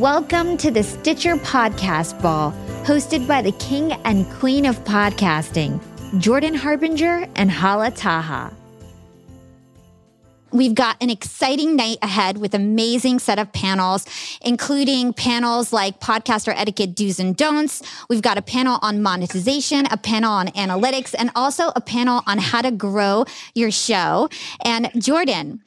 Welcome to the Stitcher Podcast Ball, hosted by the king and queen of podcasting, Jordan Harbinger and Hala Taha. We've got an exciting night ahead with amazing set of panels, including panels like podcaster etiquette do's and don'ts. We've got a panel on monetization, a panel on analytics, and also a panel on how to grow your show. And Jordan,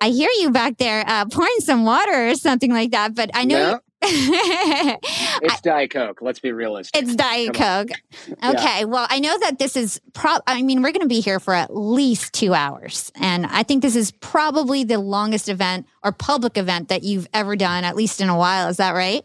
I hear you back there uh, pouring some water or something like that, but I know. Yeah. you- It's Diet Coke. Let's be realistic. It's Diet Come Coke. Yeah. Okay. Well, I know that this is pro I mean, we're going to be here for at least 2 hours. And I think this is probably the longest event or public event that you've ever done at least in a while. Is that right?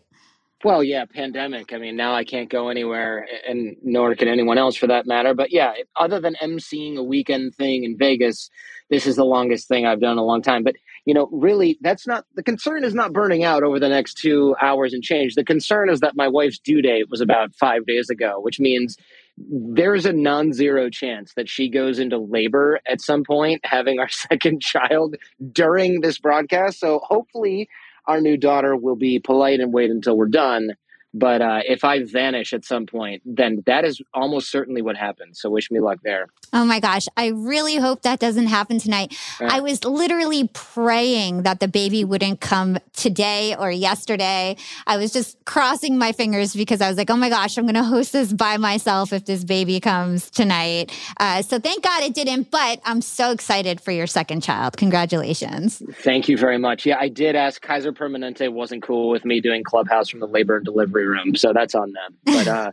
Well, yeah, pandemic. I mean, now I can't go anywhere, and nor can anyone else for that matter. But yeah, other than emceeing a weekend thing in Vegas, this is the longest thing I've done in a long time. But you know, really, that's not the concern. Is not burning out over the next two hours and change. The concern is that my wife's due date was about five days ago, which means there's a non-zero chance that she goes into labor at some point, having our second child during this broadcast. So hopefully our new daughter will be polite and wait until we're done. But uh, if I vanish at some point, then that is almost certainly what happens. So wish me luck there. Oh my gosh. I really hope that doesn't happen tonight. I was literally praying that the baby wouldn't come today or yesterday. I was just crossing my fingers because I was like, oh my gosh, I'm going to host this by myself if this baby comes tonight. Uh, so thank God it didn't. But I'm so excited for your second child. Congratulations. Thank you very much. Yeah, I did ask. Kaiser Permanente wasn't cool with me doing Clubhouse from the labor and delivery room, so that's on them. But uh,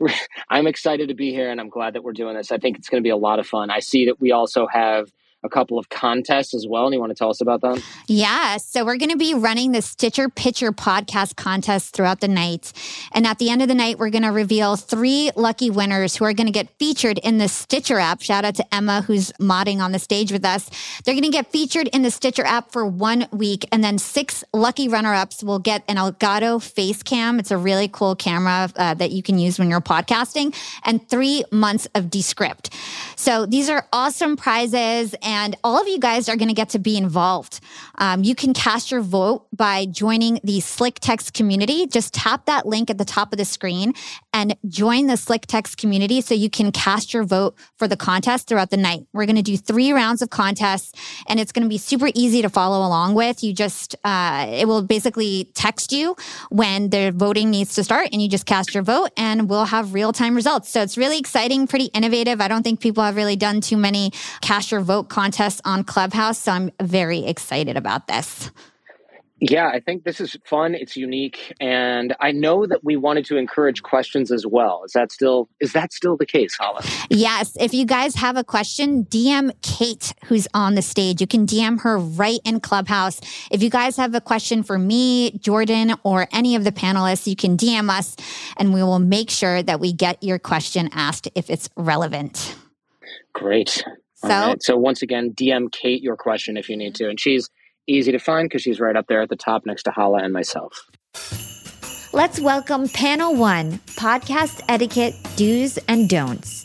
I'm excited to be here, and I'm glad that we're doing this. I think it's going to be a lot of fun. I see that we also have a couple of contests as well. And you want to tell us about them? Yeah. So we're going to be running the Stitcher Pitcher podcast contest throughout the night. And at the end of the night, we're going to reveal three lucky winners who are going to get featured in the Stitcher app. Shout out to Emma, who's modding on the stage with us. They're going to get featured in the Stitcher app for one week. And then six lucky runner ups will get an Elgato face cam. It's a really cool camera uh, that you can use when you're podcasting and three months of Descript. So these are awesome prizes. And all of you guys are going to get to be involved. Um, you can cast your vote by joining the Slick Text community. Just tap that link at the top of the screen and join the Slick Text community so you can cast your vote for the contest throughout the night. We're going to do three rounds of contests and it's going to be super easy to follow along with. You just, uh, it will basically text you when the voting needs to start and you just cast your vote and we'll have real time results. So it's really exciting, pretty innovative. I don't think people have really done too many cast your vote contests on Clubhouse. So I'm very excited about this. Yeah, I think this is fun. It's unique, and I know that we wanted to encourage questions as well. Is that still is that still the case, Hala? Yes. If you guys have a question, DM Kate, who's on the stage. You can DM her right in Clubhouse. If you guys have a question for me, Jordan, or any of the panelists, you can DM us and we will make sure that we get your question asked if it's relevant. Great. So, All right. So once again, DM Kate your question if you need to, and she's easy to find because she's right up there at the top next to Hala and myself. let's welcome panel one podcast etiquette do's and don'ts.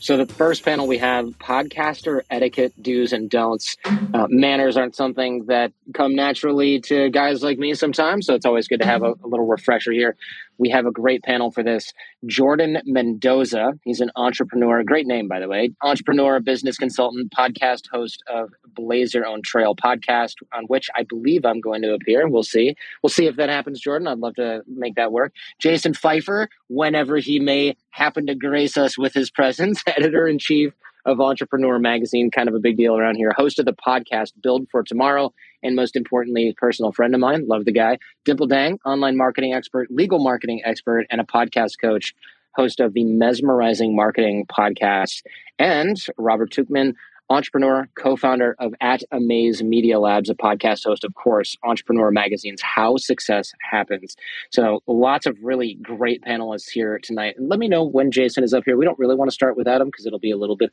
So the first panel we have podcaster etiquette do's and don'ts. Uh, manners aren't something that come naturally to guys like me sometimes, so it's always good to have a, a little refresher here. We have a great panel for this. Jordan Mendoza, he's an entrepreneur, great name by the way, entrepreneur, business consultant, podcast host of Blaze Your Own Trail podcast, on which I believe I'm going to appear. We'll see. We'll see if that happens, Jordan. I'd love to make that work. Jason Feifer, whenever he may happen to grace us with his presence, editor in chief of Entrepreneur Magazine, kind of a big deal around here, host of the podcast Build for Tomorrow, and most importantly, personal friend of mine. Love the guy. Dimple Dang, online marketing expert, legal marketing expert, and a podcast coach, host of the Mesmerizing Marketing podcast, and Robert Tuchman, entrepreneur, co-founder of At Amaze Media Labs, a podcast host, of course, Entrepreneur Magazine's How Success Happens. So lots of really great panelists here tonight. Let me know when Jason is up here. We don't really want to start without him because it'll be a little bit.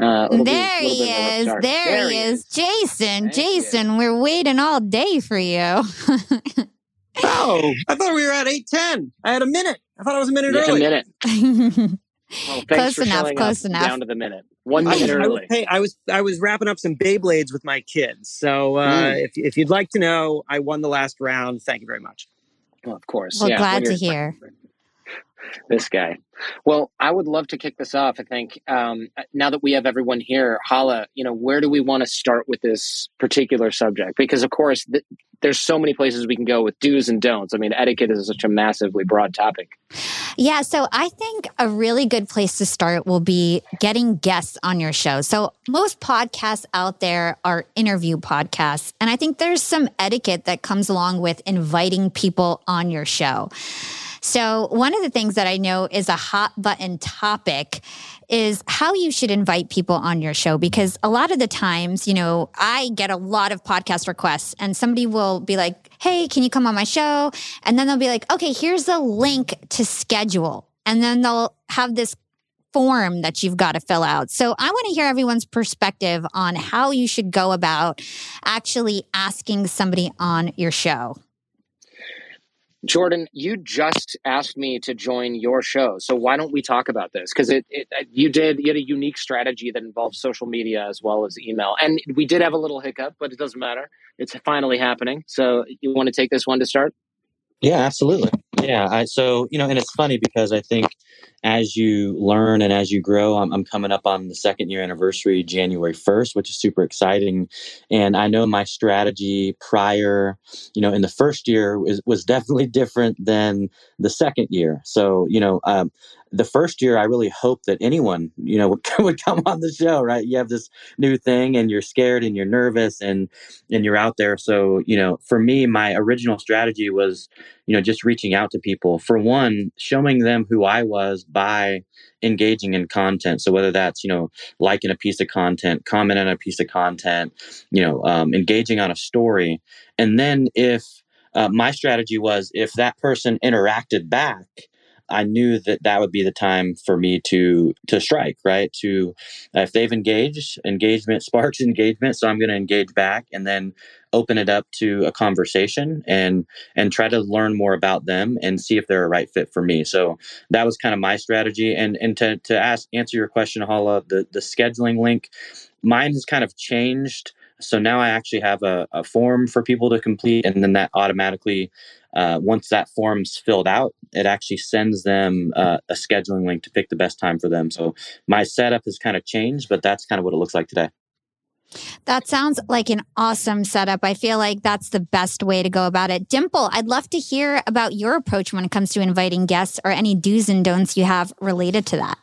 Uh, it'll be There a he bit of a is. There, he is. Jason, Thank you. Jason, we're waiting all day for you. Oh, I thought we were at eight ten. I had a minute. I thought I was a minute Just a minute. Well, close enough. Close enough. Down to the minute. One minute I, early. I, hey, I was I was wrapping up some Beyblades with my kids. So uh, mm. if if you'd like to know, I won the last round. Thank you very much. Well, of course. Well, yeah, glad to hear. This guy. Well, I would love to kick this off. I think um, now that we have everyone here, Hala, you know, where do we want to start with this particular subject? Because of course, th- there's so many places we can go with do's and don'ts. I mean, etiquette is such a massively broad topic. Yeah, so I think a really good place to start will be getting guests on your show. So most podcasts out there are interview podcasts, and I think there's some etiquette that comes along with inviting people on your show. So, one of the things that I know is a hot button topic is how you should invite people on your show because a lot of the times, you know, I get a lot of podcast requests and somebody will be like, Hey, can you come on my show? And then they'll be like, Okay, here's a link to schedule. And then they'll have this form that you've got to fill out. So I want to hear everyone's perspective on how you should go about actually asking somebody on your show. Jordan, you just asked me to join your show, so why don't we talk about this? Because it, it, uh, you did you had a unique strategy that involves social media as well as email, and we did have a little hiccup, but it doesn't matter. It's finally happening. So you want to take this one to start? Yeah, absolutely. Yeah, I, so you know, and it's funny because I think as you learn and as you grow, I'm, I'm coming up on the second year anniversary, January 1st, which is super exciting. And I know my strategy prior, you know, in the first year was, was definitely different than the second year. So, you know, um, the first year, I really hoped that anyone, you know, would, would come on the show, right? You have this new thing and you're scared and you're nervous and, and you're out there. So, you know, for me, my original strategy was, you know, just reaching out to people. For one, showing them who I was by engaging in content. So whether that's, you know, liking a piece of content, commenting on a piece of content, you know, um, engaging on a story. And then if uh, my strategy was if that person interacted back, I knew that that would be the time for me to to strike, right? To uh, if they've engaged, engagement sparks engagement, so I'm going to engage back and then open it up to a conversation and and try to learn more about them and see if they're a right fit for me. So that was kind of my strategy. And and to to ask answer your question, Hala, the the scheduling link, mine has kind of changed. So now I actually have a, a form for people to complete, and then that automatically uh, once that form's filled out, it actually sends them uh, a scheduling link to pick the best time for them. So my setup has kind of changed, but that's kind of what it looks like today. That sounds like an awesome setup. I feel like that's the best way to go about it. Dimple, I'd love to hear about your approach when it comes to inviting guests or any do's and don'ts you have related to that.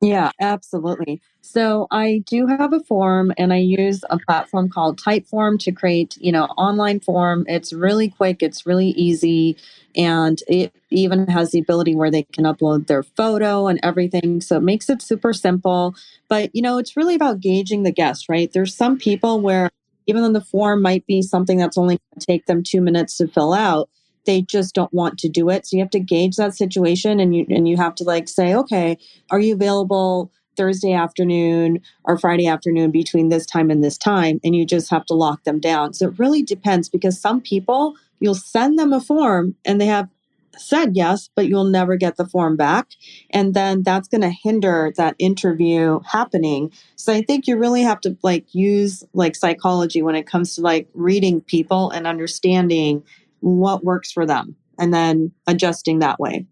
Yeah, absolutely. So I do have a form and I use a platform called Typeform to create, you know, online form. It's really quick, it's really easy, and it even has the ability where they can upload their photo and everything. So it makes it super simple. But, you know, it's really about gauging the guest, right? There's some people where even though the form might be something that's only going to take them 2 minutes to fill out, they just don't want to do it. So you have to gauge that situation and you and you have to like say, okay, are you available Thursday afternoon or Friday afternoon between this time and this time? And you just have to lock them down. So it really depends because some people you'll send them a form and they have said yes, but you'll never get the form back. And then that's going to hinder that interview happening. So I think you really have to like use like psychology when it comes to like reading people and understanding what works for them and then adjusting that way.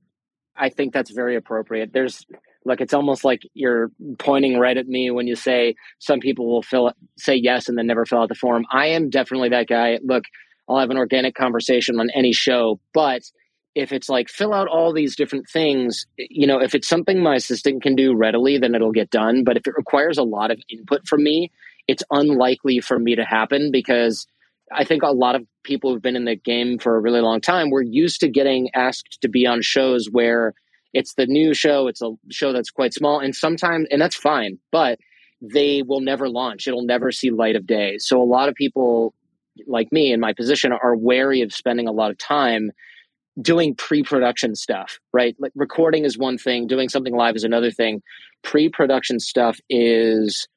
I think that's very appropriate. There's like it's almost like you're pointing right at me when you say some people will fill say yes and then never fill out the form. I am definitely that guy. Look, I'll have an organic conversation on any show, but if it's like fill out all these different things, you know, if it's something my assistant can do readily, then it'll get done. But if it requires a lot of input from me, it's unlikely for me to happen because I think a lot of people who've been in the game for a really long time, we're used to getting asked to be on shows where it's the new show, it's a show that's quite small, and sometimes, and that's fine, but they will never launch. It'll never see light of day. So a lot of people like me in my position are wary of spending a lot of time doing pre-production stuff, right? Like recording is one thing, doing something live is another thing. Pre-production stuff is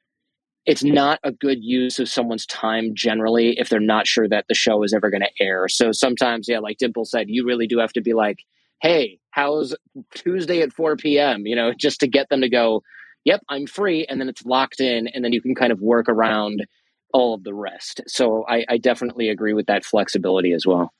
it's not a good use of someone's time generally if they're not sure that the show is ever going to air. So sometimes, yeah, like Dimple said, you really do have to be like, hey, how's Tuesday at 4 p.m.? You know, just to get them to go, yep, I'm free. And then it's locked in. And then you can kind of work around all of the rest. So I, I definitely agree with that flexibility as well.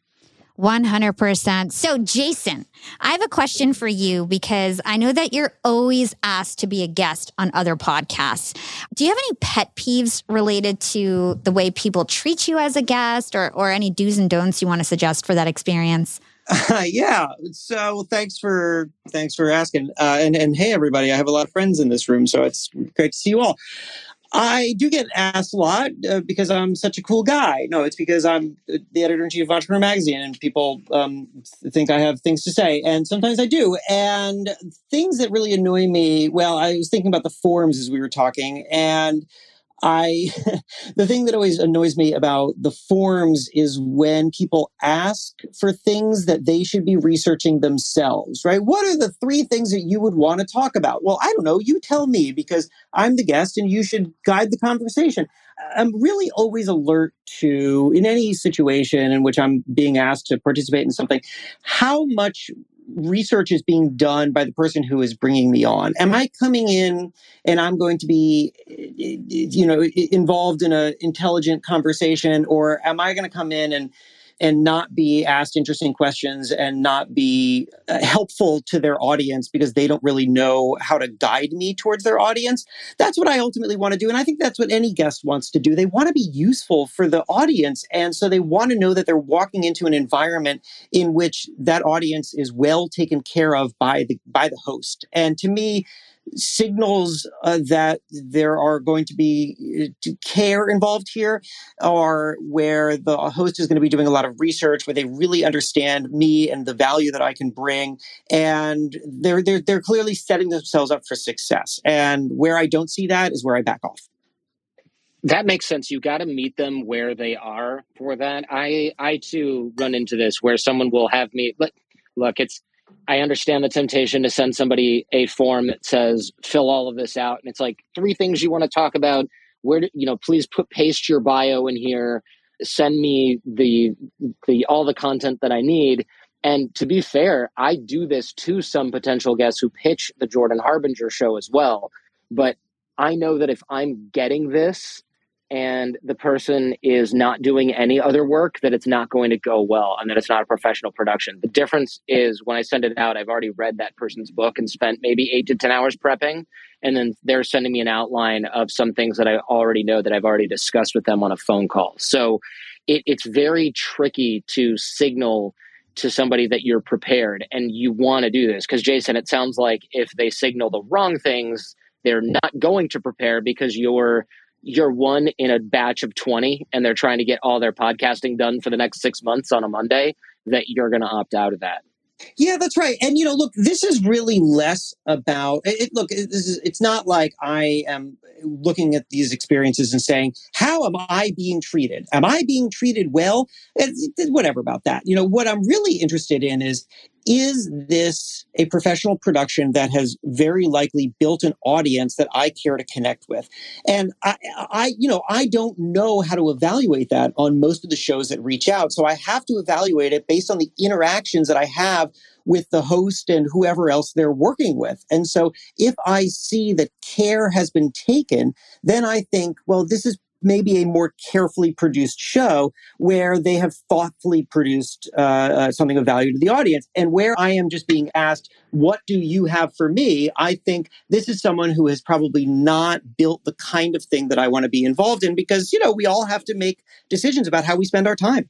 100%. So, Jason, I have a question for you because I know that you're always asked to be a guest on other podcasts. Do you have any pet peeves related to the way people treat you as a guest or, or any do's and don'ts you want to suggest for that experience? Uh, yeah. So thanks for thanks for asking. Uh, and and hey everybody, I have a lot of friends in this room, so it's great to see you all. I do get asked a lot uh, because I'm such a cool guy. No, it's because I'm the editor in chief of Entrepreneur Magazine, and people um, think I have things to say, and sometimes I do. And things that really annoy me. Well, I was thinking about the forums as we were talking, and I, the thing that always annoys me about the forms is when people ask for things that they should be researching themselves, right? What are the three things that you would want to talk about? Well, I don't know. You tell me because I'm the guest and you should guide the conversation. I'm really always alert to, in any situation in which I'm being asked to participate in something, how much research is being done by the person who is bringing me on. Am i coming in and i'm going to be eh, eh, eh, you know involved in an intelligent conversation or am i going to come in and and not be asked interesting questions and not be uh, helpful to their audience because they don't really know how to guide me towards their audience. That's what I ultimately want to do. And I think that's what any guest wants to do. They want to be useful for the audience. And so they want to know that they're walking into an environment in which that audience is well taken care of by the by the host. And to me, signals uh, that there are going to be uh, care involved here are where the host is going to be doing a lot of research where they really understand me and the value that I can bring and they're they're they're clearly setting themselves up for success and where I don't see that is where I back off. That makes sense. You got to meet them where they are for that. I i too run into this where someone will have me look look it's I understand the temptation to send somebody a form that says fill all of this out, and it's like three things you want to talk about. Where do, you know, please put paste your bio in here. Send me the the all the content that I need. And to be fair, I do this to some potential guests who pitch the Jordan Harbinger show as well. But I know that if I'm getting this and the person is not doing any other work, that it's not going to go well and that it's not a professional production. The difference is when I send it out, I've already read that person's book and spent maybe eight to 10 hours prepping. And then they're sending me an outline of some things that I already know that I've already discussed with them on a phone call. So it, it's very tricky to signal to somebody that you're prepared and you want to do this. Because, Jason, it sounds like if they signal the wrong things, they're not going to prepare because you're you're one in a batch of 20 and they're trying to get all their podcasting done for the next six months on a Monday, that you're going to opt out of that. Yeah, that's right. And you know, look, this is really less about it. Look, this is, it's not like I am looking at these experiences and saying, "How am I being treated? Am I being treated well?" Whatever about that. You know, what I'm really interested in is is this a professional production that has very likely built an audience that I care to connect with? And I, I, you know, I don't know how to evaluate that on most of the shows that reach out. So I have to evaluate it based on the interactions that I have with the host and whoever else they're working with. And so if I see that care has been taken, then I think, well, this is maybe a more carefully produced show where they have thoughtfully produced uh, uh, something of value to the audience. And where I am just being asked, what do you have for me? I think this is someone who has probably not built the kind of thing that I want to be involved in because, you know, we all have to make decisions about how we spend our time.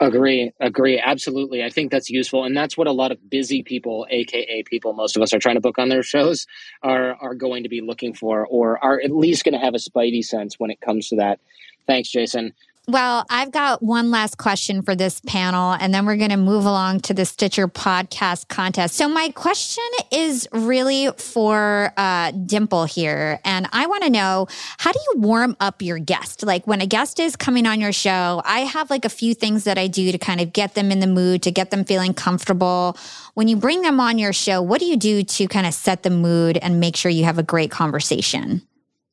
Agree, agree. Absolutely. I think that's useful. And that's what a lot of busy people, AKA people most of us are trying to book on their shows, are, are going to be looking for, or are at least going to have a spidey sense when it comes to that. Thanks, Jason. Well, I've got one last question for this panel, and then we're going to move along to the Stitcher podcast contest. So, my question is really for uh, Dimple here. And I want to know how do you warm up your guest? Like, when a guest is coming on your show, I have like a few things that I do to kind of get them in the mood, to get them feeling comfortable. When you bring them on your show, what do you do to kind of set the mood and make sure you have a great conversation?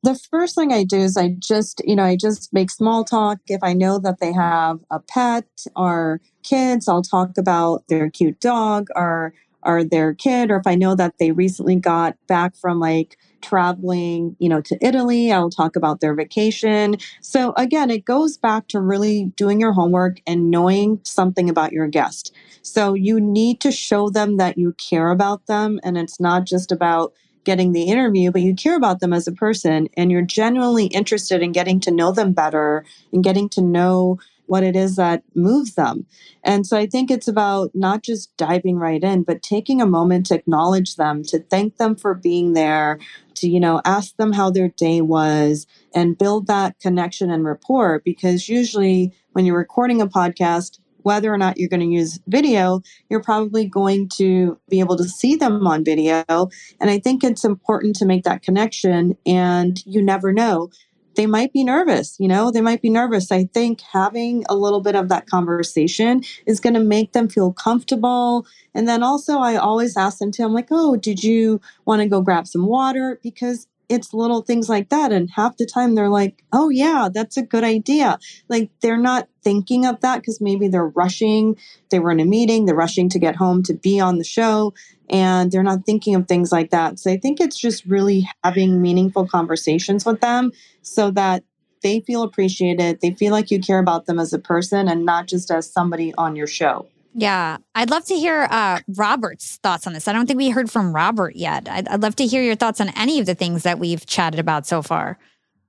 The first thing I do is I just, you know, I just make small talk. If I know that they have a pet or kids, I'll talk about their cute dog or or their kid, or if I know that they recently got back from like traveling, you know, to Italy, I'll talk about their vacation. So again, it goes back to really doing your homework and knowing something about your guest. So you need to show them that you care about them and it's not just about getting the interview, but you care about them as a person and you're genuinely interested in getting to know them better and getting to know what it is that moves them. And so I think it's about not just diving right in, but taking a moment to acknowledge them, to thank them for being there, to, you know, ask them how their day was and build that connection and rapport. Because usually when you're recording a podcast, whether or not you're going to use video, you're probably going to be able to see them on video. And I think it's important to make that connection. And you never know. They might be nervous, you know, they might be nervous. I think having a little bit of that conversation is going to make them feel comfortable. And then also, I always ask them to, I'm like, oh, did you want to go grab some water? Because it's little things like that. And half the time they're like, oh, yeah, that's a good idea. Like they're not thinking of that because maybe they're rushing. They were in a meeting, they're rushing to get home to be on the show, and they're not thinking of things like that. So I think it's just really having meaningful conversations with them so that they feel appreciated. They feel like you care about them as a person and not just as somebody on your show. Yeah, I'd love to hear uh, Robert's thoughts on this. I don't think we heard from Robert yet. I'd, I'd, love to hear your thoughts on any of the things that we've chatted about so far.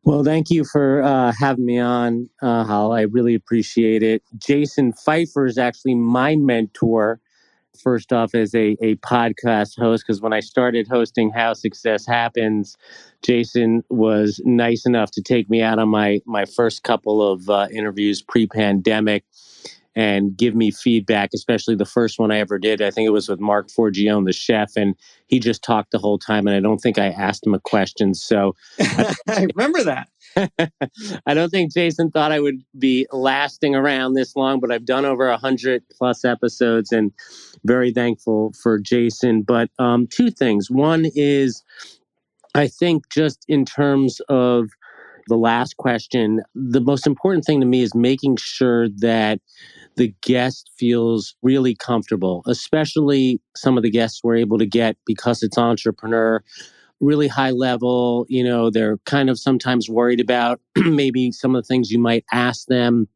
Well, thank you for uh, having me on, uh, Hal. I really appreciate it. Jason Feifer is actually my mentor, first off, as a, a podcast host, because when I started hosting How Success Happens, Jason was nice enough to take me out on my, my first couple of uh, interviews pre pandemic and give me feedback, especially the first one I ever did. I think it was with Marc Forgione, the chef, and he just talked the whole time. And I don't think I asked him a question. So I remember that. I don't think Jason thought I would be lasting around this long, but I've done over a hundred plus episodes and very thankful for Jason. But um, two things. One is I think just in terms of the last question, the most important thing to me is making sure that the guest feels really comfortable, especially some of the guests we're able to get because it's entrepreneur really high level you know they're kind of sometimes worried about maybe some of the things you might ask them.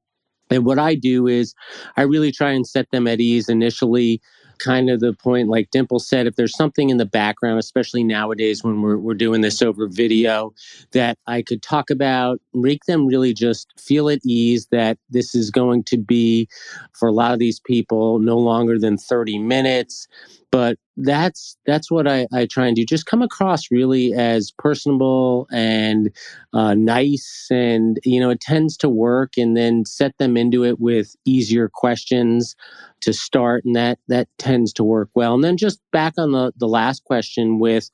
And what i do is i really try and set them at ease initially kind of the point, like Dimple said, if there's something in the background, especially nowadays when we're, we're doing this over video, that I could talk about, make them really just feel at ease that this is going to be, for a lot of these people, no longer than 30 minutes. But that's that's what I, I try and do. Just come across really as personable and uh, nice, and you know it tends to work. And then set them into it with easier questions to start, and that that tends to work well. And then just back on the the last question with,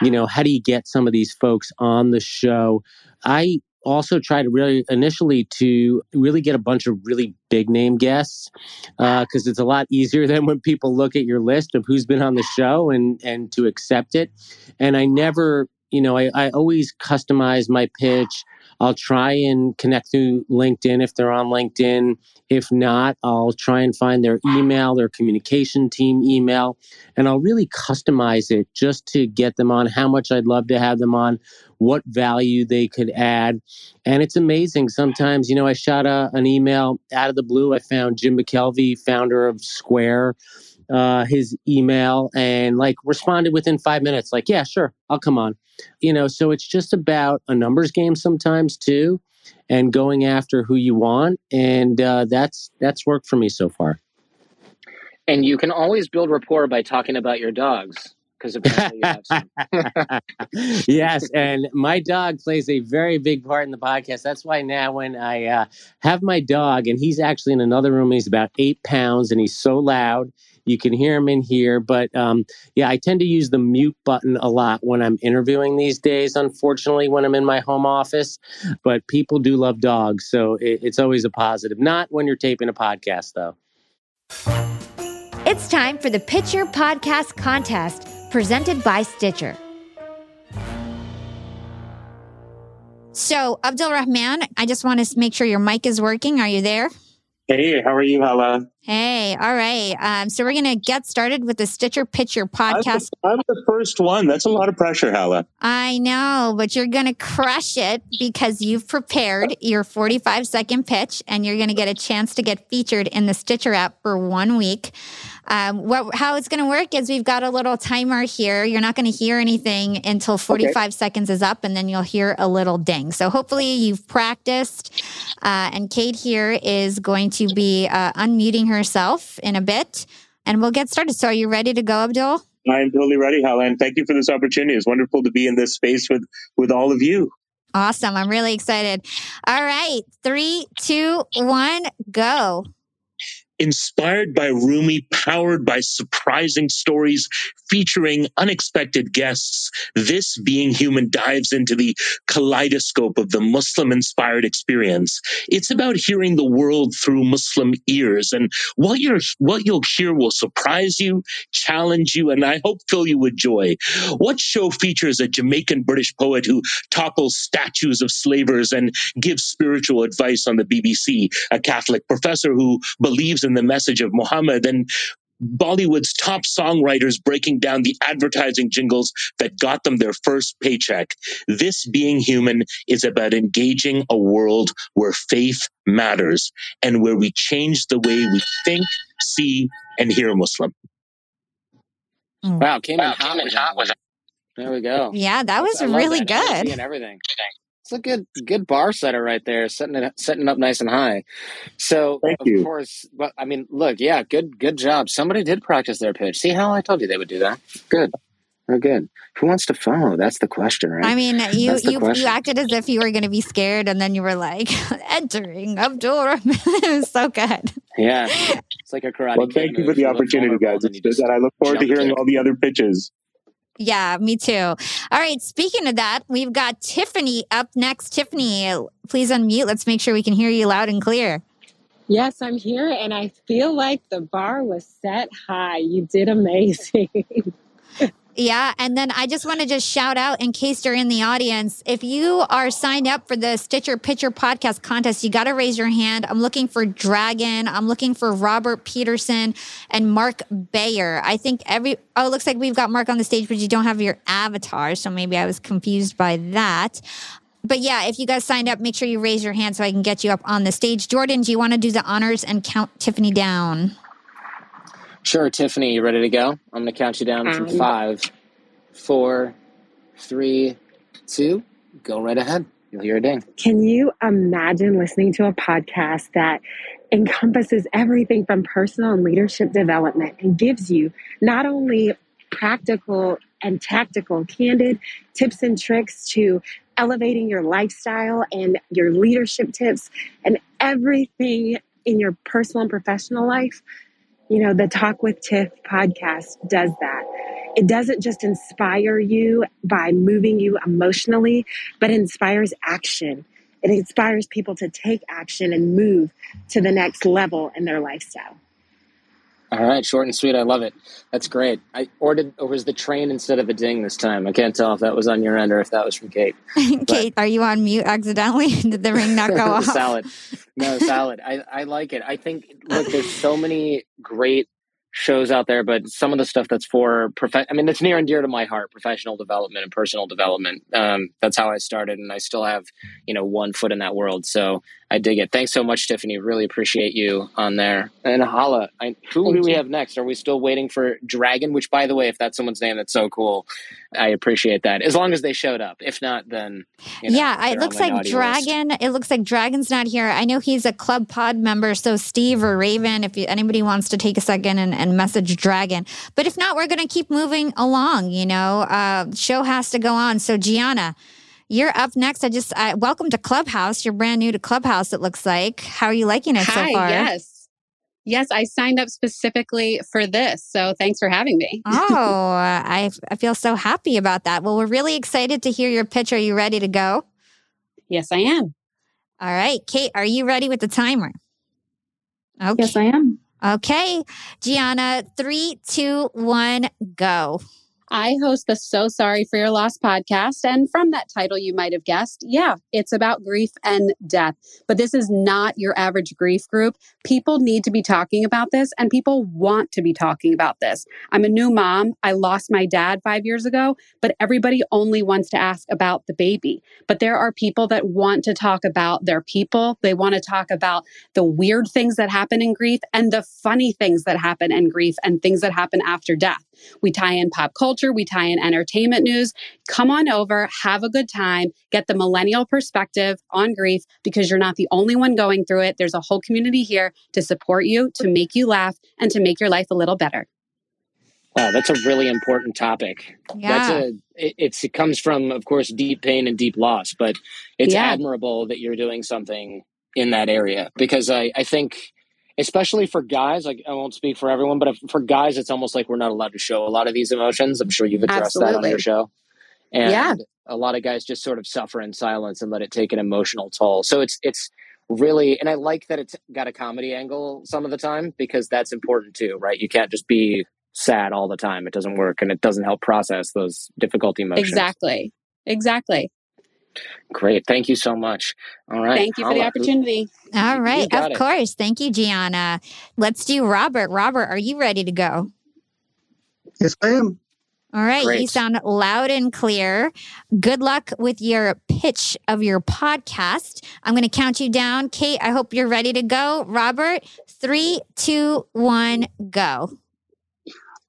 you know, how do you get some of these folks on the show? I also try to really initially to really get a bunch of really big name guests because uh, it's a lot easier than when people look at your list of who's been on the show and and to accept it. And i never you know i, I always customize my pitch I'll try and connect through LinkedIn if they're on LinkedIn. If not, I'll try and find their email, their communication team email, and I'll really customize it just to get them on, how much I'd love to have them on, what value they could add. And it's amazing. Sometimes, you know, I shot a, an email out of the blue. I found Jim McKelvey, founder of Square uh, his email and like responded within five minutes, like, yeah, sure, I'll come on. You know, so it's just about a numbers game sometimes too, and going after who you want, and uh, that's that's worked for me so far. And you can always build rapport by talking about your dogs because apparently you have some. yes, and my dog plays a very big part in the podcast. That's why now when I uh, have my dog, and he's actually in another room, he's about eight pounds, and he's so loud. You can hear them in here, but um, yeah, I tend to use the mute button a lot when I'm interviewing these days. Unfortunately, when I'm in my home office, but people do love dogs, so it, it's always a positive. Not when you're taping a podcast, though. It's time for the Pitch Your Podcast Contest, Podcast Contest presented by Stitcher. So, Abdul Rahman, I just want to make sure your mic is working. Are you there? Hey, how are you, Hala? Hey, all right. Um, so we're gonna get started with the Stitcher Pitcher podcast. I'm the, I'm the first one. That's a lot of pressure, Hala. I know, but you're gonna crush it because you've prepared your 45 second pitch, and you're gonna get a chance to get featured in the Stitcher app for one week. Um, what, how it's going to work is we've got a little timer here. You're not going to hear anything until 45 okay. seconds is up, and then you'll hear a little ding. So hopefully you've practiced. Uh, and Kate here is going to be uh, unmuting herself in a bit, and we'll get started. So are you ready to go, Abdul? I'm totally ready, Helen. Thank you for this opportunity. It's wonderful to be in this space with with all of you. Awesome. I'm really excited. All right. Three, two, one, go inspired by Rumi, powered by surprising stories featuring unexpected guests. This Being Human dives into the kaleidoscope of the Muslim inspired experience. It's about hearing the world through Muslim ears. And what you're, what you'll hear will surprise you, challenge you, and I hope fill you with joy. What show features a Jamaican British poet who topples statues of slavers and gives spiritual advice on the BBC, a Catholic professor who believes in the message of Muhammad, and Bollywood's top songwriters breaking down the advertising jingles that got them their first paycheck. This being human is about engaging a world where faith matters and where we change the way we think, see, and hear Muslim. Hmm. Wow, came wow, in hot, came hot with There we go. Yeah, that was really good. And everything. It's a good good bar setter right there, setting it setting it up nice and high. So Thank of you. course, but I mean, look, yeah, good good job. Somebody did practice their pitch. See how I told you they would do that. Good. They're good. Who wants to follow? That's the question, right? I mean, you you, you acted as if you were going to be scared, and then you were like, "Entering Abdul it was so good. Yeah, it's like a karate. Well, thank you for the opportunity, guys. It's good that I look forward to hearing all the other pitches. Yeah, me too. All right. Speaking of that, we've got Tiffany up next. Tiffany, please unmute. Let's make sure we can hear you loud and clear. Yes, I'm here, and I feel like the bar was set high. You did amazing. Yeah. And then I just want to just shout out in case you're in the audience, if you are signed up for the Stitcher Pitcher Podcast contest, you got to raise your hand. I'm looking for Dragon. I'm looking for Robert Peterson and Mark Bayer. I think every, oh, it looks like we've got Mark on the stage, but you don't have your avatar. So maybe I was confused by that. But yeah, if you guys signed up, make sure you raise your hand so I can get you up on the stage. Jordan, do you want to do the honors and count Tiffany down? Sure, Tiffany, you ready to go? I'm going to count you down from um, five, four, three, two. Go right ahead. You'll hear a ding. Can you imagine listening to a podcast that encompasses everything from personal and leadership development and gives you not only practical and tactical, candid tips and tricks to elevating your lifestyle and your leadership tips and everything in your personal and professional life? You know, the Talk with Tiff podcast does that. It doesn't just inspire you by moving you emotionally, but inspires action. It inspires people to take action and move to the next level in their lifestyle. All right, short and sweet. I love it. That's great. I ordered, or was the train instead of a ding this time? I can't tell if that was on your end or if that was from Kate. Kate, are you on mute accidentally? Did the ring not go off? salad. No, salad. I, I like it. I think, look, there's so many great shows out there, but some of the stuff that's for prof- I mean, it's near and dear to my heart, professional development and personal development. Um, that's how I started, and I still have, you know, one foot in that world. So I dig it. Thanks so much, Tiffany. Really appreciate you on there. And Hala, I, who Thank do we you. have next? Are we still waiting for Dragon? Which, by the way, if that's someone's name, that's so cool. I appreciate that. As long as they showed up. If not, then you know, yeah. It looks like Dragon. List. It looks like Dragon's not here. I know he's a ClubPod member. So Steve or Raven, if you, anybody wants to take a second and, and message Dragon. But if not, we're going to keep moving along. You know, uh, show has to go on. So Gianna. You're up next. I just I, welcome to Clubhouse. You're brand new to Clubhouse. It looks like. How are you liking it Hi, so far? Yes, yes. I signed up specifically for this, so thanks for having me. oh, I I feel so happy about that. Well, we're really excited to hear your pitch. Are you ready to go? Yes, I am. All right, Kate, are you ready with the timer? Okay. Yes, I am. Okay, Gianna, three, two, one, go. I host the So Sorry for Your Loss podcast. And from that title, you might have guessed, yeah, it's about grief and death. But this is not your average grief group. People need to be talking about this, and people want to be talking about this. I'm a new mom. I lost my dad five years ago, but everybody only wants to ask about the baby. But there are people that want to talk about their people. They want to talk about the weird things that happen in grief and the funny things that happen in grief and things that happen after death. We tie in pop culture, we tie in entertainment news. Come on over, have a good time, get the millennial perspective on grief because you're not the only one going through it. There's a whole community here to support you, to make you laugh, and to make your life a little better. Wow, that's a really important topic. Yeah. That's a it, it's it comes from of course deep pain and deep loss, but it's Yeah. admirable that you're doing something in that area because I I think especially for guys like I won't speak for everyone, but if, for guys it's almost like we're not allowed to show a lot of these emotions. I'm sure you've addressed that on your show. And Yeah. a lot of guys just sort of suffer in silence and let it take an emotional toll. So it's it's really and I like that it's got a comedy angle some of the time because that's important too, right? You can't just be sad all the time. It doesn't work and it doesn't help process those difficult emotions. Exactly. Exactly. Great. Thank you so much. All right. Thank you for the opportunity. All You right. got Of it. course. Thank you, Gianna. Let's do Robert. Robert, are you ready to go? Yes, I am. All right. You sound loud and clear. Good luck with your pitch of your podcast. I'm going to count you down. Kate, I hope you're ready to go. Robert, three, two, one, go.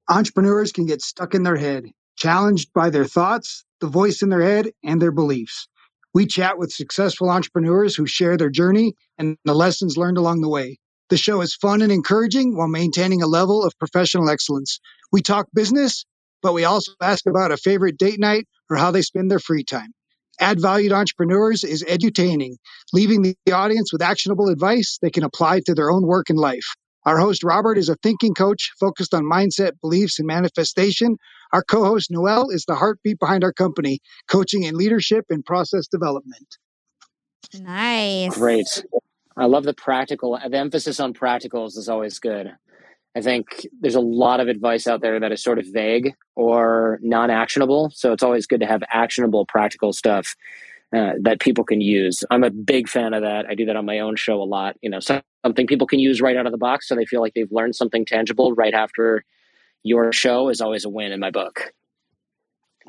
Entrepreneurs can get stuck in their head, challenged by their thoughts, the voice in their head, and their beliefs. We chat with successful entrepreneurs who share their journey and the lessons learned along the way. The show is fun and encouraging while maintaining a level of professional excellence. We talk business, but we also ask about a favorite date night or how they spend their free time. Add Valued Entrepreneurs is edutaining, leaving the audience with actionable advice they can apply to their own work and life. Our host, Robert, is a thinking coach focused on mindset, beliefs, and manifestation. Our co host, Noel, is the heartbeat behind our company, coaching in leadership and process development. Nice. Great. I love the practical. The emphasis on practicals is always good. I think there's a lot of advice out there that is sort of vague or non actionable. So it's always good to have actionable, practical stuff uh, that people can use. I'm a big fan of that. I do that on my own show a lot. You know, something people can use right out of the box so they feel like they've learned something tangible right after your show is always a win in my book.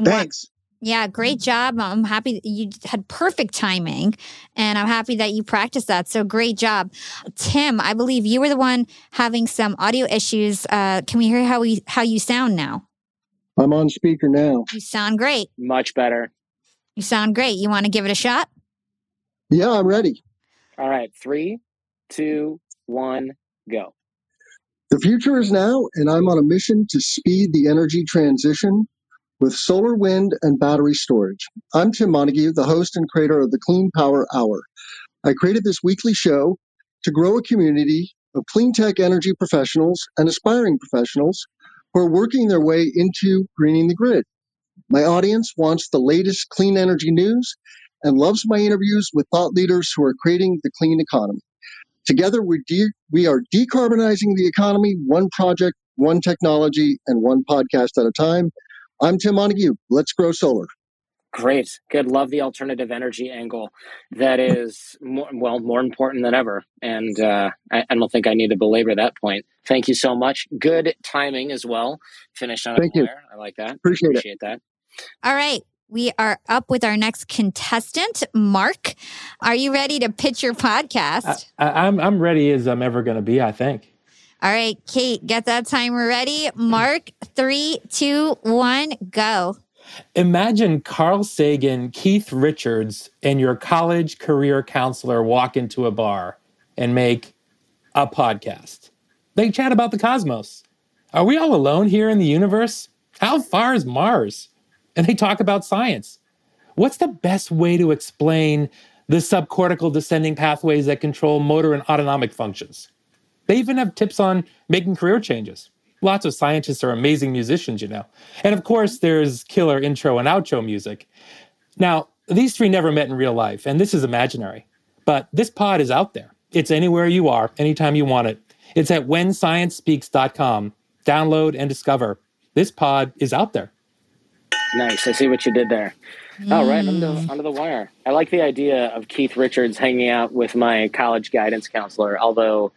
Thanks. Yeah, great job. I'm happy that you had perfect timing and I'm happy that you practiced that. So great job. Tim, I believe you were the one having some audio issues. Uh, can we hear how we how you sound now? I'm on speaker now. You sound great. Much better. You sound great. You want to give it a shot? Yeah, I'm ready. All right. Three, two, one, go. The future is now, and I'm on a mission to speed the energy transition with solar, wind, and battery storage. I'm Tim Montague, the host and creator of the Clean Power Hour. I created this weekly show to grow a community of clean tech energy professionals and aspiring professionals who are working their way into greening the grid. My audience wants the latest clean energy news and loves my interviews with thought leaders who are creating the clean economy. Together, we, de- we are decarbonizing the economy one project, one technology, and one podcast at a time. I'm Tim Montague. Let's grow solar. Great. Good. Love the alternative energy angle. That is more, well more important than ever. And uh, I, I don't think I need to belabor that point. Thank you so much. Good timing as well. Finished on a Thank you. I like that. Appreciate it. Appreciate that. All right. We are up with our next contestant, Mark. Are you ready to pitch your podcast? I, I'm I'm ready as I'm ever going to be. I think. All right, Kate, get that timer ready. Mark, three, two, one, go. Imagine Carl Sagan, Keith Richards, and your college career counselor walk into a bar and make a podcast. They chat about the cosmos. Are we all alone here in the universe? How far is Mars? And they talk about science. What's the best way to explain the subcortical descending pathways that control motor and autonomic functions? They even have tips on making career changes. Lots of scientists are amazing musicians, you know. And of course, there's killer intro and outro music. Now, these three never met in real life, and this is imaginary. But this pod is out there. It's anywhere you are, anytime you want it. It's at whensciencespeaks.com. Download and discover. This pod is out there. Nice. I see what you did there. Oh, right under, Mm. under the wire. I like the idea of Keith Richards hanging out with my college guidance counselor, although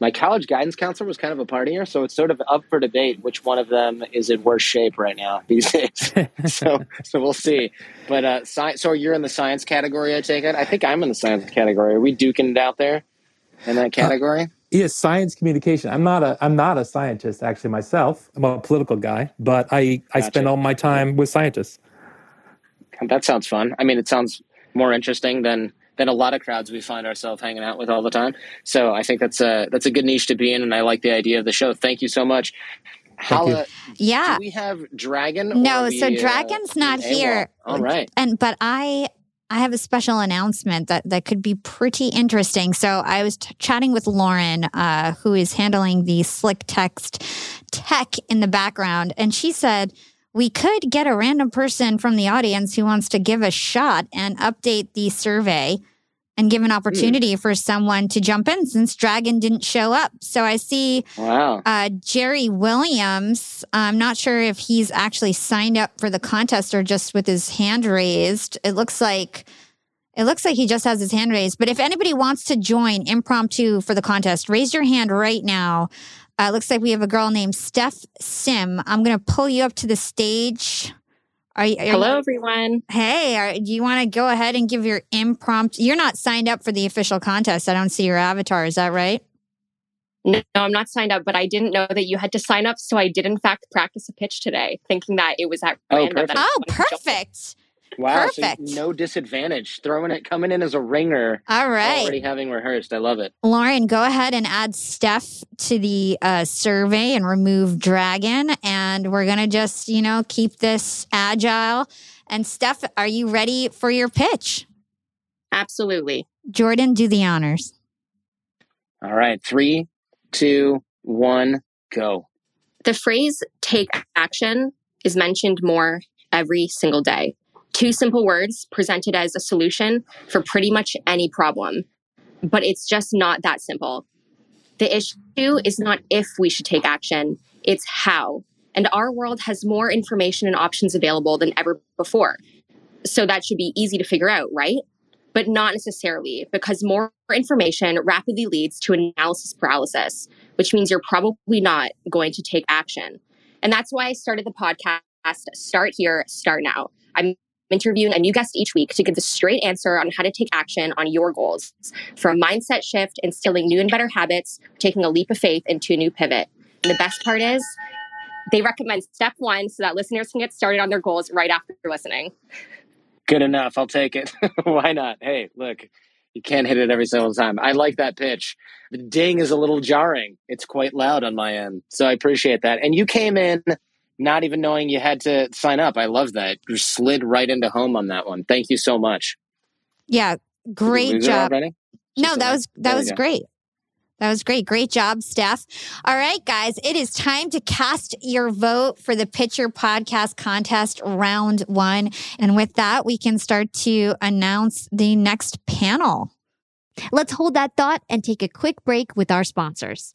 my college guidance counselor was kind of a partier, so it's sort of up for debate which one of them is in worse shape right now these days. so, so we'll see. But uh, sci- so you're in the science category, I take it. I think I'm in the science category. Are we duking it out there in that category? Yes, science communication. I'm not a I'm not a scientist actually myself. I'm a political guy, but I I spend all my time with scientists. That sounds fun. I mean, it sounds more interesting than than a lot of crowds we find ourselves hanging out with all the time. So I think that's a that's a good niche to be in, and I like the idea of the show. Thank you so much. Thank you. Hala, Yeah. do we have Dragon? No, are so we, uh, Dragon's not AWOL? here. All right. And but I I have a special announcement that that could be pretty interesting. So I was t- chatting with Lauren, uh, who is handling the slick text tech in the background, and she said we could get a random person from the audience who wants to give a shot and update the survey and give an opportunity for someone to jump in since Dragon didn't show up. So I see Wow. uh, Jerry Williams. I'm not sure if he's actually signed up for the contest or just with his hand raised. It looks like it looks like he just has his hand raised. But if anybody wants to join impromptu for the contest, raise your hand right now. Uh, looks like we have a girl named Steph Sim. I'm going to pull you up to the stage. Are you? Are Hello, You, everyone. hey, are, do you want to go ahead and give your impromptu? You're not signed up for the official contest. I don't see your avatar. Is that right? No, I'm not signed up, but I didn't know that you had to sign up. So I did, in fact, practice a pitch today, thinking that it was at Oh, random. perfect. and I Oh, wanted to jump in. perfect. Wow. So no disadvantage. Throwing it, coming in as a ringer. All right. Already having rehearsed. I love it. Lauren, go ahead and add Steph to the uh, survey and remove Dragon. And we're going to just, you know, keep this agile. And Steph, are you ready for your pitch? Absolutely. Jordan, do the honors. All right. Three, two, one, go. The phrase take action is mentioned more every single day. Two simple words presented as a solution for pretty much any problem. But it's just not that simple. The issue is not if we should take action, it's how. And our world has more information and options available than ever before. So that should be easy to figure out, right? But not necessarily, because more information rapidly leads to analysis paralysis, which means you're probably not going to take action. And that's why I started the podcast Start Here, Start Now. I'm interviewing a new guest each week to give the straight answer on how to take action on your goals from mindset shift, instilling new and better habits, taking a leap of faith into a new pivot. And the best part is, they recommend step one so that listeners can get started on their goals right after listening. Good enough. I'll take it. Why not? Hey, look, you can't hit it every single time. I like that pitch. The ding is a little jarring. It's quite loud on my end. So I appreciate that. And you came in not even knowing you had to sign up. I love that. You slid right into home on that one. Thank you so much. Yeah, great job. No, that was that was go. great. That was great. Great job, Steph. All right, guys, it is time to cast your vote for the Pitcher Podcast Contest round one. And with that, we can start to announce the next panel. Let's hold that thought and take a quick break with our sponsors.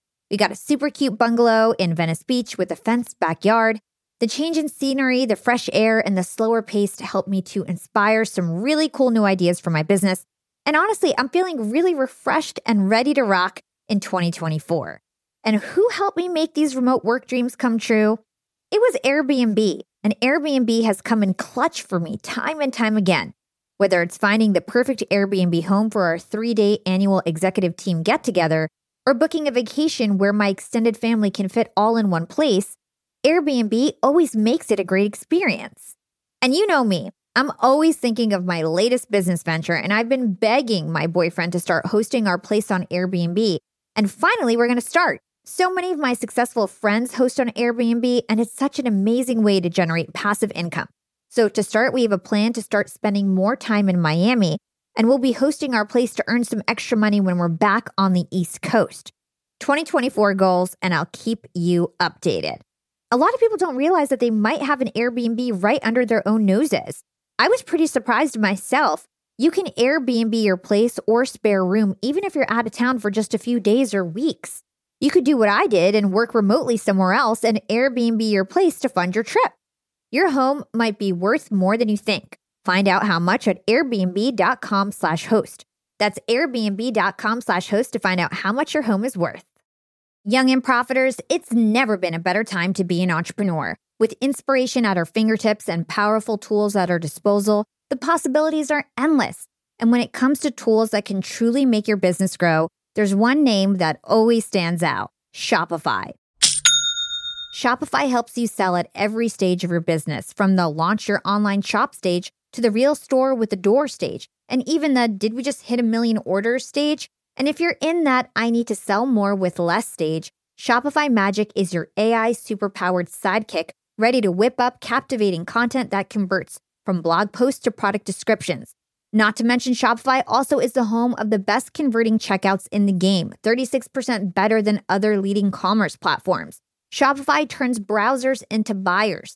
We got a super cute bungalow in Venice Beach with a fenced backyard. The change in scenery, the fresh air, and the slower pace helped me to inspire some really cool new ideas for my business. And honestly, I'm feeling really refreshed and ready to rock in 2024. And who helped me make these remote work dreams come true? It was Airbnb. And Airbnb has come in clutch for me time and time again. Whether it's finding the perfect Airbnb home for our three day annual executive team get together, or booking a vacation where my extended family can fit all in one place, Airbnb always makes it a great experience. And you know me, I'm always thinking of my latest business venture, and I've been begging my boyfriend to start hosting our place on Airbnb. And finally, we're to start. So many of my successful friends host on Airbnb, and it's such an amazing way to generate passive income. So, to start, we have a plan to start spending more time in Miami, and we'll be hosting our place to earn some extra money when we're back on the East Coast. 2024 goals, and I'll keep you updated. A lot of people don't realize that they might have an Airbnb right under their own noses. I was pretty surprised myself. You can Airbnb your place or spare room even if you're out of town for just a few days or weeks. You could do what I did and work remotely somewhere else and Airbnb your place to fund your trip. Your home might be worth more than you think. Find out how much at airbnb.com slash host. That's airbnb.com slash host to find out how much your home is worth. Young and profiters, it's never been a better time to be an entrepreneur. With inspiration at our fingertips and powerful tools at our disposal, the possibilities are endless. And when it comes to tools that can truly make your business grow, there's one name that always stands out Shopify. Shopify helps you sell at every stage of your business, from the launch your online shop stage to the real store with the door stage, and even the did we just hit a million orders stage? And if you're in that I need to sell more with less stage, Shopify Magic is your AI superpowered sidekick ready to whip up captivating content that converts from blog posts to product descriptions. Not to mention, Shopify also is the home of the best converting checkouts in the game, 36% better than other leading commerce platforms. Shopify turns browsers into buyers.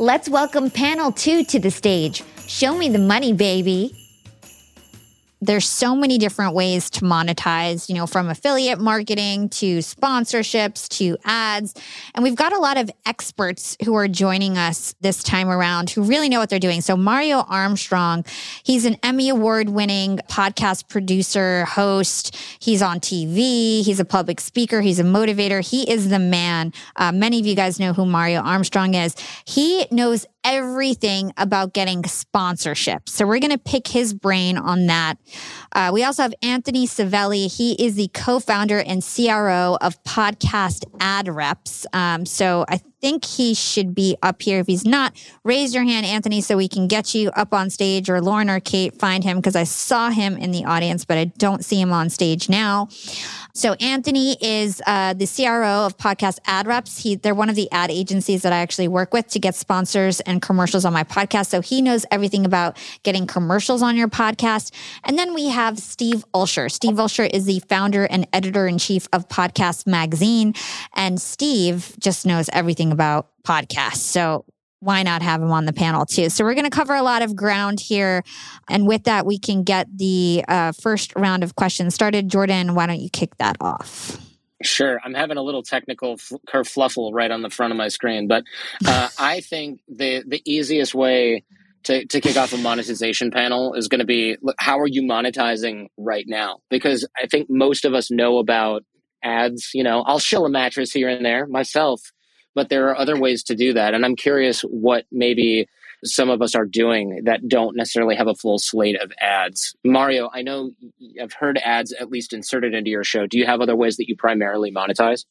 Let's welcome panel two to the stage. Show me the money, baby there's so many different ways to monetize, you know, from affiliate marketing to sponsorships to ads. And we've got a lot of experts who are joining us this time around who really know what they're doing. So Mario Armstrong, he's an Emmy award winning podcast producer, host. He's on TV. He's a public speaker. He's a motivator. He is the man. Uh, many of you guys know who Mario Armstrong is. He knows everything about getting sponsorships. So we're going to pick his brain on that. Uh, we also have Anthony Savelli. He is the co-founder and CRO of Podcast Ad Reps. Um, so I think he should be up here. If he's not, raise your hand, Anthony, so we can get you up on stage, or Lauren or Kate find him because I saw him in the audience, but I don't see him on stage now. So Anthony is uh, the CRO of Podcast Ad Reps. He, they're one of the ad agencies that I actually work with to get sponsors and commercials on my podcast. So he knows everything about getting commercials on your podcast. And then we have Steve Olsher. Steve Olsher is the founder and editor in chief of Podcast Magazine. And Steve just knows everything about podcasts. So why not have him on the panel too? So we're going to cover a lot of ground here, and with that, we can get the uh, first round of questions started. Jordan, why don't you kick that off? Sure, I'm having a little technical f- kerfluffle right on the front of my screen, but uh, I think the the easiest way to, to kick off a monetization panel is going to be how are you monetizing right now? Because I think most of us know about ads. You know, I'll shill a mattress here and there myself but there are other ways to do that. And I'm curious what maybe some of us are doing that don't necessarily have a full slate of ads. Mario, I know I've heard ads at least inserted into your show. Do you have other ways that you primarily monetize?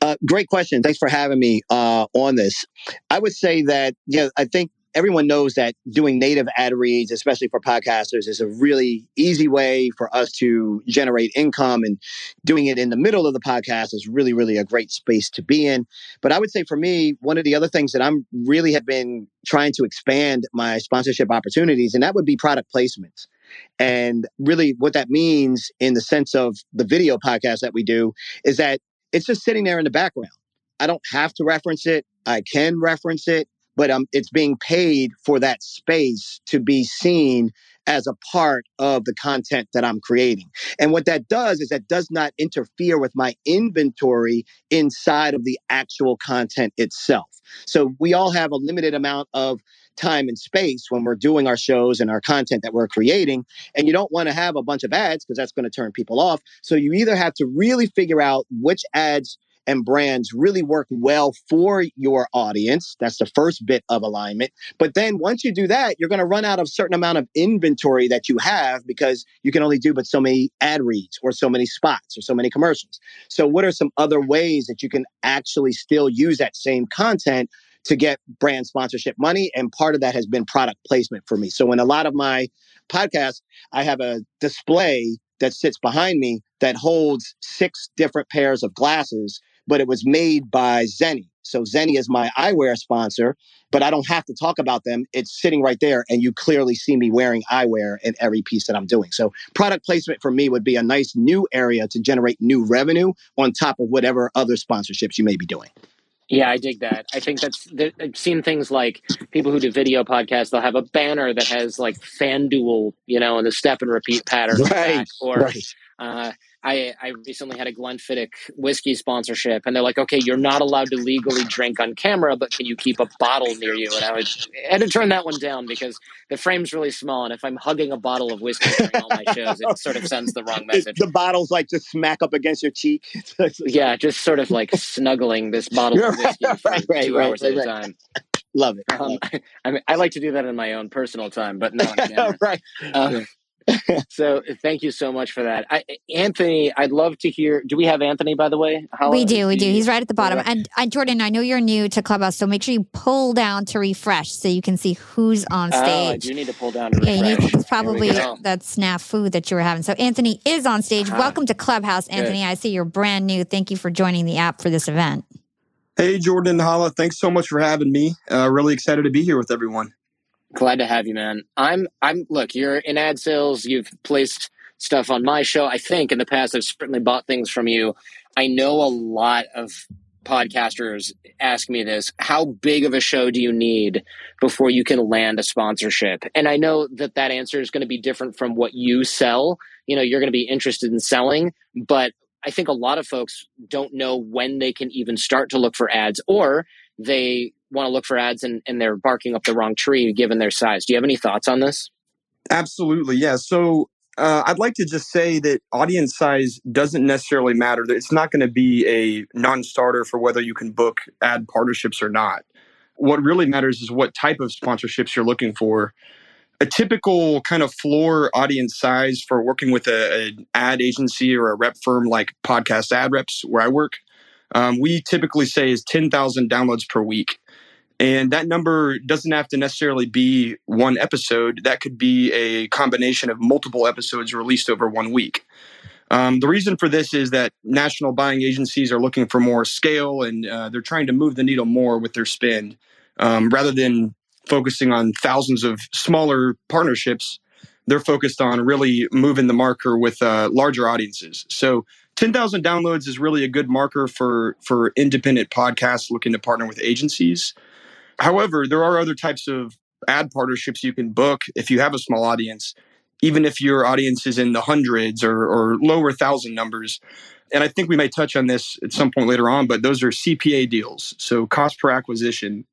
Uh, great question. Thanks for having me uh, on this. I would say that, yeah, I think everyone knows that doing native ad reads, especially for podcasters, is a really easy way for us to generate income. And doing it in the middle of the podcast is really, really a great space to be in. But I would say for me, one of the other things that I'm really have been trying to expand my sponsorship opportunities, and that would be product placements. And really, what that means in the sense of the video podcast that we do is that it's just sitting there in the background. I don't have to reference it. I can reference it but um, it's being paid for that space to be seen as a part of the content that I'm creating. And what that does is that does not interfere with my inventory inside of the actual content itself. So we all have a limited amount of time and space when we're doing our shows and our content that we're creating. And you don't want to have a bunch of ads because that's going to turn people off. So you either have to really figure out which ads and brands really work well for your audience. That's the first bit of alignment. But then once you do that, you're going to run out of certain amount of inventory that you have because you can only do but so many ad reads or so many spots or so many commercials. So what are some other ways that you can actually still use that same content to get brand sponsorship money. And part of that has been product placement for me. So in a lot of my podcasts, I have a display that sits behind me that holds six different pairs of glasses but it was made by Zenni. So Zenni is my eyewear sponsor, but I don't have to talk about them. It's sitting right there, and you clearly see me wearing eyewear in every piece that I'm doing. So product placement for me would be a nice new area to generate new revenue on top of whatever other sponsorships you may be doing. Yeah, I dig that. I think that's I've seen things like people who do video podcasts. They'll have a banner that has like FanDuel, you know, and the step and repeat pattern, right? Or right. Uh, I, I recently had a Glenfiddich whiskey sponsorship, and they're like, okay, you're not allowed to legally drink on camera, but can you keep a bottle near you? And I, was, I had to turn that one down because the frame's really small, and if I'm hugging a bottle of whiskey during all my shows, it sort of sends the wrong message. The bottle's like just smack up against your cheek. yeah, just sort of like snuggling this bottle of whiskey for right, right, two right, hours at a time. Love it. Um, I mean, I like to do that in my own personal time, but not on camera. right. Um, so thank you so much for that. I, Anthony, I'd love to hear. Do we have Anthony, by the way? How we do. We do. He's right at the bottom. And, and Jordan, I know you're new to Clubhouse, so make sure you pull down to refresh so you can see who's on stage. Oh, I do need to pull down to refresh. Yeah, it's probably that snafu that you were having. So Anthony is on stage. Uh-huh. Welcome to Clubhouse, Anthony. Good. I see you're brand new. Thank you for joining the app for this event. Hey, Jordan Hala. Thanks so much for having me. Uh, really excited to be here with everyone. Glad to have you, man. I'm I'm look, you're in ad sales, you've placed stuff on my show. I think in the past I've certainly bought things from you. I know a lot of podcasters ask me this how big of a show do you need before you can land a sponsorship and i know that that answer is going to be different from what you sell you know you're going to be interested in selling but i think a lot of folks don't know when they can even start to look for ads or they want to look for ads and, and they're barking up the wrong tree given their size. Do you have any thoughts on this? Absolutely. Yeah. So uh, I'd like to just say that audience size doesn't necessarily matter. It's not going to be a non starter for whether you can book ad partnerships or not. What really matters is what type of sponsorships you're looking for. A typical kind of floor audience size for working with an ad agency or a rep firm like Podcast Ad Reps, where I work, um, we typically say is 10,000 downloads per week. And that number doesn't have to necessarily be one episode. That could be a combination of multiple episodes released over one week. Um, the reason for this is that national buying agencies are looking for more scale and uh, they're trying to move the needle more with their spend um, rather than focusing on thousands of smaller partnerships. They're focused on really moving the marker with uh, larger audiences. So 10,000 downloads is really a good marker for for independent podcasts looking to partner with agencies. However, there are other types of ad partnerships you can book if you have a small audience, even if your audience is in the hundreds or, or lower thousand numbers. And I think we may touch on this at some point later on, but those are CPA deals. So cost per acquisition.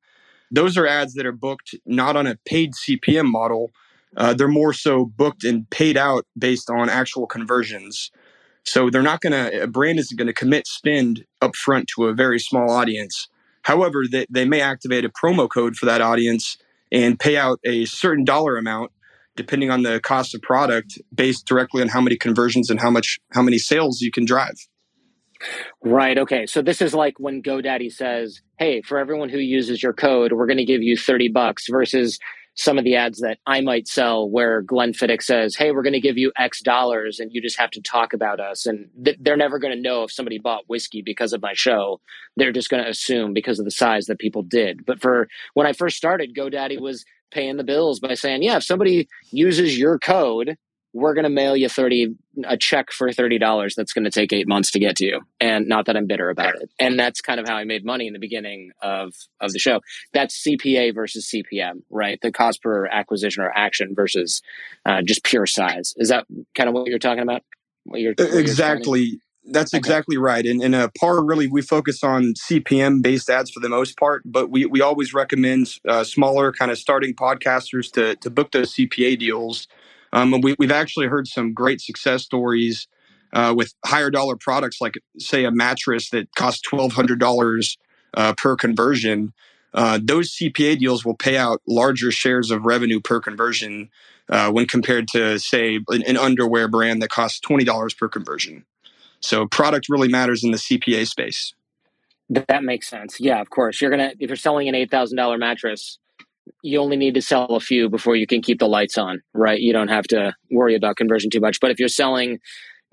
Those are ads that are booked not on a paid CPM model. Uh, they're more so booked and paid out based on actual conversions. So they're not going to, a brand isn't going to commit spend upfront to a very small audience However, they, they may activate a promo code for that audience and pay out a certain dollar amount depending on the cost of product based directly on how many conversions and how much how many sales you can drive. Right. Okay. So this is like when GoDaddy says, "Hey, for everyone who uses your code, we're going to give you 30 bucks," versus some of the ads that I might sell where Glenfiddich says, Hey, we're going to give you X dollars and you just have to talk about us. And th- they're never going to know if somebody bought whiskey because of my show. They're just going to assume because of the size that people did. But for when I first started, GoDaddy was paying the bills by saying, Yeah, if somebody uses your code, we're going to mail you 30 a check for $30 that's going to take 8 months to get to you. And not that I'm bitter about it. And that's kind of how I made money in the beginning of of the show. That's CPA versus CPM right? The cost per acquisition or action versus uh, just pure size. Is that kind of what you're talking about? What you're, what exactly. You're that's exactly right. And in a PAR, really, we focus on CPM based ads for the most part, but we, we always recommend uh, smaller kind of starting podcasters to, to book those CPA deals. Um, and we, we've actually heard some great success stories uh, with higher dollar products, like, say, a mattress that costs $1,200 uh, per conversion. Uh, those CPA deals will pay out larger shares of revenue per conversion uh, when compared to, say, an, an underwear brand that costs $20 per conversion. So product really matters in the CPA space. That makes sense. Yeah, of course. You're gonna if you're selling an eight thousand dollar mattress, you only need to sell a few before you can keep the lights on, right? You don't have to worry about conversion too much. But if you're selling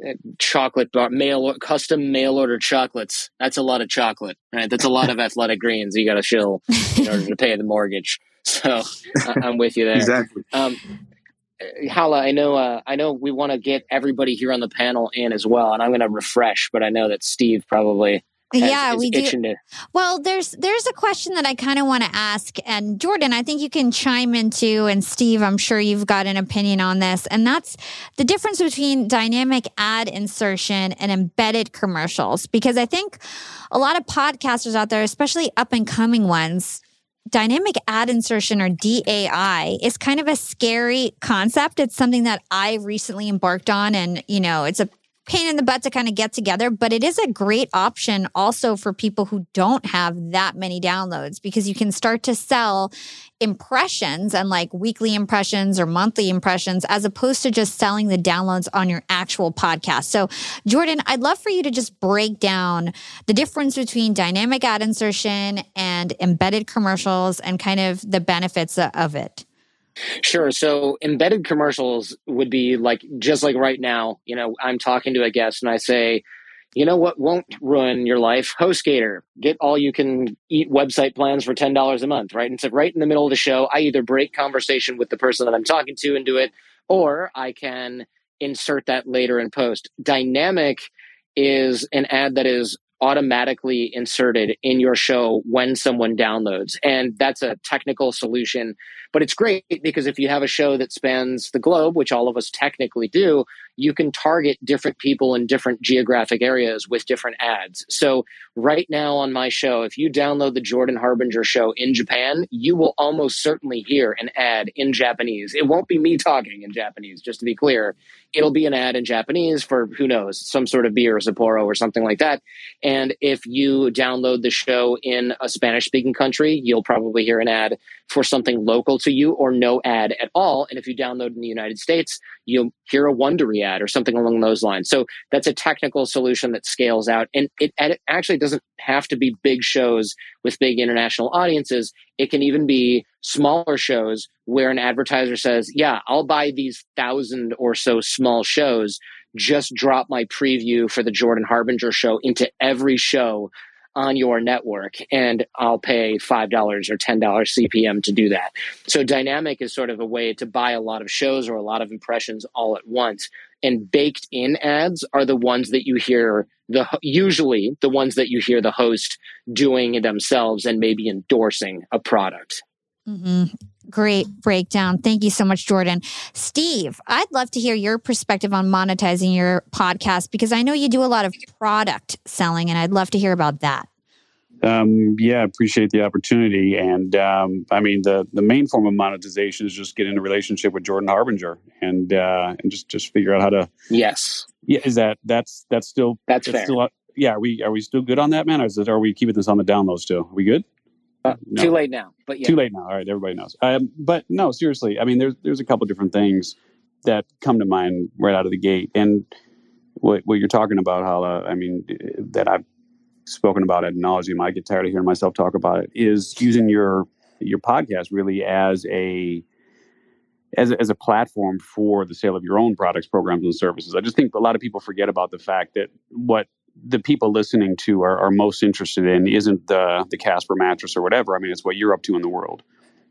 uh, chocolate bar, mail custom mail order chocolates, that's a lot of chocolate, right? That's a lot of athletic greens you got to shill in order to pay the mortgage. So I'm with you there. Exactly. Um, Hala, I know, uh, I know, we want to get everybody here on the panel in as well, and I'm going to refresh, but I know that Steve probably. Yeah, we do. Well, there's there's a question that I kind of want to ask, and Jordan, I think you can chime into, and Steve, I'm sure you've got an opinion on this, and that's the difference between dynamic ad insertion and embedded commercials, because I think a lot of podcasters out there, especially up and coming ones, dynamic ad insertion or DAI is kind of a scary concept. It's something that I recently embarked on and, you know, it's a pain in the butt to kind of get together, but it is a great option also for people who don't have that many downloads because you can start to sell impressions and like weekly impressions or monthly impressions as opposed to just selling the downloads on your actual podcast. So, Jordan, I'd love for you to just break down the difference between dynamic ad insertion and embedded commercials and kind of the benefits of it. Sure. So embedded commercials would be like just like right now, you know, I'm talking to a guest and I say, you know what won't ruin your life? HostGator. Get all you can eat website plans for $10 a month, right? And so right in the middle of the show, I either break conversation with the person that I'm talking to and do it, or I can insert that later in post. Dynamic is an ad that is automatically inserted in your show when someone downloads. And that's a technical solution, but it's great because if you have a show that spans the globe, which all of us technically do, you can target different people in different geographic areas with different ads. So, right now on my show, if you download the Jordan Harbinger show in Japan, you will almost certainly hear an ad in Japanese. It won't be me talking in Japanese, just to be clear. It'll be an ad in Japanese for who knows, some sort of beer, or Sapporo, or something like that. And if you download the show in a Spanish speaking country, you'll probably hear an ad for something local to you or no ad at all. And if you download in the United States, you'll hear a Wondery ad or something along those lines. So that's a technical solution that scales out. And it, it actually doesn't have to be big shows with big international audiences. It can even be smaller shows where an advertiser says, Yeah, I'll buy these thousand or so small shows. Just drop my preview for the Jordan Harbinger show into every show on your network and I'll pay $5 or $10 CPM to do that. So dynamic is sort of a way to buy a lot of shows or a lot of impressions all at once. And baked in ads are the ones that you hear the usually the ones that you hear the host doing themselves and maybe endorsing a product. Mm-hmm. Great breakdown. Thank you so much, Jordan. Steve, I'd love to hear your perspective on monetizing your podcast because I know you do a lot of product selling, and I'd love to hear about that. Um, yeah, appreciate the opportunity. And um, I mean, the the main form of monetization is just get in a relationship with Jordan Harbinger and uh, and just just figure out how to. Yes. Yeah, is that that's that's still that's, that's. Still, yeah, are we are we still good on that, man? Or is it, are we keeping this on the download still? Are we good? Uh, no. Too late now, but yeah. Too late now. All right, everybody knows. Um, but no, seriously. I mean, there's there's a couple different things that come to mind right out of the gate, and what what you're talking about, Hala. I mean, that I've spoken about ad nauseum. I get tired of hearing myself talk about it. Is using your your podcast really as a as a, as a platform for the sale of your own products, programs, and services. I just think a lot of people forget about the fact that what the people listening to are, are most interested in isn't the the Casper mattress or whatever. I mean, it's what you're up to in the world.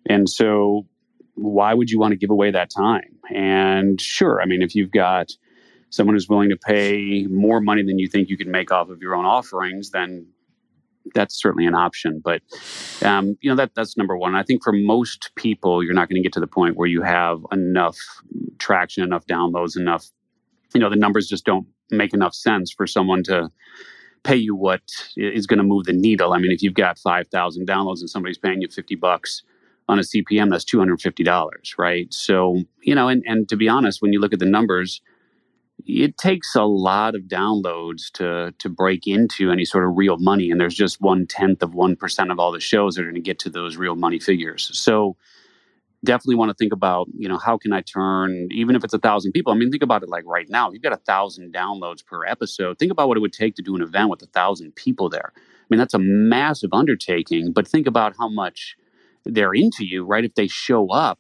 And so why would you want to give away that time? And sure, I mean, if you've got someone who's willing to pay more money than you think you can make off of your own offerings, then that's certainly an option. But um, you know that that's number one. I think for most people, you're not going to get to the point where you have enough traction, enough downloads, enough. You know, the numbers just don't make enough sense for someone to pay you what is going to move the needle. I mean, if you've got five thousand downloads and somebody's paying you fifty bucks on a CPM, that's two hundred fifty dollars, right? So you know, and and to be honest, when you look at the numbers it takes a lot of downloads to to break into any sort of real money and there's just one tenth of one percent of all the shows that are going to get to those real money figures. So definitely want to think about you know how can i turn even if it's a thousand people i mean think about it like right now you've got a thousand downloads per episode think about what it would take to do an event with a thousand people there. I mean that's a massive undertaking but think about how much they're into you right if they show up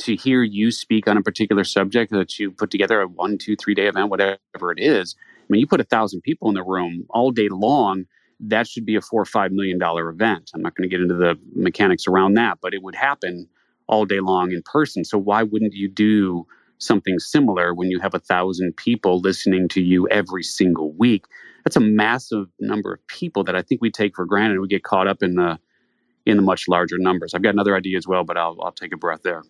to hear you speak on a particular subject that you put together a one, two, three day event, whatever it is. I mean, you put a thousand people in the room all day long. That should be a four or five million dollar event. I'm not going to get into the mechanics around that, but it would happen all day long in person. So why wouldn't you do something similar when you have a thousand people listening to you every single week? That's a massive number of people that I think we take for granted. We get caught up in the in the much larger numbers. I've got another idea as well, but I'll I'll take a breath there.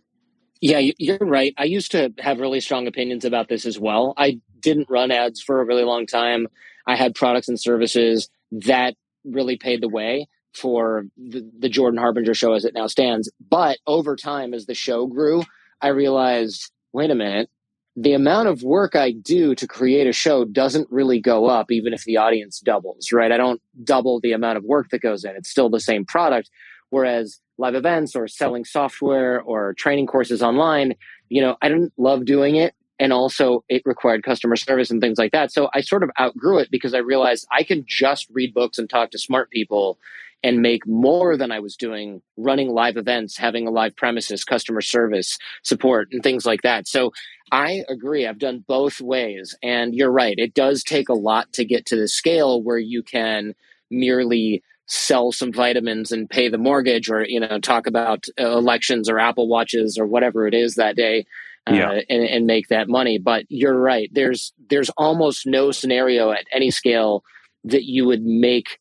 Yeah, you're right. I used to have really strong opinions about this as well. I didn't run ads for a really long time. I had products and services that really paid the way for the, the Jordan Harbinger show as it now stands. But over time, as the show grew, I realized wait a minute, the amount of work I do to create a show doesn't really go up, even if the audience doubles, right? I don't double the amount of work that goes in. It's still the same product. Whereas live events or selling software or training courses online, you know, I didn't love doing it. And also, it required customer service and things like that. So I sort of outgrew it because I realized I can just read books and talk to smart people and make more than I was doing running live events, having a live premises, customer service support, and things like that. So I agree. I've done both ways. And you're right. It does take a lot to get to the scale where you can merely sell some vitamins and pay the mortgage or you know talk about uh, elections or apple watches or whatever it is that day uh, yeah. and, and make that money but you're right there's there's almost no scenario at any scale that you would make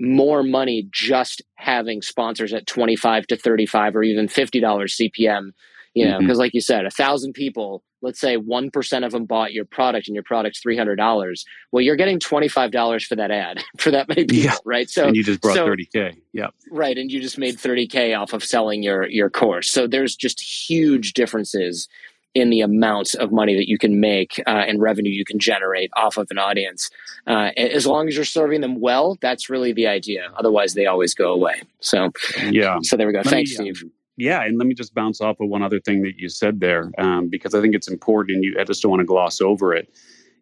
more money just having sponsors at 25 to 35 or even $50 cpm you know because mm-hmm. like you said a thousand people let's say 1% of them bought your product and your product's $300 well you're getting $25 for that ad for that many people yeah. right? So and you just brought so, 30k yeah right and you just made 30k off of selling your your course. So there's just huge differences in the amounts of money that you can make uh, and revenue you can generate off of an audience. Uh, as long as you're serving them well that's really the idea. Otherwise they always go away. So yeah. so there we go. Let thanks me, um, steve yeah, and let me just bounce off of one other thing that you said there, um, because I think it's important. And you, I just don't want to gloss over it.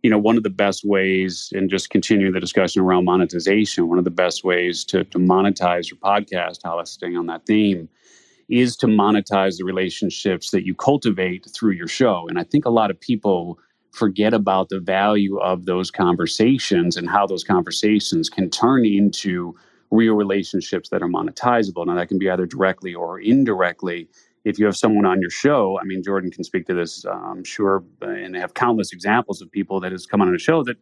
You know, one of the best ways, and just continuing the discussion around monetization, one of the best ways to, to monetize your podcast, how I staying on that theme, is to monetize the relationships that you cultivate through your show. And I think a lot of people forget about the value of those conversations and how those conversations can turn into real relationships that are monetizable. Now, that can be either directly or indirectly. If you have someone on your show, I mean, Jordan can speak to this, uh, I'm sure, and have countless examples of people that has come on a show that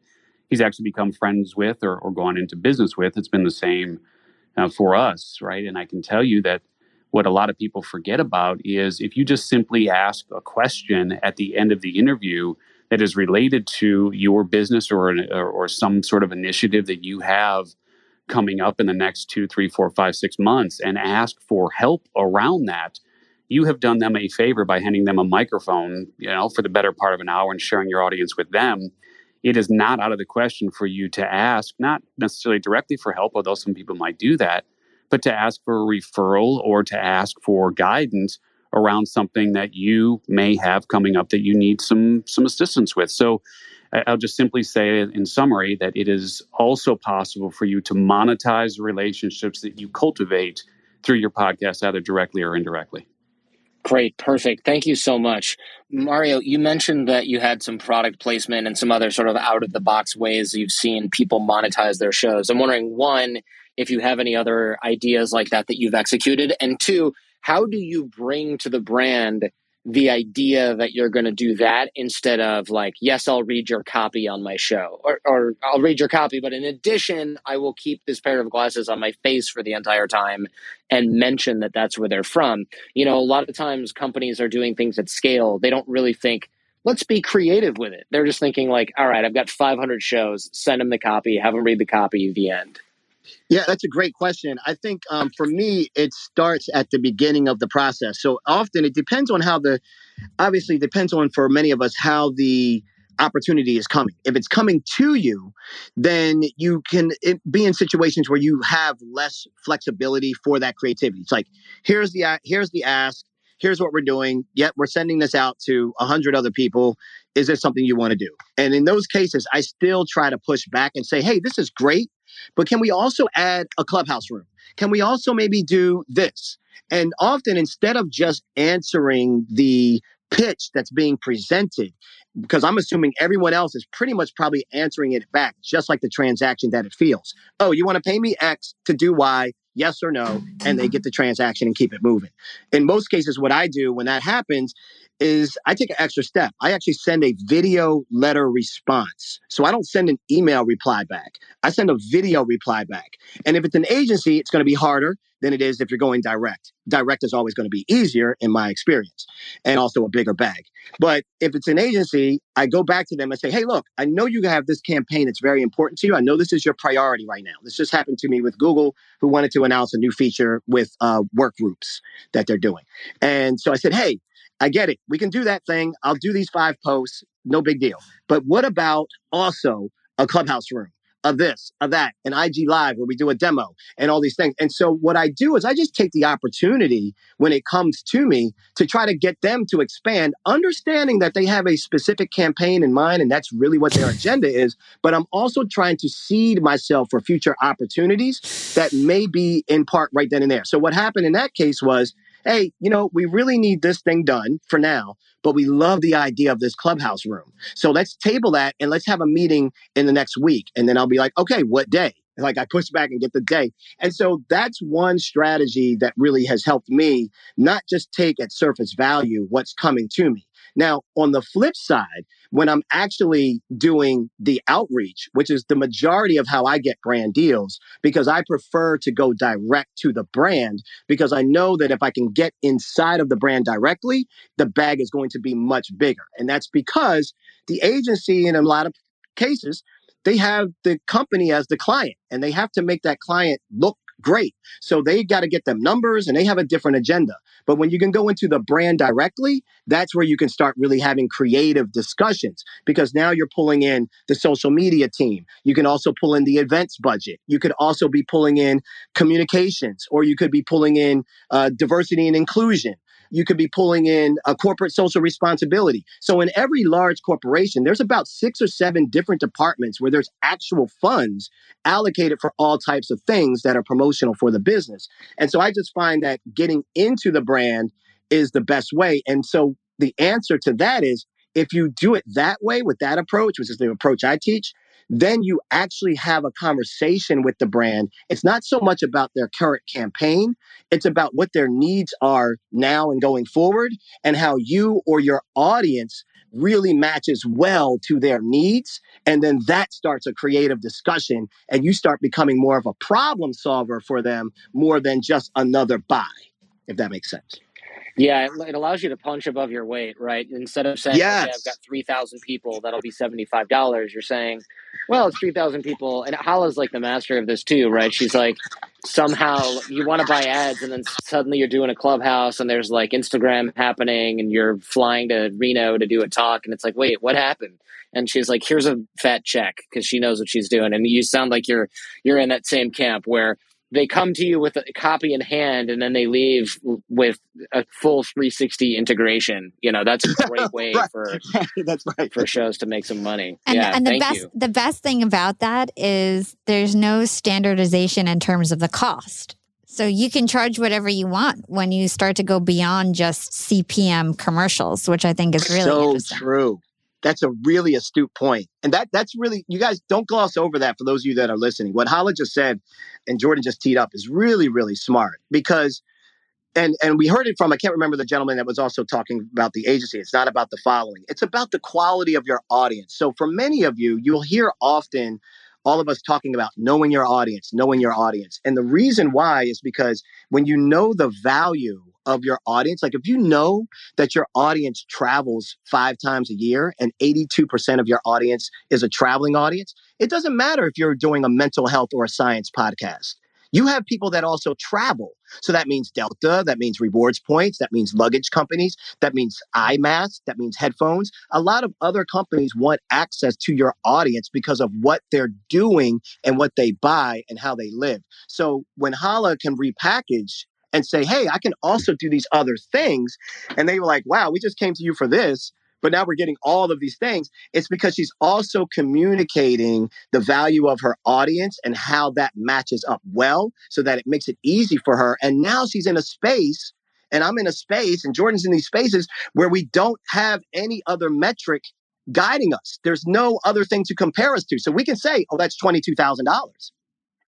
he's actually become friends with or, or gone into business with. It's been the same uh, for us, right? And I can tell you that what a lot of people forget about is if you just simply ask a question at the end of the interview that is related to your business or, or, or some sort of initiative that you have coming up in the next two, three, four, five, six months and ask for help around that, you have done them a favor by handing them a microphone, you know, for the better part of an hour and sharing your audience with them. It is not out of the question for you to ask, not necessarily directly for help, although some people might do that, but to ask for a referral or to ask for guidance around something that you may have coming up that you need some some assistance with. So I'll just simply say in summary that it is also possible for you to monetize relationships that you cultivate through your podcast, either directly or indirectly. Great, perfect. Thank you so much. Mario, you mentioned that you had some product placement and some other sort of out of the box ways you've seen people monetize their shows. I'm wondering, one, if you have any other ideas like that that you've executed, and two, how do you bring to the brand the idea that you're going to do that instead of like, yes, I'll read your copy on my show or, or I'll read your copy, but in addition, I will keep this pair of glasses on my face for the entire time and mention that that's where they're from. You know, a lot of times companies are doing things at scale. They don't really think, let's be creative with it. They're just thinking like, all right, I've got 500 shows, send them the copy, have them read the copy, the end. Yeah, that's a great question. I think um, for me, it starts at the beginning of the process. So often it depends on how the, obviously, depends on for many of us how the opportunity is coming. If it's coming to you, then you can be in situations where you have less flexibility for that creativity. It's like here's the here's the ask, here's what we're doing. Yet we're sending this out to a hundred other people. Is this something you want to do? And in those cases, I still try to push back and say, hey, this is great. But can we also add a clubhouse room? Can we also maybe do this? And often, instead of just answering the pitch that's being presented, because I'm assuming everyone else is pretty much probably answering it back, just like the transaction that it feels. Oh, you want to pay me X to do Y? Yes or no? And they get the transaction and keep it moving. In most cases, what I do when that happens is I take an extra step. I actually send a video letter response. So I don't send an email reply back. I send a video reply back. And if it's an agency, it's going to be harder than it is if you're going direct. Direct is always going to be easier in my experience and also a bigger bag. But if it's an agency, I go back to them and say, hey, look, I know you have this campaign that's very important to you. I know this is your priority right now. This just happened to me with Google, who wanted to announce a new feature with uh, work groups that they're doing. And so I said, hey, I get it. We can do that thing. I'll do these five posts. No big deal. But what about also a clubhouse room? of this, of that, an IG Live where we do a demo and all these things. And so what I do is I just take the opportunity when it comes to me to try to get them to expand, understanding that they have a specific campaign in mind and that's really what their agenda is. But I'm also trying to seed myself for future opportunities that may be in part right then and there. So what happened in that case was hey, you know, we really need this thing done for now, but we love the idea of this clubhouse room. So let's table that and let's have a meeting in the next week. And then I'll be like, okay, what day? Like I push back and get the day. And so that's one strategy that really has helped me not just take at surface value what's coming to me. Now, on the flip side, when I'm actually doing the outreach, which is the majority of how I get brand deals, because I prefer to go direct to the brand, because I know that if I can get inside of the brand directly, the bag is going to be much bigger. And that's because the agency, in a lot of cases, they have the company as the client and they have to make that client look great. So they got to get them numbers and they have a different agenda. But when you can go into the brand directly, that's where you can start really having creative discussions because now you're pulling in the social media team. You can also pull in the events budget. You could also be pulling in communications or you could be pulling in uh, diversity and inclusion you could be pulling in a corporate social responsibility. So in every large corporation, there's about six or seven different departments where there's actual funds allocated for all types of things that are promotional for the business. And so I just find that getting into the brand is the best way. And so the answer to that is if you do it that way with that approach, which is the approach I teach, then you actually have a conversation with the brand. It's not so much about their current campaign, it's about what their needs are now and going forward, and how you or your audience really matches well to their needs. And then that starts a creative discussion, and you start becoming more of a problem solver for them more than just another buy, if that makes sense. Yeah, it, allows you to punch above your weight, right? Instead of saying, yes. okay, I've got 3,000 people, that'll be $75, you're saying, well, it's 3,000 people. And Hala's like the master of this too, right? She's like, somehow you want to buy ads and then suddenly you're doing a clubhouse and there's like Instagram happening and you're flying to Reno to do a talk. And it's like, wait, what happened? And she's like, here's a fat check because she knows what she's doing. And you sound like you're, you're in that same camp where they come to you with a copy in hand and then they leave with a full 360 integration. You know that's a great way right. for that's right. for shows to make some money. And, yeah and the thank best you. the best thing about that is there's no standardization in terms of the cost. So you can charge whatever you want when you start to go beyond just cpm commercials which i think is really so true that's a really astute point. And that that's really you guys don't gloss over that for those of you that are listening. What Hala just said and Jordan just teed up is really, really smart because and and we heard it from I can't remember the gentleman that was also talking about the agency. It's not about the following. It's about the quality of your audience. So for many of you, you'll hear often all of us talking about knowing your audience, knowing your audience. And the reason why is because when you know the value of your audience, like if you know that your audience travels five times a year and 82% of your audience is a traveling audience, it doesn't matter if you're doing a mental health or a science podcast. You have people that also travel. So that means Delta, that means rewards points, that means luggage companies, that means eye masks, that means headphones. A lot of other companies want access to your audience because of what they're doing and what they buy and how they live. So when Hala can repackage and say, hey, I can also do these other things, and they were like, wow, we just came to you for this but now we're getting all of these things. It's because she's also communicating the value of her audience and how that matches up well so that it makes it easy for her. And now she's in a space, and I'm in a space, and Jordan's in these spaces where we don't have any other metric guiding us. There's no other thing to compare us to. So we can say, oh, that's $22,000.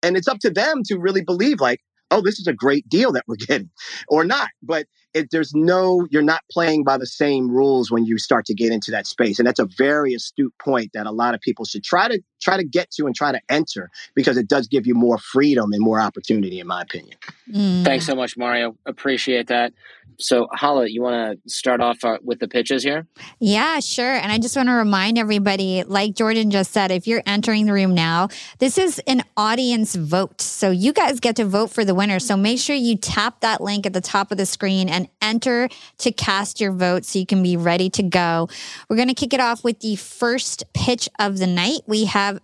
And it's up to them to really believe, like, oh, this is a great deal that we're getting or not. But it, there's no, you're not playing by the same rules when you start to get into that space. And that's a very astute point that a lot of people should try to try to get to and try to enter because it does give you more freedom and more opportunity, in my opinion. Mm. Thanks so much, Mario. Appreciate that. So, Hala, you want to start off uh, with the pitches here? Yeah, sure. And I just want to remind everybody, like Jordan just said, if you're entering the room now, this is an audience vote. So you guys get to vote for the winner. So make sure you tap that link at the top of the screen and enter to cast your vote so you can be ready to go. We're going to kick it off with the first pitch of the night. We have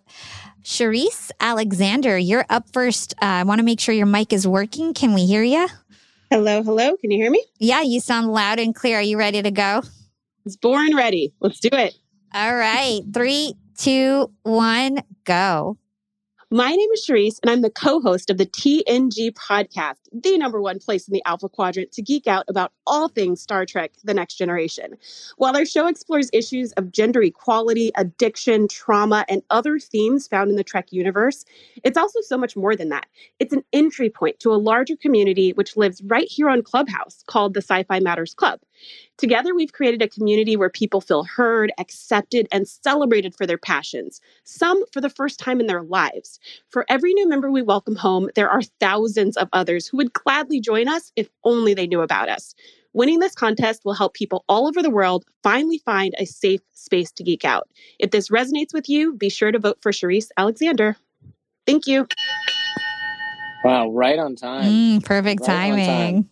Charisse Alexander. You're up first. Uh, I want to make sure your mic is working. Can we hear you? Hello, hello. Can you hear me? Yeah, you sound loud and clear. Are you ready to go? It's born ready. Let's do it. All right. Three, two, one, go. My name is Charisse, and I'm the co host of the TNG podcast, the number one place in the Alpha Quadrant to geek out about all things Star Trek The Next Generation. While our show explores issues of gender equality, addiction, trauma, and other themes found in the Trek universe, it's also so much more than that. It's an entry point to a larger community which lives right here on Clubhouse called the Sci Fi Matters Club. Together, we've created a community where people feel heard, accepted, and celebrated for their passions, some for the first time in their lives. For every new member we welcome home, there are thousands of others who would gladly join us if only they knew about us. Winning this contest will help people all over the world finally find a safe space to geek out. If this resonates with you, be sure to vote for Charisse Alexander. Thank you. Wow, right on time. Mm, perfect Right on timing.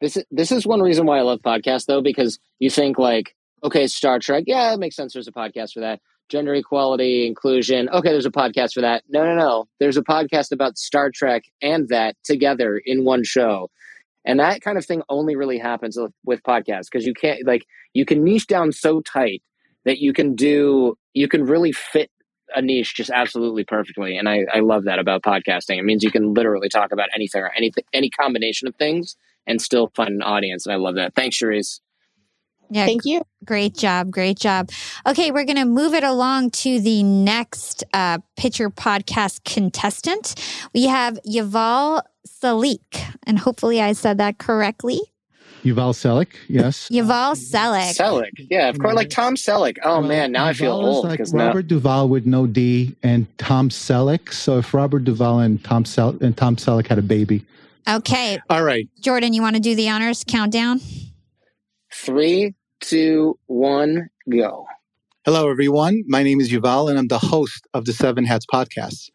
This is this is one reason why I love podcasts though, because you think like, okay, Star Trek, yeah, it makes sense. There's a podcast for that. Gender equality, inclusion. Okay, there's a podcast for that. No, no, no. There's a podcast about Star Trek and that together in one show. And that kind of thing only really happens with, with podcasts because you can't like you can niche down so tight that you can do you can really fit a niche just absolutely perfectly. And I, I love that about podcasting. It means you can literally talk about anything or anything any combination of things and still find an audience. And I love that. Thanks, Charisse. Yeah. Thank you. Great job. Great job. Okay, we're going to move it along to the next uh, Pitch Your Podcast contestant. We have Yuval Salik, and hopefully I said that correctly. Yuval Selik, yes. Yuval Salik. Selleck. Yeah, of course. Like Tom Selleck. Oh, man. Now I feel old like because now. Robert Duvall with no D and Tom Selleck. So if Robert Duvall and Tom Sel- and Tom Selleck had a baby, Okay, All right. Jordan, you want to do the honors countdown? Three, two, one, go. Hello, everyone. My name is Yuval, and I'm the host of the Seven Hats podcast.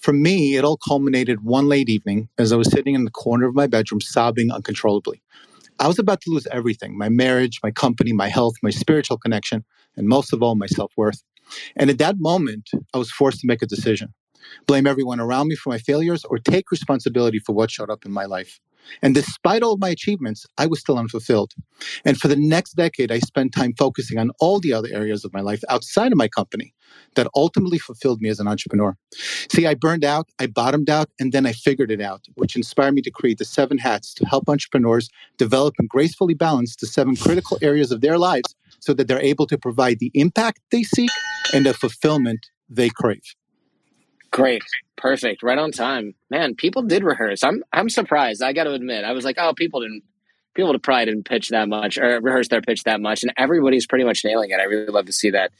For me, it all culminated one late evening as I was sitting in the corner of my bedroom sobbing uncontrollably. I was about to lose everything my marriage, my company, my health, my spiritual connection, and most of all, my self worth. And at that moment, I was forced to make a decision blame everyone around me for my failures or take responsibility for what showed up in my life. And despite all my achievements, I was still unfulfilled. And for the next decade, I spent time focusing on all the other areas of my life outside of my company that ultimately fulfilled me as an entrepreneur. See, I burned out, I bottomed out, and then I figured it out, which inspired me to create the seven hats to help entrepreneurs develop and gracefully balance the seven critical areas of their lives so that they're able to provide the impact they seek and the fulfillment they crave. Great. Perfect. Right on time. Man, people did rehearse. I'm I'm surprised. I got to admit. I was like, "Oh, people didn't people probably didn't pitch that much or rehearse their pitch that much, and everybody's pretty much nailing it. I really love to see that.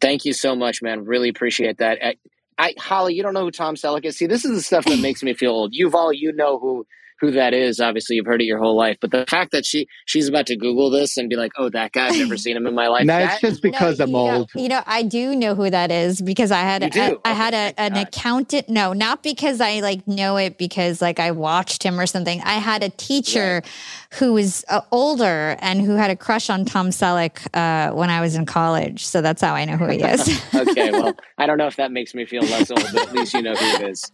Thank you so much, man. Really appreciate that. I, I Hala, you don't know who Tom Selleck is. See, this is the stuff that makes me feel old. Yuval, you know who who that is. Obviously, you've heard it your whole life, but the fact that she she's about to Google this and be like, "Oh, that guy, I've never seen him in my life." No, that, it's just because I'm you know, old. you know, I do know who that is because I had You do? a, I had a, an accountant. No, not because I like know it because like I watched him or something. I had a teacher who was uh, older and who had a crush on Tom Selleck uh, when I was in college. So that's how I know who he is. okay, well, I don't know if that makes me feel less old, but at least you know who it is.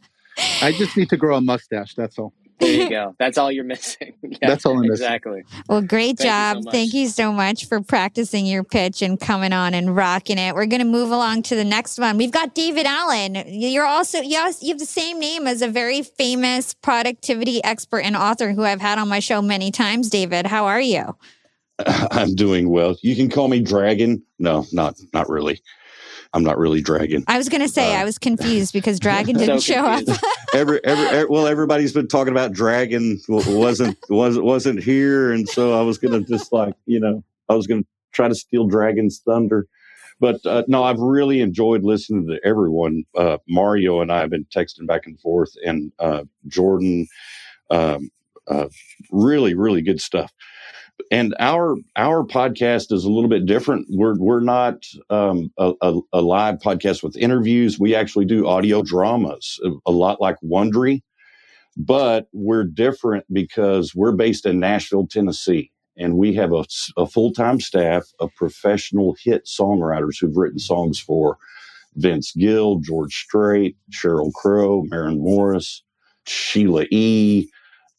I just need to grow a mustache. That's all. There you go. That's all you're missing. Yeah, That's all I'm missing. Exactly. Well, great Thank you so job. Thank you so much for practicing your pitch and coming on and rocking it. We're going to move along to the next one. We've got David Allen. You're also, yes, you have the same name as a very famous productivity expert and author who I've had on my show many times. David, how are you? I'm doing well. You can call me Dragon. No, not not really. I'm not really Dragon. I was going to say, I was confused because Dragon didn't show up. every, every, every well, everybody's been talking about Dragon. wasn't wasn't wasn't here, and so I was gonna just like you know I was gonna try to steal Dragon's thunder. But uh, no, I've really enjoyed listening to everyone. Uh, Mario and I have been texting back and forth, and uh, Jordan, um, uh, really, really good stuff. And our our podcast is a little bit different. We're we're not um, a, a, a live podcast with interviews. We actually do audio dramas, a, a lot like Wondery, but we're different because we're based in Nashville, Tennessee, and we have a, a full time staff of professional hit songwriters who've written songs for Vince Gill, George Strait, Sheryl Crow, Maren Morris, Sheila E.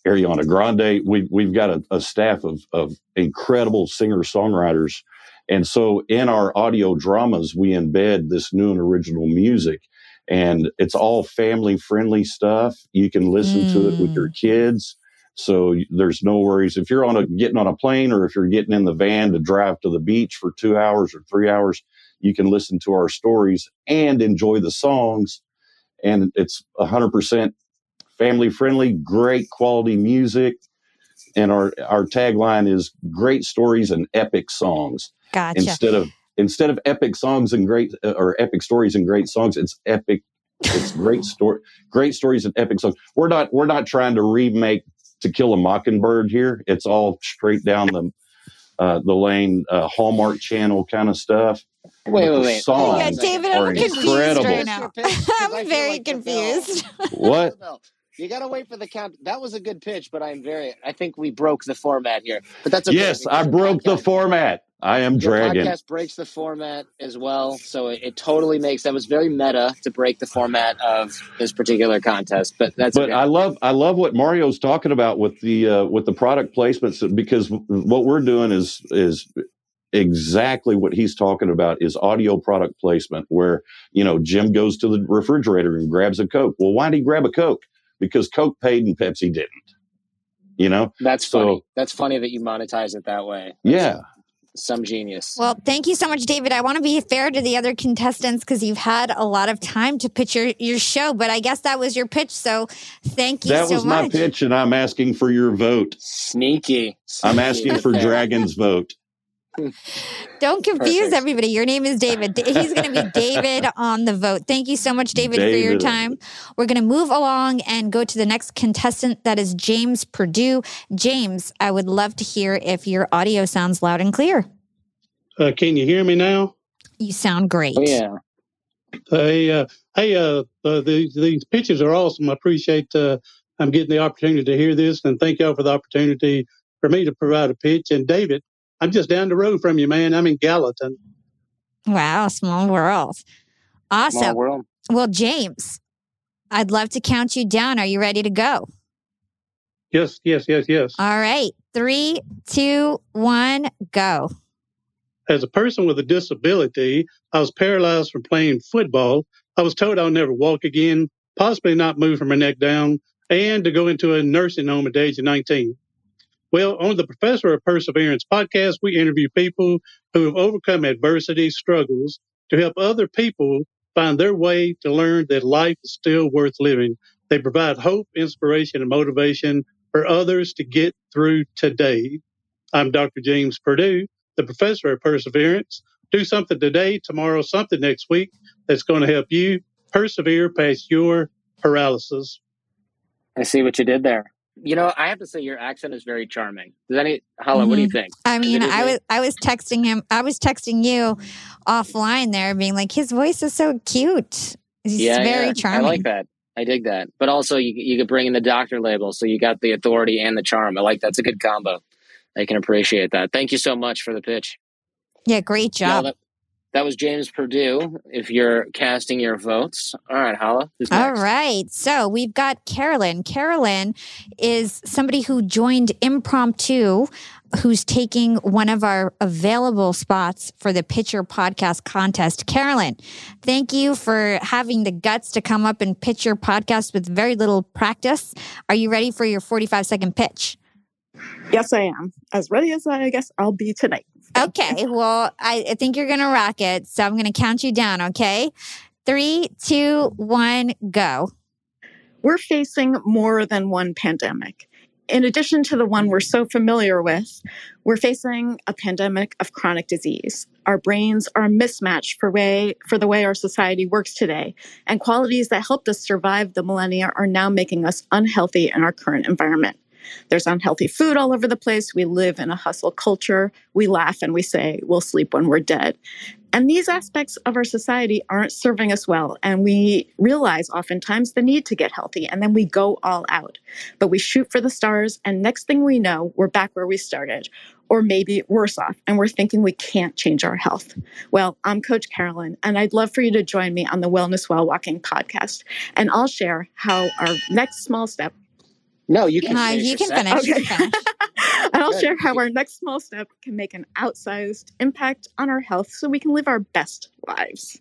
Ariana Grande. We've we've got a, a staff of of incredible singer songwriters, and so in our audio dramas we embed this new and original music, and it's all family friendly stuff. You can listen to it with your mm. kids. So there's no worries if you're on a getting on a plane or if you're getting in the van to drive to the beach for two hours or three hours, you can listen to our stories and enjoy the songs. And it's hundred percent family friendly, great quality music. And our, our tagline is great stories and epic songs. Gotcha. Instead of instead of epic songs and great uh, or epic stories and great songs, it's epic. It's great story, great stories and epic songs. We're not we're not trying to remake To Kill a Mockingbird here. It's all straight down the uh, the lane, uh, Hallmark Channel kind of stuff. Wait, wait, wait. songs yeah, David, I'm confused incredible. right now. I'm very confused. What? You got to wait for the count. That was a good pitch, but I'm very. I think we broke the format here, but that's okay. Yes, I broke the format. I am Your Dragon. podcast breaks the format as well, so it, it totally makes. That was very meta to break the format of this particular contest, but that's but okay. I love I love what Mario's talking about with the uh, with the product placements because what we're doing is is exactly what he's talking about is audio product placement where you know Jim goes to the refrigerator and grabs a Coke. Well, why did he grab a Coke? Because Coke paid and Pepsi didn't. You know, That's so funny. That's funny that you monetize it that way. yeah. Some genius. Well, thank you so much, David. I want to be fair to the other contestants because you've had a lot of time to pitch your, your show, but I guess that was your pitch. So thank you That so was my much. pitch, and I'm asking for your vote. Sneaky. I'm asking for Dragon's vote. Don't confuse Perfect. everybody. Your name is David. He's going to be David on the vote. Thank you so much, David, for your time. We're going to move along and go to the next contestant. That is James Purdue. James, I would love to hear if your audio sounds loud and clear. Uh, can you hear me now? You sound great. Oh, yeah. Hey, uh, hey, uh, uh, these these pictures are awesome. I appreciate uh, I'm getting the opportunity to hear this, and thank y'all for the opportunity for me to provide a pitch. And David, I'm just down the road from you, man. I'm in Gallatin. Wow, small world. Awesome. Small world. Well, James, I'd love to count you down. Are you ready to go? Yes, yes, yes, yes. All right. Three, two, one, go. As a person with a disability, I was paralyzed from playing football. I was told I'll never walk again, possibly not move from my neck down, and to go into a nursing home at the age of 19. Well, on the Professor of Perseverance podcast, we interview people who have overcome adversity, struggles, to help other people find their way to learn that life is still worth living. They provide hope, inspiration, and motivation for others to get through today. I'm Dr. James Purdue, the professor of perseverance. Do something today, tomorrow, something next week that's going to help you persevere past your paralysis. I see what you did there. You know, I have to say your accent is very charming. Does any Hala, what do you Mhm. think? I mean, I was I was texting him. I was texting you offline there, being like, his voice is so cute. He's yeah, very yeah. charming. I like that. I dig that. But also, you you could bring in the doctor label, so you got the authority and the charm. I like that's a good combo. I can appreciate that. Thank you so much for the pitch. Yeah, great job. That, that was James Purdue. If you're casting your votes, all right, Hala. Who's next? right. So we've got Carolyn. Carolyn is somebody who joined impromptu, who's taking one of our available spots for the Pitch Your Podcast contest. Carolyn, thank you for having the guts to come up and pitch your podcast with very little practice. Are you ready for your 45 second pitch? Yes, I am. As ready as I guess I'll be tonight. Okay. Well, I, I think you're going to rock it. So I'm going to count you down. Okay. Three, two, one, go. We're facing more than one pandemic. In addition to the one we're so familiar with, we're facing a pandemic of chronic disease. Our brains are mismatched for way for the way our society works today, and qualities that helped us survive the millennia are now making us unhealthy in our current environment. There's unhealthy food all over the place. We live in a hustle culture. We laugh and we say we'll sleep when we're dead. And these aspects of our society aren't serving us well. And we realize oftentimes the need to get healthy. And then we go all out. But we shoot for the stars. And next thing we know, we're back where we started, or maybe worse off. And we're thinking we can't change our health. Well, I'm Coach Carolyn, and I'd love for you to join me on the Wellness While Walking podcast. And I'll share how our next small step No, you can Uh, finish you can sentence. finish. You finish. and I'll Good. share how our next small step can make an outsized impact on our health so we can live our best lives.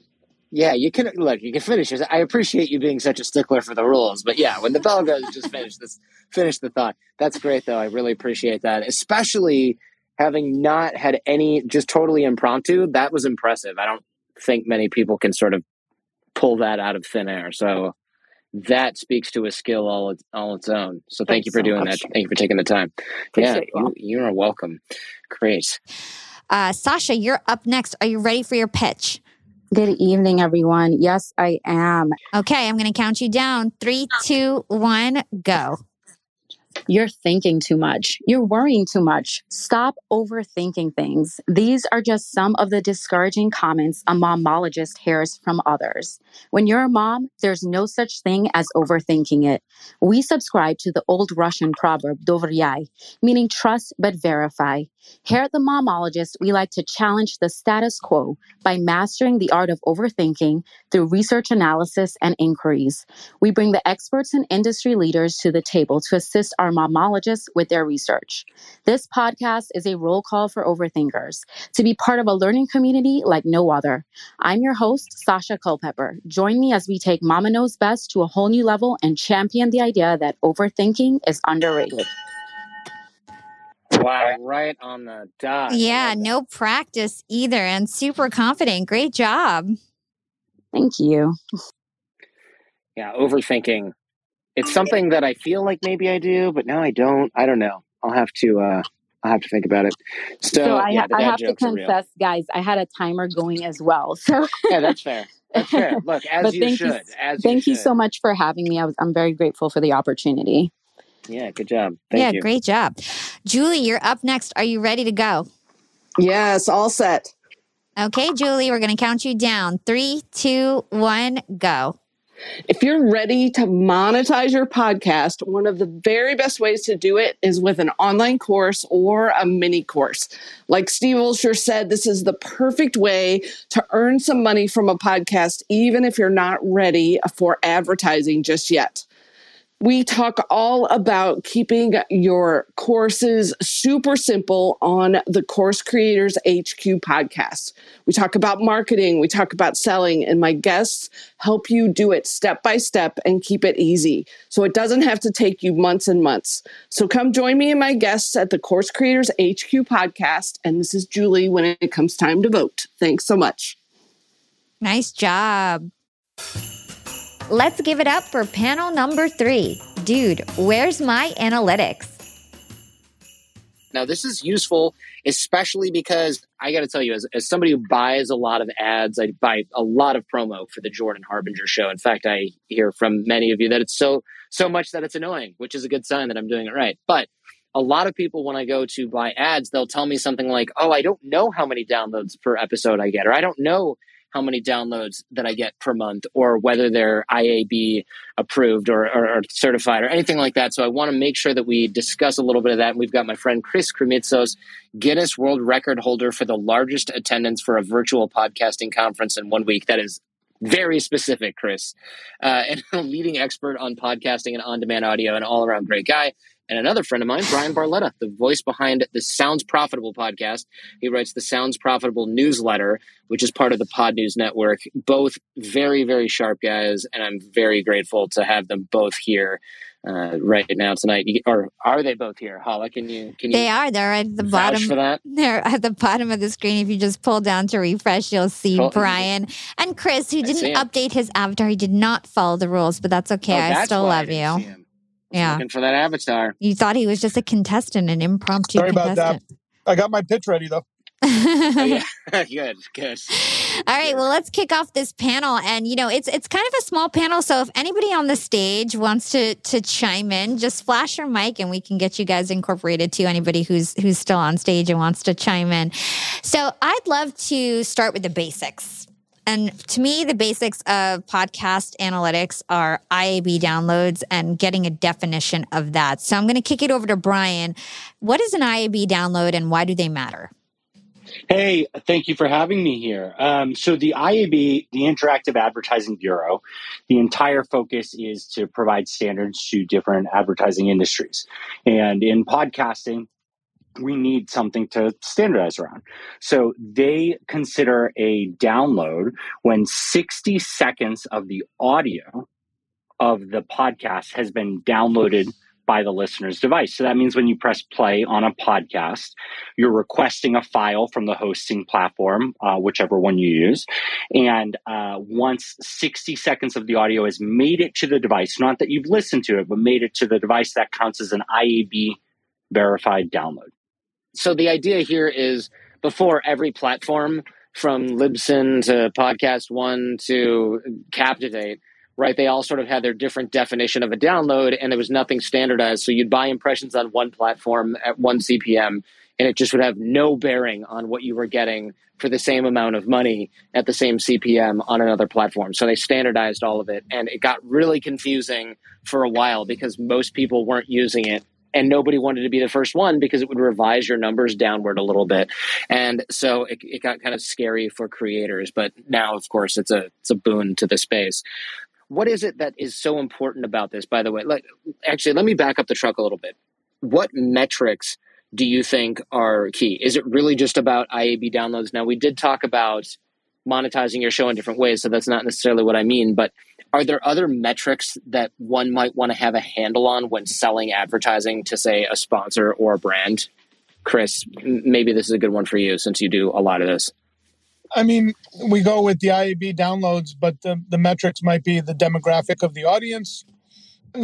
Yeah, you can look. You can finish this. I appreciate you being such a stickler for the rules, but yeah, when the bell goes, just finish this. Finish the thought. That's great, though. I really appreciate that, especially having not had any, just totally impromptu. That was impressive. I don't think many people can sort of pull that out of thin air. So that speaks to a skill all its, all its own. So thank Thanks you for so doing much. that. Thank you for taking the time. Appreciate yeah, you, you are welcome. Great. Uh, Sasha, you're up next. Are you ready for your pitch? Good evening, everyone. Yes, I am. Okay, I'm going to count you down. Three, two, one, go. You're thinking too much. You're worrying too much. Stop overthinking things. These are just some of the discouraging comments a momologist hears from others. When you're a mom, there's no such thing as overthinking it. We subscribe to the old Russian proverb, dovriyai, meaning trust but verify. Here at the Momologist, we like to challenge the status quo by mastering the art of overthinking through research analysis and inquiries. We bring the experts and industry leaders to the table to assist our momologists with their research. This podcast is a roll call for overthinkers to be part of a learning community like no other. I'm your host, Sasha Culpepper. Join me as we take Mama Knows Best to a whole new level and champion the idea that overthinking is underrated. Wow, right on the dot. Yeah, no practice either, and super confident. Great job. Thank you. Yeah, overthinking. It's something that I feel like maybe I do, but now I don't. I don't know. I'll have to. uh I'll have to think about it. So, So I, yeah, the I have to jokes are real. confess, guys, I had a timer going as well. So Yeah, that's fair. That's fair. Look, as but you thank should. you, as thank you you so much for having me. I was, I'm very grateful for the opportunity. Yeah, good job. Thank yeah, you. great job. Julie, you're up next. Are you ready to go? Yes, all set. Okay, Julie, we're going to count you down. Three, two, one, go. If you're ready to monetize your podcast, one of the very best ways to do it is with an online course or a mini course. Like Steve Olsher said, this is the perfect way to earn some money from a podcast, even if you're not ready for advertising just yet. We talk all about keeping your courses super simple on the Course Creators HQ podcast. We talk about marketing, we talk about selling, and my guests help you do it step by step and keep it easy. So it doesn't have to take you months and months. So come join me and my guests at the Course Creators HQ podcast. And this is Julie when it comes time to vote. Thanks so much. Nice job. Let's give it up for panel number three dude, where's my analytics? Now, this is useful, especially because I got to tell you, as, as somebody who buys a lot of ads, I buy a lot of promo for the Jordan Harbinger show. In fact, I hear from many of you that it's so so much that it's annoying, which is a good sign that I'm doing it right. But a lot of people, when I go to buy ads, they'll tell me something like, "Oh, I don't know how many downloads per episode I get," or "I don't know how many downloads that I get per month or whether they're IAB approved or, or, or certified or anything like that. So I want to make sure that we discuss a little bit of that. And we've got my friend Chris Krimitsos, Guinness World Record holder for the largest attendance for a virtual podcasting conference in one week. That is very specific, Chris, uh, and a leading expert on podcasting and on demand audio, and all around great guy and another friend of mine, Bryan Barletta, the voice behind the Sounds Profitable podcast. He writes the Sounds Profitable newsletter, which is part of the Podnews Network. Both very, very sharp guys, and I'm very grateful to have them both here uh, right now tonight. Or are they both here? Hala, can you? Can you They are. They're at the bottom. for that? They're at the bottom of the screen. If you just pull down to refresh, you'll see Bryan and Chris, who I didn't update his avatar. He did not follow the rules, but that's okay. Oh, I that's still I love see you. Him. Yeah. Looking for that avatar. You thought he was just a contestant, an impromptu Sorry about that. I got my pitch ready though. Oh, yeah. good, good. All right, well, let's kick off this panel, and you know, it's it's kind of a small panel. So if anybody on the stage wants to to chime in, just flash your mic, and we can get you guys incorporated to anybody who's who's still on stage and wants to chime in. So I'd love to start with the basics. And to me, the basics of podcast analytics are IAB downloads and getting a definition of that. So I'm going to kick it over to Bryan. What is an IAB download and why do they matter? Hey, thank you for having me here. Um, so, the IAB, the Interactive Advertising Bureau, the entire focus is to provide standards to different advertising industries. And in podcasting, we need something to standardize around. So, they consider a download when 60 seconds of the audio of the podcast has been downloaded by the listener's device. So that means when you press play on a podcast, you're requesting a file from the hosting platform, uh, whichever one you use. And uh, once 60 seconds of the audio has made it to the device, not that you've listened to it, but made it to the device, that counts as an IAB verified download. So the idea here is before every platform from Libsyn to Podcast One to Captivate, right? They all sort of had their different definition of a download, and there was nothing standardized. So you'd buy impressions on one platform at one CPM, and it just would have no bearing on what you were getting for the same amount of money at the same CPM on another platform. So they standardized all of it, and it got really confusing for a while because most people weren't using it and nobody wanted to be the first one because it would revise your numbers downward a little bit. And so it, it got kind of scary for creators but now of course it's a it's a boon to the space. What is it that is so important about this? By the way like actually let me back up the truck a little bit. What metrics do you think are key? Is it really just about iab downloads? Now we did talk about monetizing your show in different ways so that's not necessarily what i mean but are there other metrics that one might want to have a handle on when selling advertising to say a sponsor or a brand chris maybe this is a good one for you since you do a lot of this I mean, we go with the IAB downloads, but the, the metrics might be the demographic of the audience.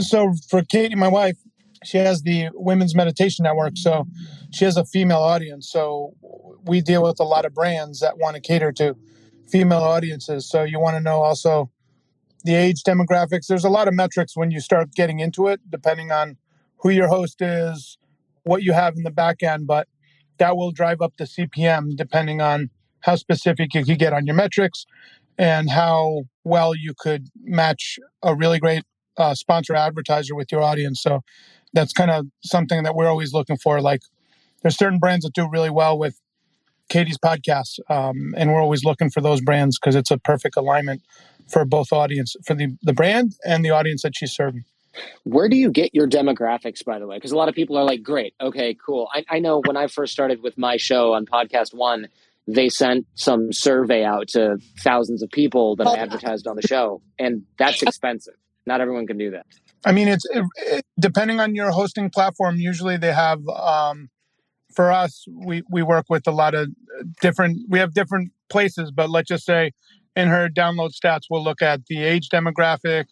So for Katie, my wife, she has the Women's Meditation Network. So she has a female audience. So we deal with a lot of brands that want to cater to female audiences. So you want to know also the age demographics. There's a lot of metrics when you start getting into it, depending on who your host is, what you have in the back end. But that will drive up the CPM depending on how specific you could get on your metrics and how well you could match a really great uh, sponsor advertiser with your audience. So that's kind of something that we're always looking for. Like there's certain brands that do really well with Katie's podcast, um, and we're always looking for those brands because it's a perfect alignment for both audience, for the the brand and the audience that she's serving. Where do you get your demographics, by the way? Because a lot of people are like, great, okay, cool. I, I know when I first started with my show on Podcast One, they sent some survey out to thousands of people that I advertised on the show, and that's expensive. Not everyone can do that. I mean, it's it, it- depending on your hosting platform. Usually, they have. Um, for us, we we work with a lot of different. We have different places, but let's just say, in her download stats, we'll look at the age demographic.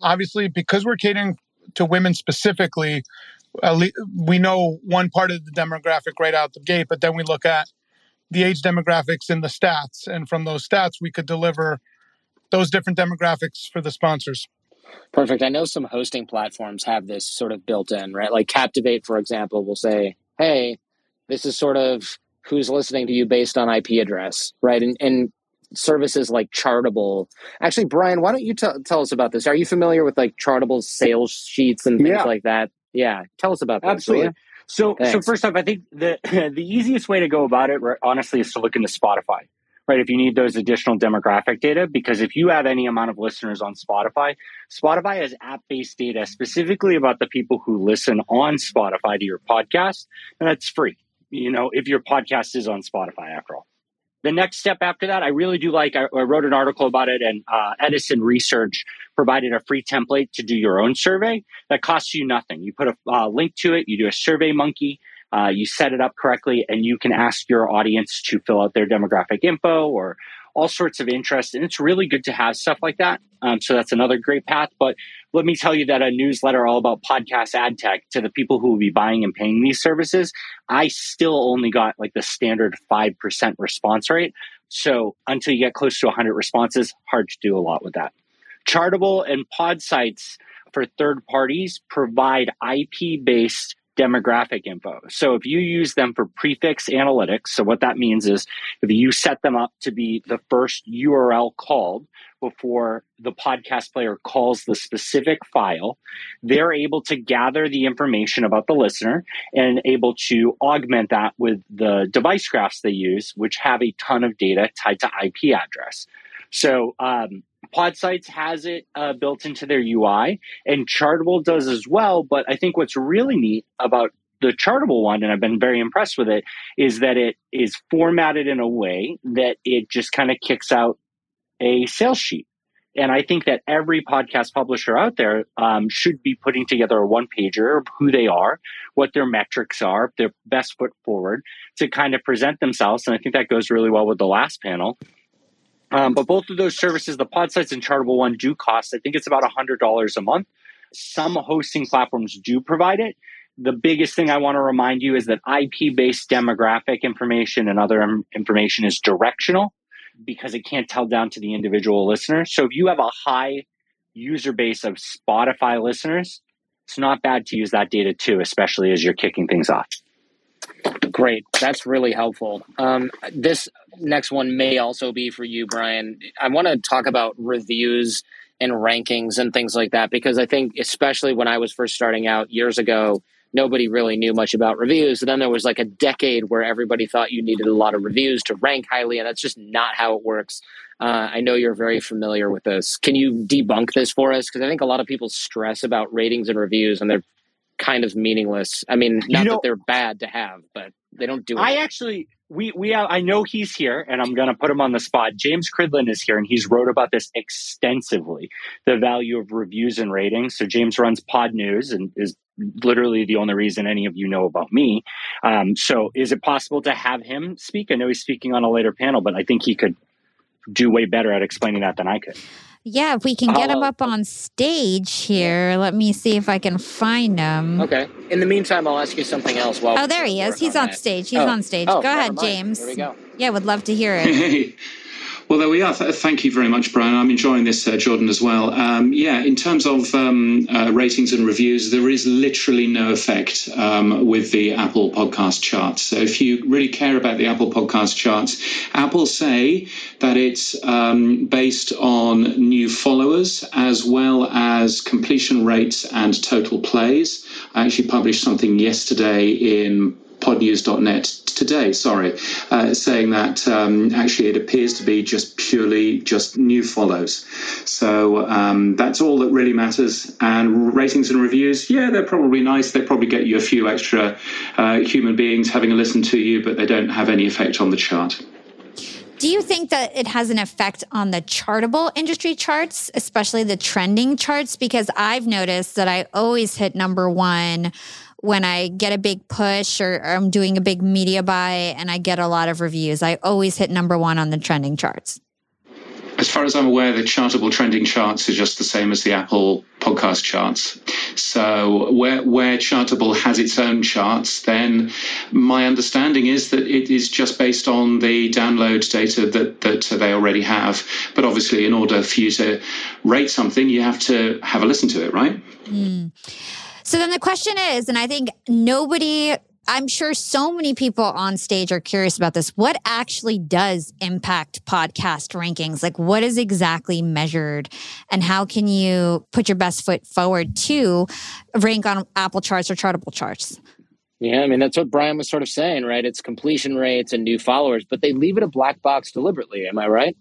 Obviously, because we're catering to women specifically, we know one part of the demographic right out the gate, but then we look at the age demographics in the stats. And from those stats, we could deliver those different demographics for the sponsors. Perfect. I know some hosting platforms have this sort of built in, right? Like Captivate, for example, will say, hey, this is sort of who's listening to you based on IP address, right? And, and services like Chartable. Actually, Bryan, why don't you t- tell us about this? Are you familiar with like Chartable sales sheets and things yeah. like that? Yeah, tell us about that. Absolutely. So, Thanks. so first off, I think the the easiest way to go about it, honestly, is to look into Spotify right? If you need those additional demographic data, because if you have any amount of listeners on Spotify, Spotify has app based data specifically about the people who listen on Spotify to your podcast, and that's free. You know, if your podcast is on Spotify, after all. The next step after that, I really do like. I, I wrote an article about it, and uh, Edison Research provided a free template to do your own survey that costs you nothing. You put a uh, link to it, you do a Survey Monkey, uh, you set it up correctly, and you can ask your audience to fill out their demographic info or all sorts of interest. And it's really good to have stuff like that. Um, so that's another great path. But let me tell you that a newsletter all about podcast ad tech to the people who will be buying and paying these services, I still only got like the standard 5% response rate. So until you get close to 100 responses, hard to do a lot with that. Chartable and Podsights for third parties provide IP based demographic info. So if you use them for prefix analytics, so what that means is if you set them up to be the first URL called before the podcast player calls the specific file, they're able to gather the information about the listener and able to augment that with the device graphs they use, which have a ton of data tied to IP address. So um, Podsights has it uh, built into their UI, and Chartable does as well. But I think what's really neat about the Chartable one, and I've been very impressed with it, is that it is formatted in a way that it just kind of kicks out a sales sheet. And I think that every podcast publisher out there um, should be putting together a one pager of who they are, what their metrics are, their best foot forward to kind of present themselves. And I think that goes really well with the last panel. Um, but both of those services, the Podsights and Chartable one, do cost. I think it's about $100 a month. Some hosting platforms do provide it. The biggest thing I want to remind you is that IP based demographic information and other information is directional because it can't tell down to the individual listener. So if you have a high user base of Spotify listeners, it's not bad to use that data too, especially as you're kicking things off. Great. That's really helpful. Um, this next one may also be for you, Bryan. I want to talk about reviews and rankings and things like that because I think, especially when I was first starting out years ago, nobody really knew much about reviews. And then there was like a decade where everybody thought you needed a lot of reviews to rank highly, and that's just not how it works. Uh, I know you're very familiar with this. Can you debunk this for us? Because I think a lot of people stress about ratings and reviews, and they're kind of meaningless. I mean, not you know, that they're bad to have, but they don't do it. I actually we we have, I know he's here, and I'm going to put him on the spot. James Cridland is here, and he's wrote about this extensively. The value of reviews and ratings. So James runs Podnews and is literally the only reason any of you know about me. Um, so is it possible to have him speak? I know he's speaking on a later panel, but I think he could do way better at explaining that than I could. Yeah, if we can get him oh. up on stage here, let me see if I can find him. Okay. In the meantime, I'll ask you something else. While oh, there he is. He's on, on stage. He's oh. on stage. Oh, go ahead, James. Here we go. Yeah, would love to hear it. Well, there we are. Thank you very much, Bryan. I'm enjoying this, uh, Jordan, as well. Um, yeah, in terms of um, uh, ratings and reviews, there is literally no effect um, with the Apple podcast charts. So if you really care about the Apple podcast charts, Apple say that it's um, based on new followers as well as completion rates and total plays. I actually published something yesterday in podnews.net today, sorry, uh, saying that um, actually it appears to be just purely just new follows. So um, that's all that really matters. And ratings and reviews, yeah, they're probably nice. They probably get you a few extra uh, human beings having a listen to you, but they don't have any effect on the chart. Do you think that it has an effect on the chartable industry charts, especially the trending charts? Because I've noticed that I always hit number one when I get a big push or, or, I'm doing a big media buy and I get a lot of reviews, I always hit number one on the trending charts. As far as I'm aware, the Chartable trending charts are just the same as the Apple podcast charts. So where where Chartable has its own charts, then my understanding is that it is just based on the download data that that they already have. But obviously, in order for you to rate something, you have to have a listen to it, right? Mm. So then the question is, and I think nobody I'm sure so many people on stage are curious about this. What actually does impact podcast rankings? Like, what is exactly measured, and how can you put your best foot forward to rank on Apple charts or Chartable charts? Yeah, I mean, that's what Bryan was sort of saying, right? It's completion rates and new followers, but they leave it a black box deliberately. Am I right?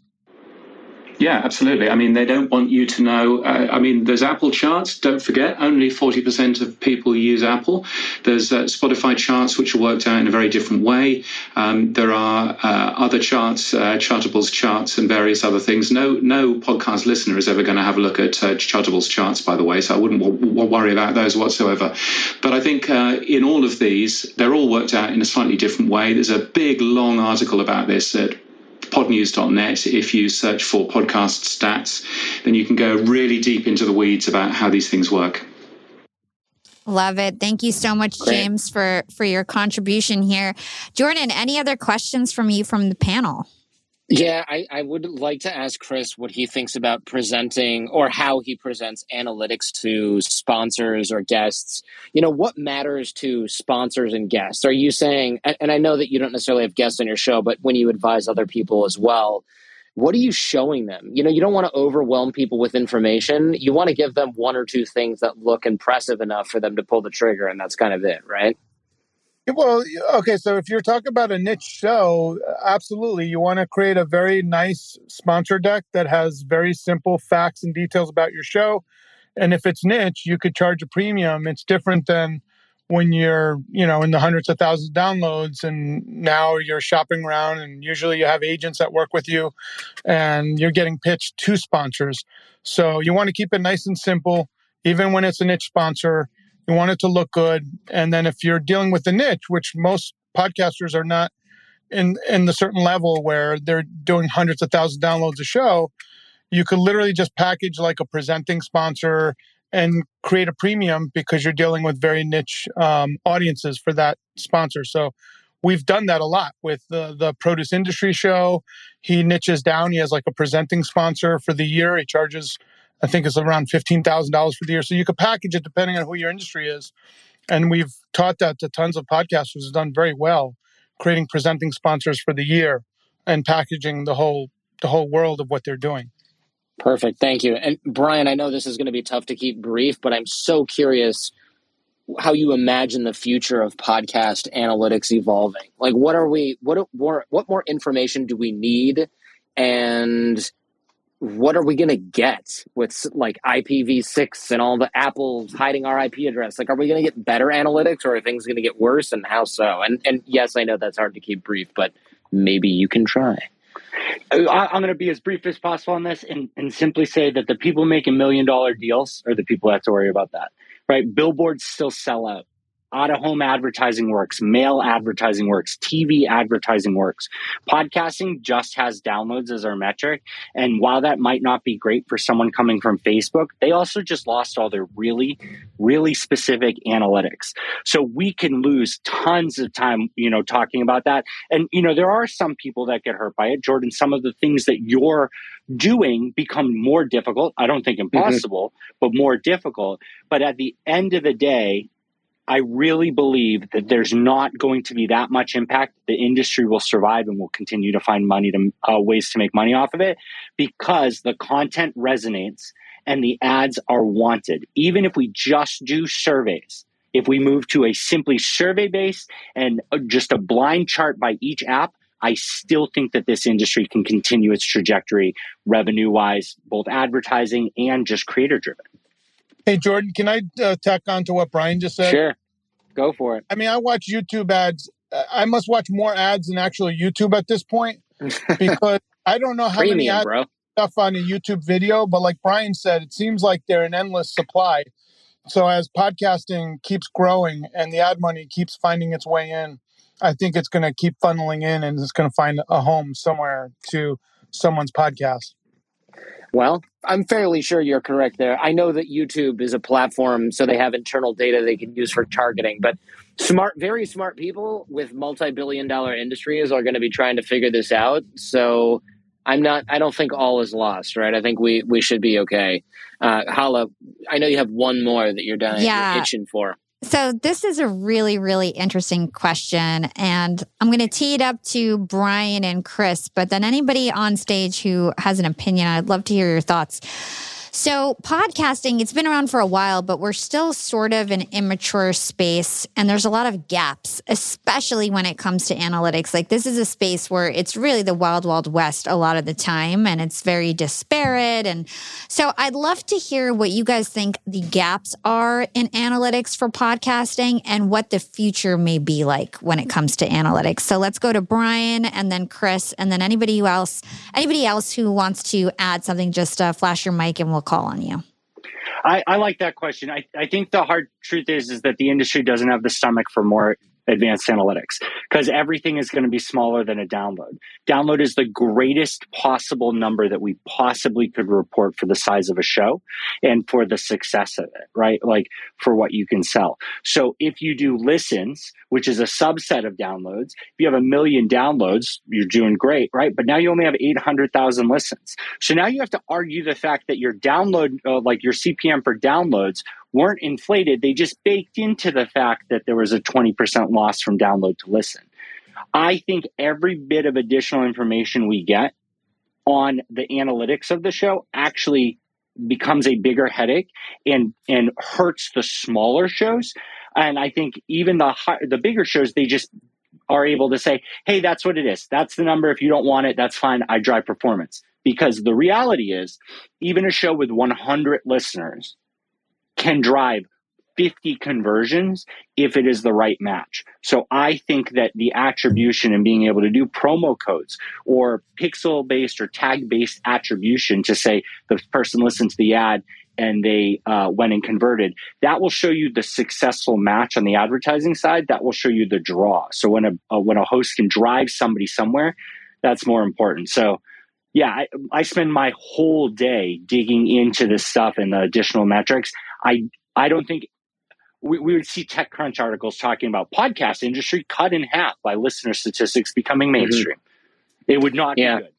Yeah, absolutely. I mean, they don't want you to know. Uh, I mean, there's Apple charts. Don't forget, only 40% of people use Apple. There's uh, Spotify charts, which are worked out in a very different way. Um, there are uh, other charts, uh, Chartable's charts, and various other things. No, no podcast listener is ever going to have a look at uh, Chartable's charts, by the way. So I wouldn't w- w- worry about those whatsoever. But I think uh, in all of these, they're all worked out in a slightly different way. There's a big, long article about this at podnews.net, if you search for podcast stats, then you can go really deep into the weeds about how these things work. Love it. Thank you so much, Great. James, for for your contribution here. Jordan, any other questions from you from the panel? Yeah, I, I would like to ask Chris what he thinks about presenting or how he presents analytics to sponsors or guests. You know, what matters to sponsors and guests? Are you saying, and I know that you don't necessarily have guests on your show, but when you advise other people as well, what are you showing them? You know, you don't want to overwhelm people with information. You want to give them one or two things that look impressive enough for them to pull the trigger, and that's kind of it, right? Well, okay, so if you're talking about a niche show, absolutely. You want to create a very nice sponsor deck that has very simple facts and details about your show. And if it's niche, you could charge a premium. It's different than when you're, you know, in the hundreds of thousands of downloads and now you're shopping around and usually you have agents that work with you and you're getting pitched to sponsors. So you want to keep it nice and simple, even when it's a niche sponsor you want it to look good. And then if you're dealing with a niche, which most podcasters are not in in the certain level where they're doing hundreds of thousands of downloads a show, you could literally just package like a presenting sponsor and create a premium because you're dealing with very niche um, audiences for that sponsor. So we've done that a lot with the the produce industry show. He niches down. He has like a presenting sponsor for the year. He charges I think it's around $15,000 for the year. So you could package it depending on who your industry is. And we've taught that to tons of podcasters have done very well, creating presenting sponsors for the year and packaging the whole the whole world of what they're doing. Perfect. Thank you. And Bryan, I know this is going to be tough to keep brief, but I'm so curious how you imagine the future of podcast analytics evolving. Like what are we what more what more information do we need and what are we going to get with like IPv6 and all the Apple hiding our IP address? Like, are we going to get better analytics or are things going to get worse and how so? And, and yes, I know that's hard to keep brief, but maybe you can try. I'm going to be as brief as possible on this and, and simply say that the people making million dollar deals are the people that have to worry about that, right? Billboards still sell out out of home advertising works, mail advertising works, TV advertising works. Podcasting just has downloads as our metric. And while that might not be great for someone coming from Facebook, they also just lost all their really, really specific analytics. So we can lose tons of time, you know, talking about that. And, you know, there are some people that get hurt by it. Jordan, some of the things that you're doing become more difficult. I don't think mm-hmm. impossible, mm-hmm. but more difficult. But at the end of the day, I really believe that there's not going to be that much impact. The industry will survive and will continue to find money to uh, ways to make money off of it because the content resonates and the ads are wanted. Even if we just do surveys, if we move to a simply survey based and uh, just a blind chart by each app, I still think that this industry can continue its trajectory revenue wise, both advertising and just creator driven. Hey, Jordan, can I uh, tack on to what Bryan just said? Sure. Go for it. I mean, I watch YouTube ads. I must watch more ads than actual YouTube at this point because I don't know how Premium, many ads bro. stuff on a YouTube video, but like Bryan said, it seems like they're an endless supply. So as podcasting keeps growing and the ad money keeps finding its way in, I think it's going to keep funneling in and it's going to find a home somewhere to someone's podcast. Well, I'm fairly sure you're correct there. I know that YouTube is a platform, so they have internal data they can use for targeting, but smart, very smart people with multi billion dollar industries are going to be trying to figure this out. So I'm not, I don't think all is lost, right? I think we, we should be okay. Uh, Hala, I know you have one more that you're dying, Yeah. you're itching for. So, this is a really, really interesting question. And I'm going to tee it up to Bryan and Chris, but then anybody on stage who has an opinion, I'd love to hear your thoughts. So, podcasting, it's been around for a while, but we're still sort of an immature space. And there's a lot of gaps, especially when it comes to analytics. Like, this is a space where it's really the wild, wild west a lot of the time, and it's very disparate. And so, I'd love to hear what you guys think the gaps are in analytics for podcasting and what the future may be like when it comes to analytics. So, let's go to Bryan and then Chris, and then anybody else, anybody else who wants to add something, just uh, flash your mic and we'll call on you. I, I like that question. I, I think the hard truth is is that the industry doesn't have the stomach for more advanced analytics because everything is going to be smaller than a download. Download is the greatest possible number that we possibly could report for the size of a show and for the success of it, right? Like for what you can sell. So if you do listens, which is a subset of downloads, if you have a million downloads, you're doing great, right? But now you only have 800,000 listens. So now you have to argue the fact that your download, uh, like your CPM for downloads, weren't inflated. They just baked into the fact that there was a 20% loss from download to listen. I think every bit of additional information we get on the analytics of the show actually becomes a bigger headache and and hurts the smaller shows and i think even the high, the bigger shows they just are able to say hey that's what it is that's the number if you don't want it that's fine i drive performance because the reality is even a show with 100 listeners can drive 50 conversions if it is the right match. So I think that the attribution and being able to do promo codes or pixel based or tag based attribution to say the person listened to the ad and they uh, went and converted, that will show you the successful match on the advertising side. That will show you the draw. So when a, a when a host can drive somebody somewhere, that's more important. So yeah, I, I spend my whole day digging into this stuff and the additional metrics. I I don't think we, we would see TechCrunch articles talking about podcast industry cut in half by listener statistics becoming mm-hmm. mainstream. It would not Yeah. be good.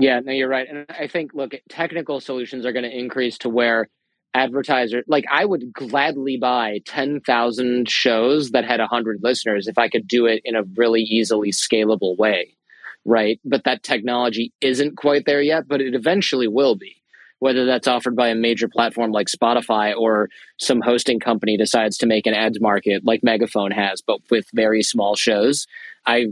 Yeah, no, you're right. And I think, look, technical solutions are going to increase to where advertiser, like I would gladly buy 10,000 shows that had 100 listeners if I could do it in a really easily scalable way, right? But that technology isn't quite there yet, but it eventually will be. Whether that's offered by a major platform like Spotify or some hosting company decides to make an ads market like Megaphone has, but with very small shows, I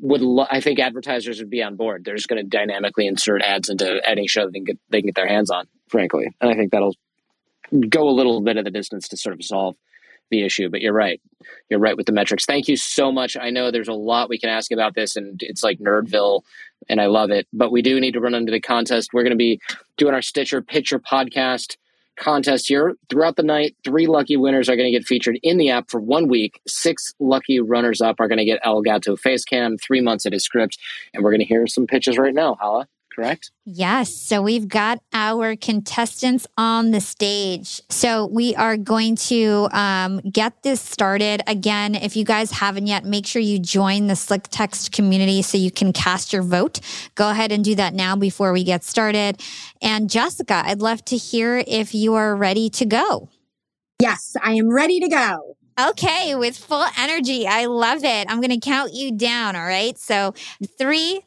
would. Lo- I think advertisers would be on board. They're just going to dynamically insert ads into any show they can get they can get their hands on. Frankly, and I think that'll go a little bit of the distance to sort of solve the issue. But you're right. You're right with the metrics. Thank you so much. I know there's a lot we can ask about this, and it's like Nerdville, and I love it. But we do need to run into the contest. We're going to be doing our Stitcher Pitch Your podcast contest here throughout the night. Three lucky winners are going to get featured in the app for one week. Six lucky runners up are going to get Elgato Facecam, three months at Descript, and we're going to hear some pitches right now. Hala, correct? Yes. So we've got our contestants on the stage. So we are going to um, get this started. Again, if you guys haven't yet, make sure you join the Slick Text community so you can cast your vote. Go ahead and do that now before we get started. And Jessica, I'd love to hear if you are ready to go. Yes, I am ready to go. Okay, with full energy. I love it. I'm going to count you down. All right. So three,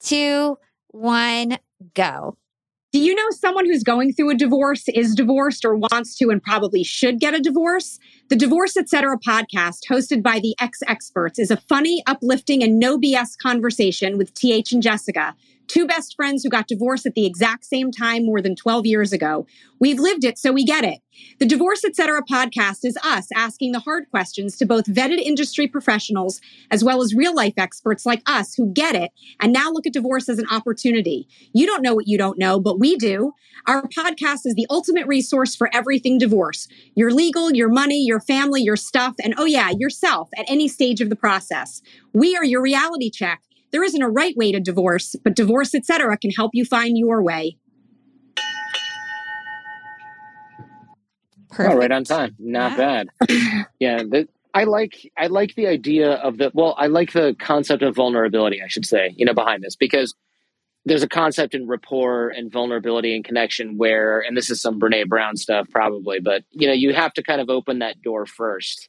two, one, go. Do you know someone who's going through a divorce, is divorced, or wants to and probably should get a divorce? The Divorce Etc. podcast, hosted by the ex experts, is a funny, uplifting, and no BS conversation with TH and Jessica, two best friends who got divorced at the exact same time more than 12 years ago. We've lived it, so we get it. The Divorce Etc. podcast is us asking the hard questions to both vetted industry professionals as well as real life experts like us who get it and now look at divorce as an opportunity. You don't know what you don't know, but we do. Our podcast is the ultimate resource for everything divorce your legal, your money, your family, your stuff, and oh, yeah, yourself at any stage of the process. We are your reality check. There isn't a right way to divorce, but Divorce Etc. can help you find your way. Perfect. Oh, right on time. Not yeah. bad. yeah, I like I like the idea of the well, I like the concept of vulnerability, I should say, you know, behind this because there's a concept in rapport and vulnerability and connection where, and this is some Brene Brown stuff probably, but you know, you have to kind of open that door first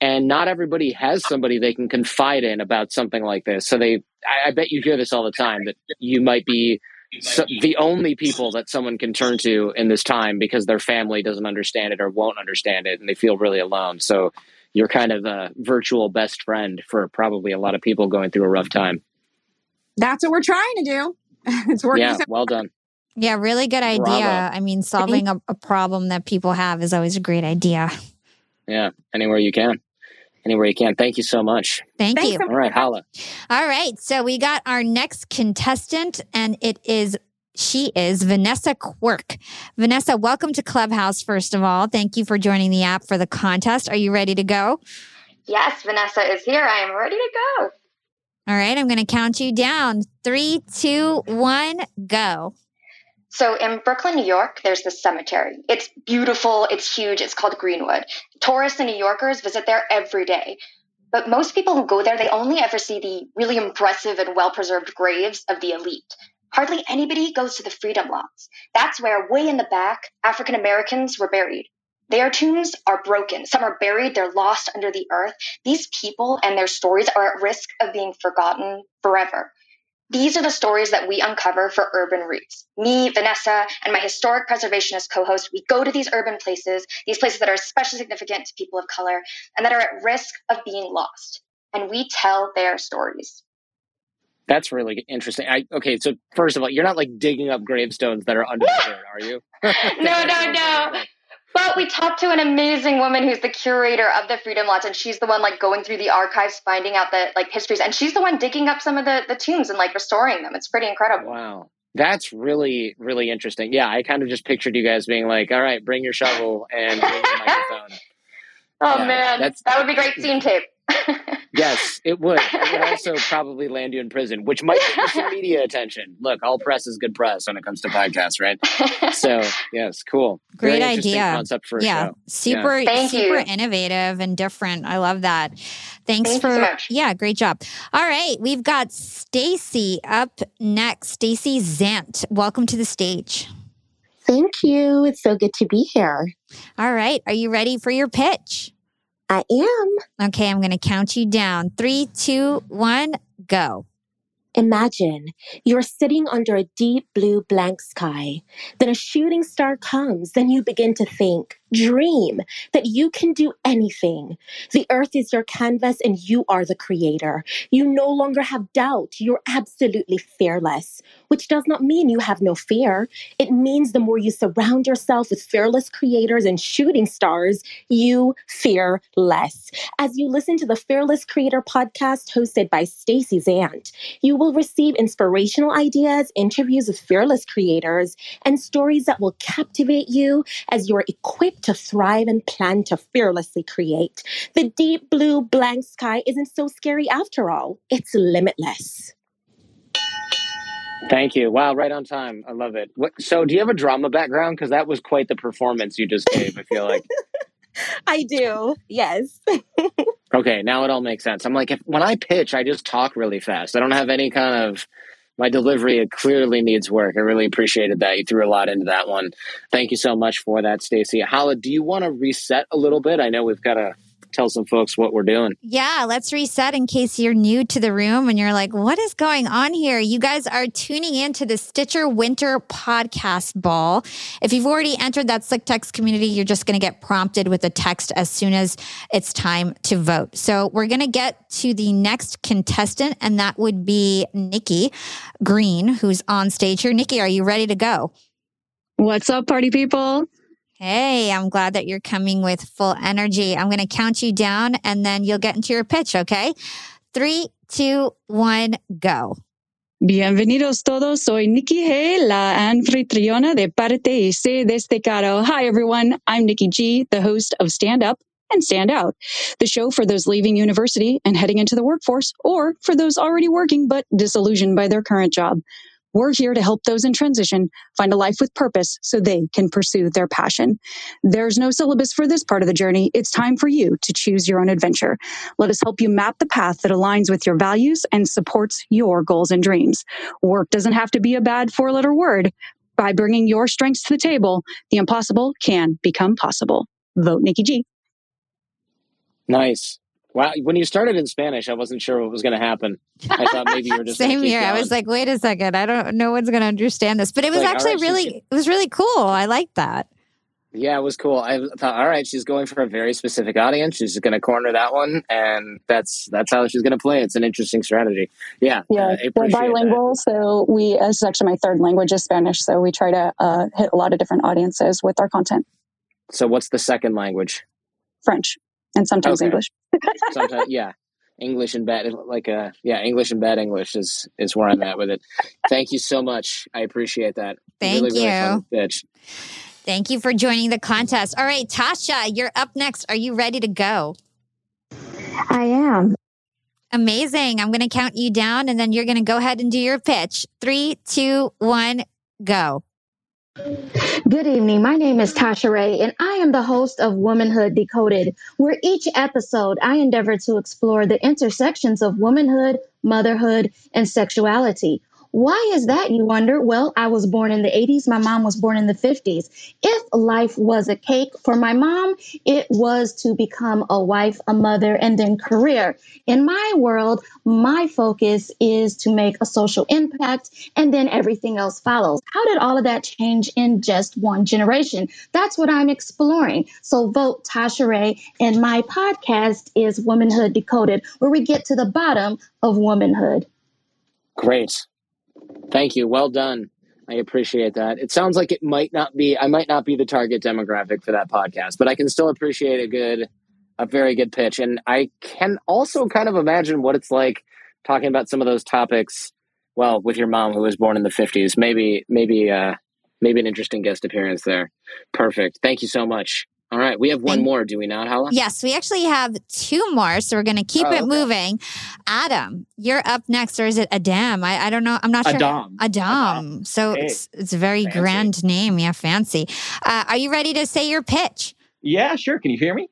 and not everybody has somebody they can confide in about something like this. So they, I, I bet you hear this all the time that you might be so, the only people that someone can turn to in this time because their family doesn't understand it or won't understand it and they feel really alone. So you're kind of a virtual best friend for probably a lot of people going through a rough time. That's what we're trying to do. it's working. Yeah, so- well done. Yeah, really good idea. Bravo. I mean, solving a, a problem that people have is always a great idea. Yeah, anywhere you can. Anywhere you can. Thank you so much. Thank you. All right, Hala. All right. So we got our next contestant, and it is she is Vanessa Quirk. Vanessa, welcome to Clubhouse, first of all. Thank you for joining the app for the contest. Are you ready to go? Yes, Vanessa is here. I am ready to go. All right. I'm going to count you down. Three, two, one, go. So in Brooklyn, New York, there's this cemetery. It's beautiful, it's huge, it's called Greenwood. Tourists and New Yorkers visit there every day. But most people who go there, they only ever see the really impressive and well preserved graves of the elite. Hardly anybody goes to the freedom lots. That's where, way in the back, African Americans were buried. Their tombs are broken. Some are buried, they're lost under the earth. These people and their stories are at risk of being forgotten forever. These are the stories that we uncover for Urban Roots. Me, Vanessa, and my historic preservationist co host, we go to these urban places, these places that are especially significant to people of color and that are at risk of being lost. And we tell their stories. That's really interesting. I okay, so first of all, you're not like digging up gravestones that are under the dirt, are you? no, no, no. But we talked to an amazing woman who's the curator of the Freedom Lots, and she's the one like going through the archives, finding out the like histories, and she's the one digging up some of the the tombs and like restoring them. It's pretty incredible. Wow. That's really, really interesting. Yeah, I kind of just pictured you guys being like, all right, bring your shovel and bring your microphone. Oh Yeah, man, that's- that would be great scene tape. Yes, it would. It would also probably land you in prison, which might get you some media attention. Look, all press is good press when it comes to podcasts, right? So, yes, cool. Great Very idea. concept for a yeah, show. super, Yeah. Thank super you. innovative and different. I love that. Thanks Thank you for so much. yeah, great job. All right, we've got Stacy up next. Stacy Zant, welcome to the stage. Thank you. It's so good to be here. All right, are you ready for your pitch? I am. Okay, I'm going to count you down. Three, two, one, go. Imagine you're sitting under a deep blue blank sky. Then a shooting star comes. Then you begin to think, dream that you can do anything. The earth is your canvas and you are the creator. You no longer have doubt. You're absolutely fearless, which does not mean you have no fear. It means the more you surround yourself with fearless creators and shooting stars, you fear less. As you listen to the Fearless Creator podcast hosted by Stacey Zant, you will receive inspirational ideas, interviews with fearless creators, and stories that will captivate you as you're equipped to thrive and plan to fearlessly create. The deep blue blank sky isn't so scary after all, it's limitless. Thank you. Wow, right on time. I love it. What, so, do you have a drama background? Because that was quite the performance you just gave. I feel like. I do, yes. Okay, now it all makes sense. I'm like, if, when I pitch, I just talk really fast. I don't have any kind of my delivery. Clearly needs work. I really appreciated that. You threw a lot into that one. Thank you so much for that, Stacey. Hala, do you want to reset a little bit? I know we've got to tell some folks what we're doing. Yeah, let's reset in case you're new to the room and you're like, what is going on here? You guys are tuning in to the Stitcher Winter Podcast Ball. If you've already entered that Slick Text community, you're just going to get prompted with a text as soon as it's time to vote. So we're going to get to the next contestant, and that would be Nikki Green, who's on stage here. Nikki, are you ready to go? What's up, party people? Hey, I'm glad that you're coming with full energy. I'm going to count you down and then you'll get into your pitch, okay? Three, two, one, go. Bienvenidos todos. Soy Nikki Hay, la anfitriona de Parte y Se Destacado. Hi, everyone. I'm Nikki G, the host of Stand Up and Stand Out, the show for those leaving university and heading into the workforce, or for those already working but disillusioned by their current job. We're here to help those in transition find a life with purpose so they can pursue their passion. There's no syllabus for this part of the journey. It's time for you to choose your own adventure. Let us help you map the path that aligns with your values and supports your goals and dreams. Work doesn't have to be a bad four letter word. By bringing your strengths to the table, the impossible can become possible. Vote Nikki G. Nice. Wow. When you started in Spanish, I wasn't sure what was going to happen. I thought maybe you were just gonna Same keep here. I was like, wait a second. I don't. No one's going to understand this, but it was Like, actually right, she's really. It was really cool. I liked that. Yeah, it was cool. I thought, all right, she's going for a very specific audience. She's going to corner that one, and that's that's how she's going to play. It's an interesting strategy. Yeah, Yeah, uh, we're appreciate that. bilingual, so we. This is actually my third language is Spanish, so we try to uh, hit a lot of different audiences with our content. So, what's the second language? French and sometimes Okay. English. Sometimes, yeah, English and bad, like uh, yeah, English and bad English is is where I'm at with it. Thank you so much. I appreciate that. Thank really, really fun you. pitch. Thank you for joining the contest. All right, Tasha, you're up next. Are you ready to go? I am. Amazing. I'm going to count you down, and then you're going to go ahead and do your pitch. Three, two, one, go. Good evening. My name is Tasha Ray, and I am the host of Womanhood Decoded, where each episode I endeavor to explore the intersections of womanhood, motherhood, and sexuality. Why is that, you wonder? Well, I was born in the 80s. My mom was born in the 50s. If life was a cake for my mom, it was to become a wife, a mother, and then career. In my world, my focus is to make a social impact, and then everything else follows. How did all of that change in just one generation? That's what I'm exploring. So vote Tasha Ray, and my podcast is Womanhood Decoded, where we get to the bottom of womanhood. Great. Thank you. Well done. I appreciate that. It sounds like it might not be I might not be the target demographic for that podcast, but I can still appreciate a good a very good pitch and I can also kind of imagine what it's like talking about some of those topics well with your mom who was born in the 50s. Maybe maybe uh maybe an interesting guest appearance there. Perfect. Thank you so much. All right, we have one more, do we not, Hala? Yes, we actually have two more, so we're going to keep Oh, it okay. moving. Adam, you're up next, or is it Adam? I, I don't know. I'm not sure. Adam. Adam. So Hey, it's it's a very fancy. grand name. Yeah, fancy. Uh, are you ready to say your pitch? Yeah, sure. Can you hear me?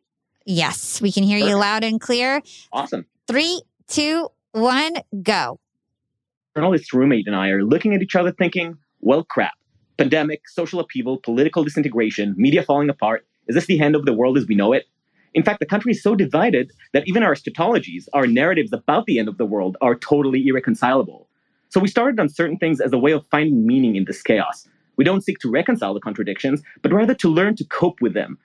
Yes, we can hear you loud and clear. Awesome. Three, two, one, go. Journalist roommate and I are looking at each other thinking, well, crap. Pandemic, social upheaval, political disintegration, media falling apart. Is this the end of the world as we know it? In fact, the country is so divided that even our eschatologies, our narratives about the end of the world, are totally irreconcilable. So we started Uncertain Things as a way of finding meaning in this chaos. We don't seek to reconcile the contradictions, but rather to learn to cope with them,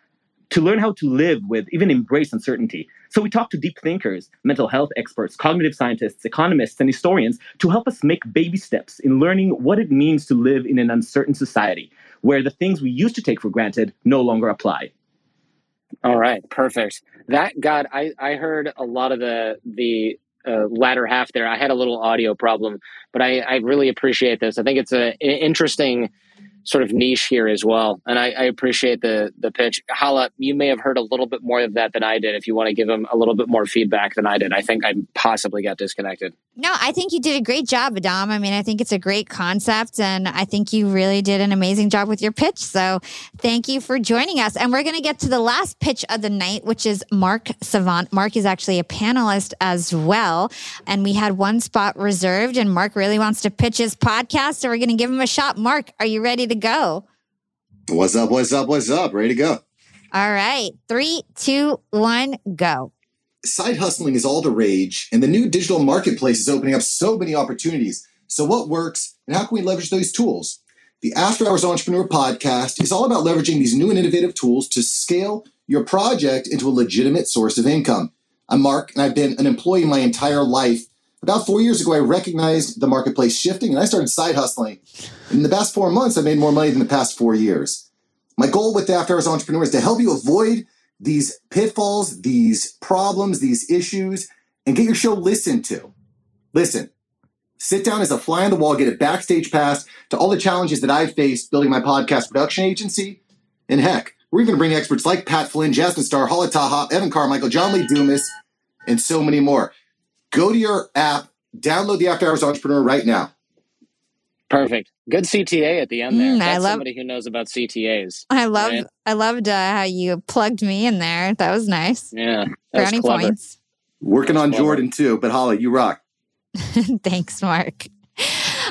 to learn how to live with, even embrace uncertainty. So we talk to deep thinkers, mental health experts, cognitive scientists, economists, and historians to help us make baby steps in learning what it means to live in an uncertain society where the things we used to take for granted no longer apply. All right, perfect. That God, I I heard a lot of the the uh, latter half there. I had a little audio problem, but I I really appreciate this. I think it's a, a interesting sort of niche here as well, and I, I appreciate the the pitch. Hala, you may have heard a little bit more of that than I did. If you want to give him a little bit more feedback than I did, I think I possibly got disconnected. No, I think you did a great job, Adam. I mean, I think it's a great concept, and I think you really did an amazing job with your pitch. So, thank you for joining us. And we're going to get to the last pitch of the night, which is Mark Savant. Mark is actually a panelist as well, and we had one spot reserved, and Mark really wants to pitch his podcast, so we're going to give him a shot. Mark, are you ready to go? What's up? What's up? What's up? Ready to go. All right, three, two, one, go. Side hustling is all the rage, and the new digital marketplace is opening up so many opportunities. So, what works, and how can we leverage those tools? The After Hours Entrepreneur podcast is all about leveraging these new and innovative tools to scale your project into a legitimate source of income. I'm Mark, and I've been an employee my entire life. About four years ago, I recognized the marketplace shifting, and I started side hustling. In the past four months, I made more money than the past four years. My goal with the After Hours Entrepreneur is to help you avoid these pitfalls, these problems, these issues, and get your show listened to. Listen, sit down as a fly on the wall, get a backstage pass to all the challenges that I've faced building my podcast production agency. And heck, we're even going to bring experts like Pat Flynn, Jasmine Star, Hala Taha, Evan Carmichael, John Lee Dumas, and so many more. Go to your app, download the After Hours Entrepreneur right now. Perfect. Good CTA at the end there. Mm, I love- somebody who knows about CTAs. I love right? I loved uh, how you plugged me in there. That was nice. Yeah. That Brownie clever. points. Working on Clever. Jordan too, but Hala, you rock. Thanks, Mark.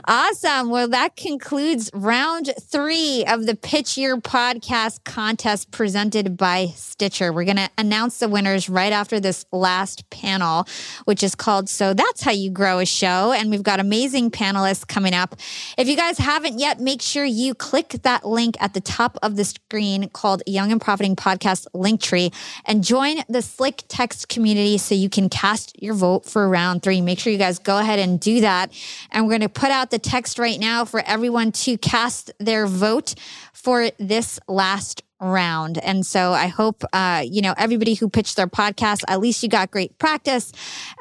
Awesome. Well, that concludes round three of the Pitch Your Podcast contest presented by Stitcher. We're going to announce the winners right after this last panel, which is called So That's How You Grow a Show. And we've got amazing panelists coming up. If you guys haven't yet, make sure you click that link at the top of the screen called Young and Profiting Podcast Linktree and join the Slick Text community so you can cast your vote for round three. Make sure you guys go ahead and do that. And we're going to put out the text right now for everyone to cast their vote for this last round. And so I hope, uh, you know, everybody who pitched their podcast, at least you got great practice.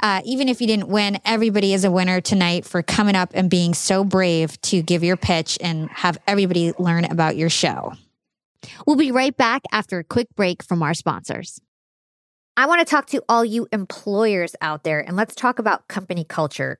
Uh, even if you didn't win, everybody is a winner tonight for coming up and being so brave to give your pitch and have everybody learn about your show. We'll be right back after a quick break from our sponsors. I want to talk to all you employers out there and let's talk about company culture.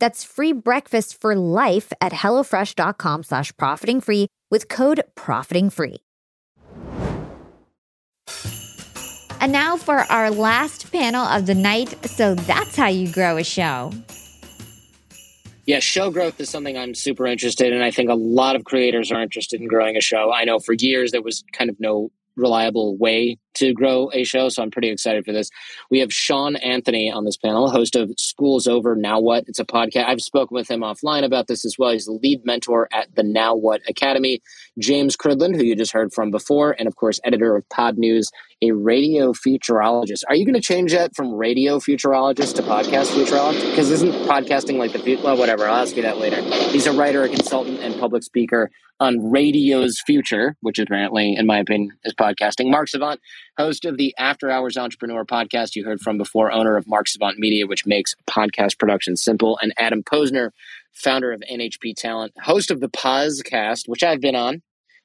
That's free breakfast for life at HelloFresh.com slash profiting free with code profiting free. And now for our last panel of the night. So that's how you grow a show. Yeah, show growth is something I'm super interested in. I think a lot of creators are interested in growing a show. I know for years there was kind of no reliable way to grow a show. So I'm pretty excited for this. We have Shawn Anthony on this panel, host of School's Over, Now What? It's a podcast. I've spoken with him offline about this as well. He's the lead mentor at the Now What Academy. James Cridland, who you just heard from before, and of course, editor of Podnews, a radio futurologist. Are you going to change that from radio futurologist to podcast futurologist? Because isn't podcasting like the future? Well, whatever. I'll ask you that later. He's a writer, a consultant, and public speaker on radio's future, which apparently, in my opinion, is podcasting. Mark Savant, host of the After Hours Entrepreneur podcast you heard from before, owner of Mark Savant Media, which makes podcast production simple, and Adam Posner, founder of NHP Talent, host of the Pozcast, which I've been on.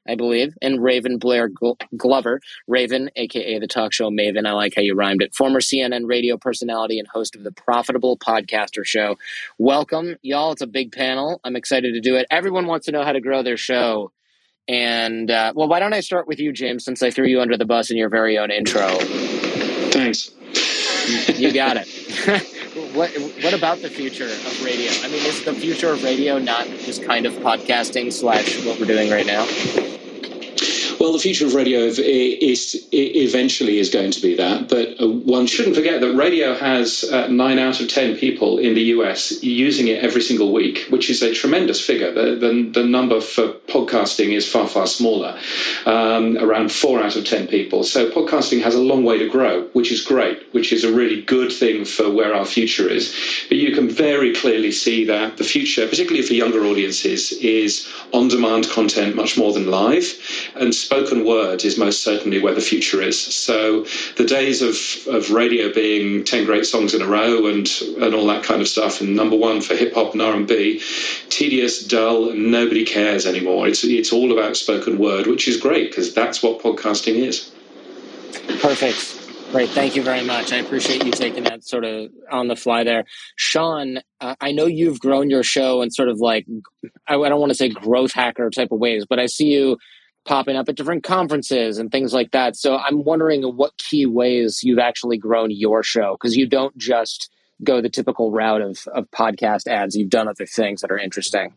I believe, and Raven Blair Glover. Raven, aka the talk show Maven. I like how you rhymed it. Former CNN radio personality and host of the Profitable Podcaster Show. Welcome, y'all. It's a big panel. I'm excited to do it. Everyone wants to know how to grow their show. And uh, well, why don't I start with you, James, since I threw you under the bus in your very own intro? Thanks. You got it. what what about the future of radio? I mean, is the future of radio not just kind of podcasting slash what we're doing right now? Well, the future of radio is, is eventually is going to be that, but uh, one shouldn't forget that radio has uh, nine out of ten people in the US using it every single week, which is a tremendous figure. The, the, the number for podcasting is far, far smaller, um, around four out of ten people. So podcasting has a long way to grow, which is great, which is a really good thing for where our future is. But you can very clearly see that the future, particularly for younger audiences, is on demand content much more than live. And spoken word is most certainly where the future is. So the days of, of radio being 10 great songs in a row and, and all that kind of stuff, and number one for hip hop and R&B, tedious, dull, nobody cares anymore. It's, it's all about spoken word, which is great because that's what podcasting is. Perfect. Great. Thank you very much. I appreciate you taking that sort of on the fly there. Shawn, uh, I know you've grown your show in sort of like, I, I don't want to say growth hacker type of ways, but I see you popping up at different conferences and things like that. So I'm wondering what key ways you've actually grown your show because you don't just go the typical route of, of podcast ads. You've done other things that are interesting.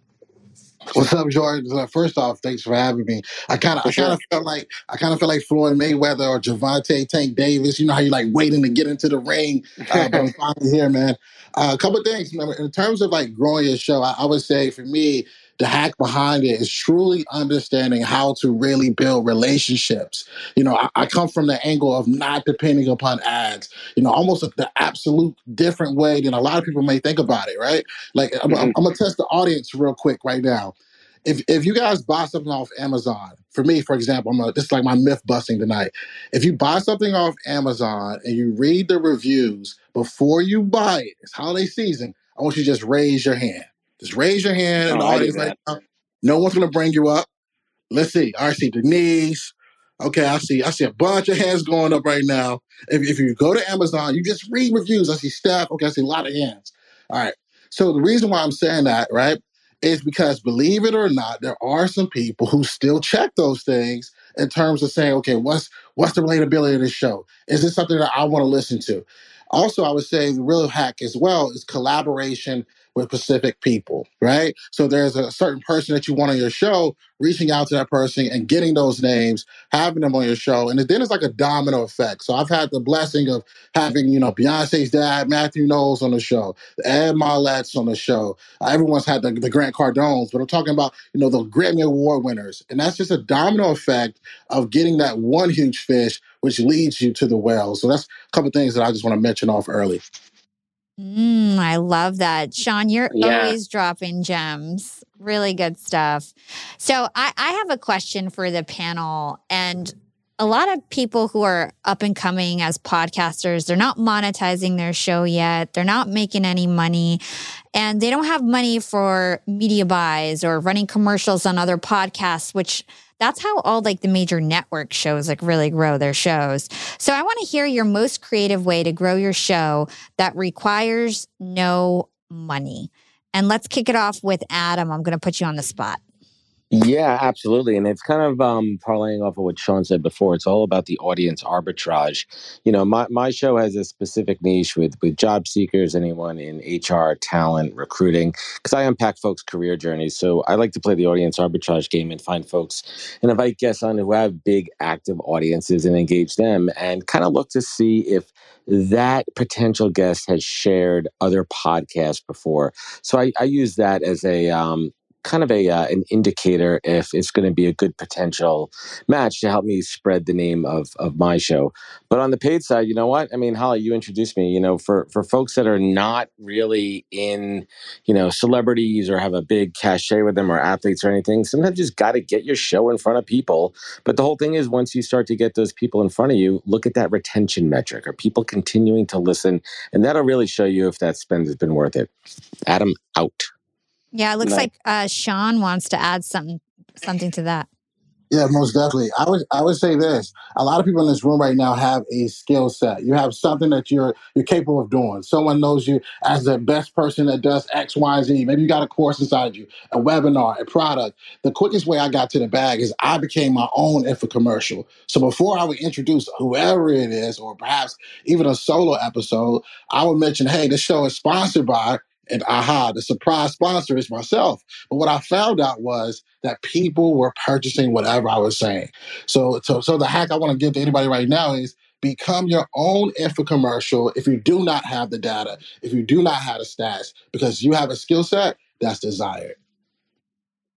What's up, Jordan? Uh, first off, thanks for having me. I kind of, I kind of felt like, I kind of felt like Floyd Mayweather or Gervonta Tank Davis. You know how you're like waiting to get into the ring, uh, but I'm finally here, man. Uh, a couple things, in terms of like growing your show, I, I would say for me, the hack behind it is truly understanding how to really build relationships. You know, I, I come from the angle of not depending upon ads, you know, almost the absolute different way than a lot of people may think about it, right? Like, I'm, I'm, mm-hmm. I'm gonna test the audience real quick right now. If, if you guys buy something off Amazon, for me, for example, I'm a, this is like my myth busting tonight. If you buy something off Amazon and you read the reviews before you buy it, it's holiday season, I want you to just raise your hand. Just raise your hand in the audience right that. now. No one's gonna bring you up. Let's see. I see Denise. Okay, I see. I see a bunch of hands going up right now. If, if you go to Amazon, you just read reviews. I see Steph. Okay, I see a lot of hands. All right. So the reason why I'm saying that, right, is because believe it or not, there are some people who still check those things in terms of saying, okay, what's what's the relatability of this show? Is this something that I want to listen to? Also, I would say the real hack as well is collaboration with specific people, right? So there's a certain person that you want on your show, reaching out to that person and getting those names, having them on your show. And then it's like a domino effect. So I've had the blessing of having, you know, Beyonce's dad, Matthew Knowles on the show, Ed Mylett's on the show. Everyone's had the, the Grant Cardones, but I'm talking about, you know, the Grammy Award winners. And that's just a domino effect of getting that one huge fish, which leads you to the whale. So that's a couple things that I just want to mention off early. Mm, I love that. Shawn, you're Yeah. always dropping gems. Really good stuff. So I, I have a question for the panel. And a lot of people who are up and coming as podcasters, they're not monetizing their show yet. They're not making any money. And they don't have money for media buys or running commercials on other podcasts, which that's how all like the major network shows like really grow their shows. So I want to hear your most creative way to grow your show that requires no money. And let's kick it off with Adam. I'm going to put you on the spot. Yeah, absolutely. And it's kind of um, parlaying off of what Shawn said before. It's all about the audience arbitrage. You know, my, my show has a specific niche with, with job seekers, anyone in HR, talent, recruiting, because I unpack folks' career journeys. So I like to play the audience arbitrage game and find folks and invite guests on who have big active audiences and engage them and kind of look to see if that potential guest has shared other podcasts before. So I, I use that as a um, kind of a uh, an indicator if it's going to be a good potential match to help me spread the name of of my show. But on the paid side, you know what? I mean, Hala, you introduced me. You know, for for folks that are not really in, you know, celebrities or have a big cachet with them or athletes or anything, sometimes just got to get your show in front of people. But the whole thing is, once you start to get those people in front of you, look at that retention metric. Are people continuing to listen? And that'll really show you if that spend has been worth it. Adam out. Yeah, it looks No. like uh, Shawn wants to add something something to that. Yeah, most definitely. I would I would say this. A lot of people in this room right now have a skill set. You have something that you're you're capable of doing. Someone knows you as the best person that does X, Y, Z. Maybe you got a course inside you, a webinar, a product. The quickest way I got to the bag is I became my own infomercial. So before I would introduce whoever it is, or perhaps even a solo episode, I would mention, hey, this show is sponsored by and aha, the surprise sponsor is myself. But what I found out was that people were purchasing whatever I was saying. So, so, so the hack I want to give to anybody right now is become your own infomercial if you do not have the data, if you do not have the stats, because you have a skill set that's desired.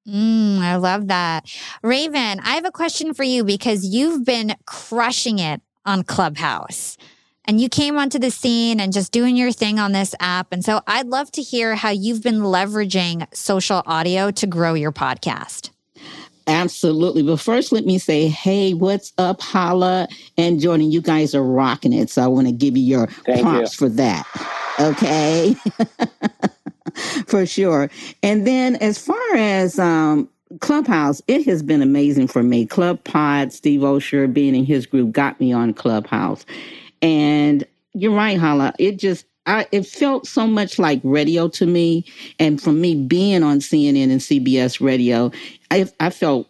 Mm, I love that. Raven, I have a question for you because you've been crushing it on Clubhouse. And you came onto the scene and just doing your thing on this app. And so I'd love to hear how you've been leveraging social audio to grow your podcast. Absolutely. But first, let me say, hey, what's up, Hala and Jordan? You guys are rocking it. So I want to give you your Thank props for that. Okay. for sure. And then as far as um Clubhouse, it has been amazing for me. ClubPod, Steve Olsher being in his group got me on Clubhouse. And you're right, Hala. It just I it felt so much like radio to me. And for me being on CNN and CBS radio, I I felt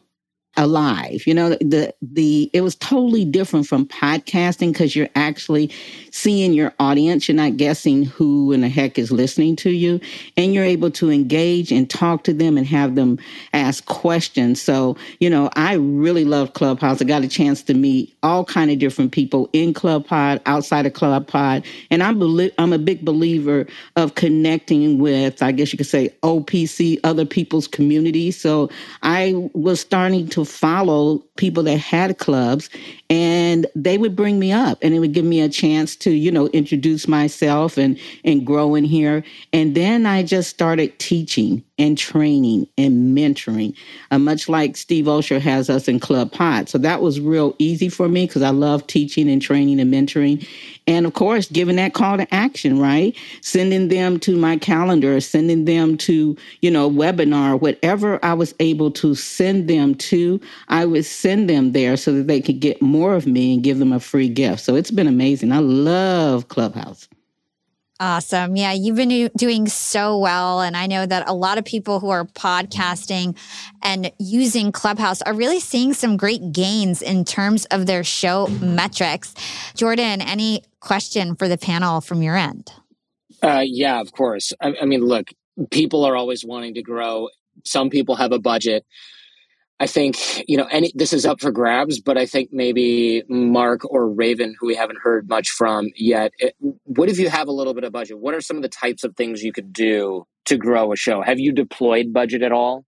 alive you know the the it was totally different from podcasting because you're actually seeing your audience. You're not guessing who in the heck is listening to you and you're able to engage and talk to them and have them ask questions. So you know i really love clubhouse. I got a chance to meet all kind of different people in club pod outside of club pod and i'm belie- i'm a big believer of connecting with i guess you could say opc other people's communities. So i was starting to follow people that had clubs and they would bring me up and it would give me a chance to you know introduce myself and and grow in here. And then i just started teaching and training and mentoring uh, much like steve olsher has us in club pod. So that was real easy for me because i love teaching and training and mentoring. And of course giving that call to action right? Sending them to my calendar sending them to you know webinar whatever i was able to send them to i would send them there so that they could get more of me and give them a free gift so it's been amazing i love clubhouse Awesome. Yeah, you've been doing so well. And I know that a lot of people who are podcasting and using Clubhouse are really seeing some great gains in terms of their show metrics. Jordan, any question for the panel from your end? Uh, yeah, of course. I, I mean, look, people are always wanting to grow. Some people have a budget. I think you know any this is up for grabs, but I think maybe Mark or Raven, who we haven't heard much from yet, it, what if you have a little bit of budget? What are some of the types of things you could do to grow a show? Have you deployed budget at all?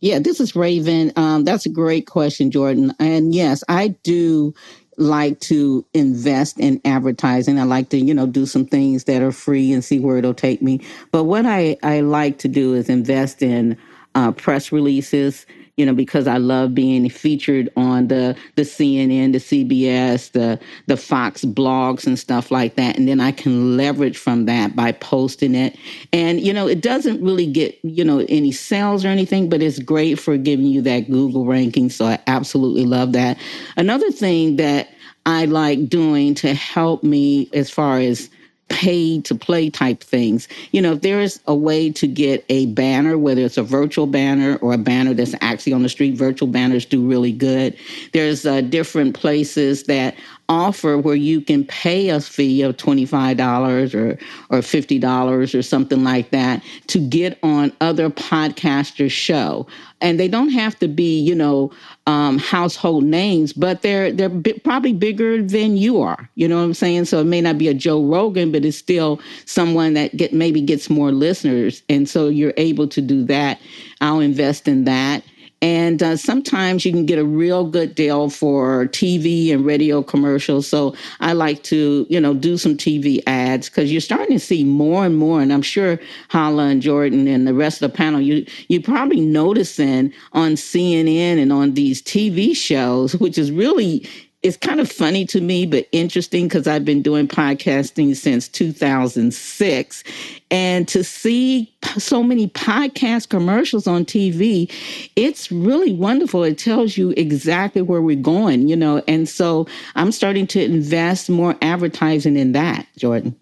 Yeah, this is Raven. Um, that's a great question, Jordan. And yes, I do like to invest in advertising. I like to, you know, do some things that are free and see where it'll take me. But what I, I like to do is invest in uh, press releases you know, because I love being featured on the the CNN, the CBS, the the Fox blogs and stuff like that. And then I can leverage from that by posting it. And you know, it doesn't really get, you know, any sales or anything, but it's great for giving you that Google ranking. So I absolutely love that. Another thing that I like doing to help me as far as pay to play type things. You know, if there is a way to get a banner, whether it's a virtual banner or a banner that's actually on the street, virtual banners do really good. There's uh, different places that offer where you can pay a fee of $25 or or $50 or something like that to get on other podcasters show and they don't have to be you know um, household names but they're they're probably bigger than you are you know what i'm saying? So it may not be a joe rogan but it's still someone that get maybe gets more listeners. And so you're able to do that. I'll invest in that and uh, sometimes you can get a real good deal for TV and radio commercials. So I like to, you know, do some TV ads because you're starting to see more and more. And I'm sure Hala and Jordan and the rest of the panel, you you probably noticing on CNN and on these TV shows, which is really it's kind of funny to me, but interesting because I've been doing podcasting since 2006. And to see so many podcast commercials on TV, it's really wonderful. It tells you exactly where we're going, you know. And so I'm starting to invest more advertising in that, Jordan.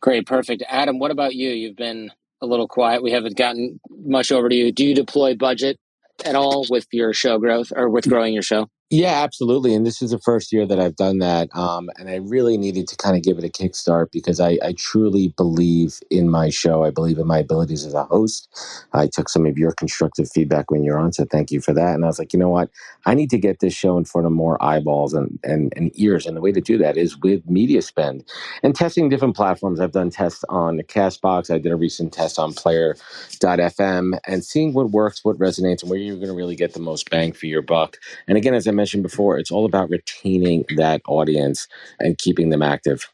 Great, perfect. Adam, what about you? You've been a little quiet. We haven't gotten much over to you. Do you deploy budget at all with your show growth or with growing your show? Yeah, absolutely. And this is the first year that I've done that. Um, and I really needed to kind of give it a kickstart because I, I truly believe in my show. I believe in my abilities as a host. I took some of your constructive feedback when you're on, so thank you for that. And I was like, you know what? I need to get this show in front of more eyeballs and, and, and ears. And the way to do that is with media spend and testing different platforms. I've done tests on the Castbox. I did a recent test on player.fm and seeing what works, what resonates, and where you're going to really get the most bang for your buck. And again, as I mentioned before, it's all about retaining that audience and keeping them active.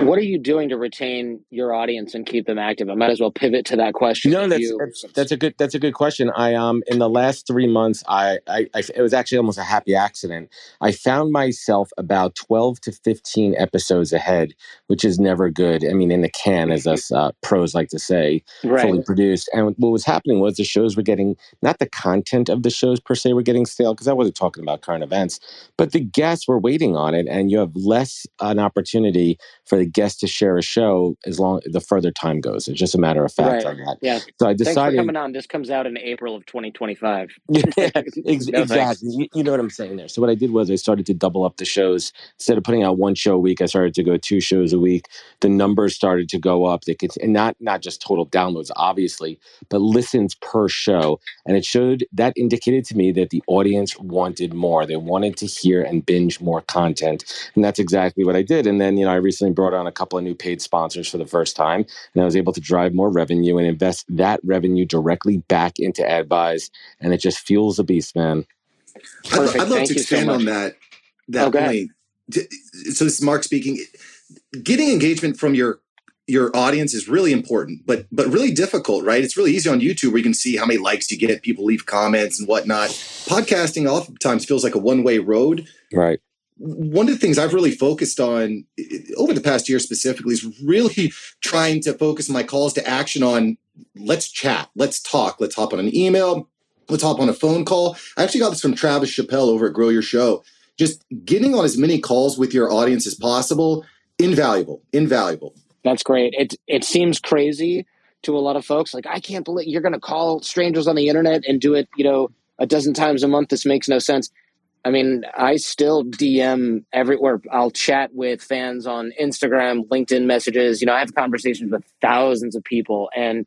What are you doing to retain your audience and keep them active? I might as well pivot to that question. No, that's, that's, that's a good that's a good question. I um in the last three months, I, I, I it was actually almost a happy accident. I found myself about twelve to fifteen episodes ahead, which is never good. I mean, in the can, as us uh, pros like to say, Right. fully produced. And what was happening was the shows were getting not the content of the shows per se were getting stale because I wasn't talking about current events, but the guests were waiting on it, and you have less an opportunity for the guest to share a show as long the further time goes. It's just a matter of fact Right. on that. Yeah. So I Thanks for decided. coming on. This comes out in April of 2025. Yeah, ex- No, exactly. You, you know what I'm saying there. So what I did was I started to double up the shows instead of putting out one show a week. I started to go two shows a week. The numbers started to go up. They could, and not not just total downloads, obviously, but listens per show. And it showed that indicated to me that the audience wanted more. They wanted to hear and binge more content, and that's exactly what I did. And then you know I recently brought on a couple of new paid sponsors for the first time, and I was able to drive more revenue and invest that revenue directly back into ad buys, and it just fuels the beast, man. I'd. I'd love Thank to you so expand on that that Oh, point. So this is Mark speaking. Getting engagement from your your audience is really important, but but really difficult, right? It's really easy on YouTube where you can see how many likes you get, people leave comments and whatnot. Podcasting oftentimes feels like a one way road. Right. One of the things I've really focused on over the past year specifically is really trying to focus my calls to action on let's chat, let's talk, let's hop on an email, let's hop on a phone call. I actually got this from Travis Chappelle over at Grow Your Show. Just getting on as many calls with your audience as possible, invaluable, invaluable. That's great. It it seems crazy to a lot of folks. Like, I can't believe you're going to call strangers on the internet and do it, you know, a dozen times a month. This makes no sense. I mean, I still DM everywhere. I'll chat with fans on Instagram, LinkedIn messages. You know, I have conversations with thousands of people, and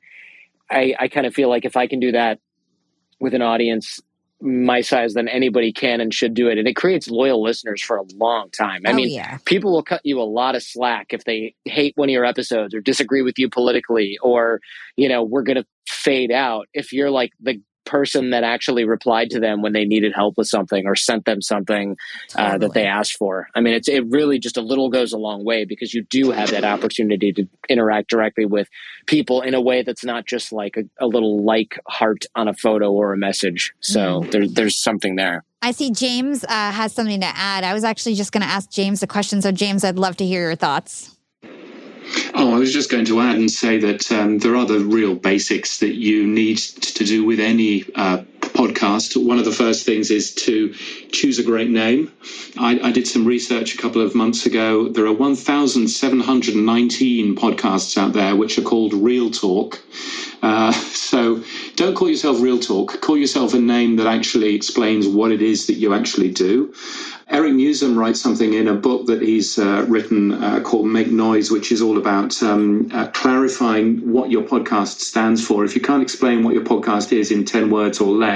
I, I kind of feel like if I can do that with an audience my size, then anybody can and should do it. And it creates loyal listeners for a long time. I Oh, mean, yeah. people will cut you a lot of slack if they hate one of your episodes or disagree with you politically, or, you know, we're going to fade out. If you're like the person that actually replied to them when they needed help with something or sent them something uh, that they asked for. I mean, it's it really just a little goes a long way because you do have that opportunity to interact directly with people in a way that's not just like a, a little like heart on a photo or a message. So Mhm. there, there's something there. I see James uh, has something to add. I was actually just going to ask James a question. So, James, I'd love to hear your thoughts. Oh, I was just going to add and say that um, there are the real basics that you need to do with any uh, podcast. One of the first things is to choose a great name. I, I did some research a couple of months ago. There are 1,719 podcasts out there which are called Real Talk. Uh, so don't call yourself Real Talk. Call yourself a name that actually explains what it is that you actually do. Eric Nuzum writes something in a book that he's uh, written uh, called Make Noise, which is all about um, uh, clarifying what your podcast stands for. If you can't explain what your podcast is in 10 words or less,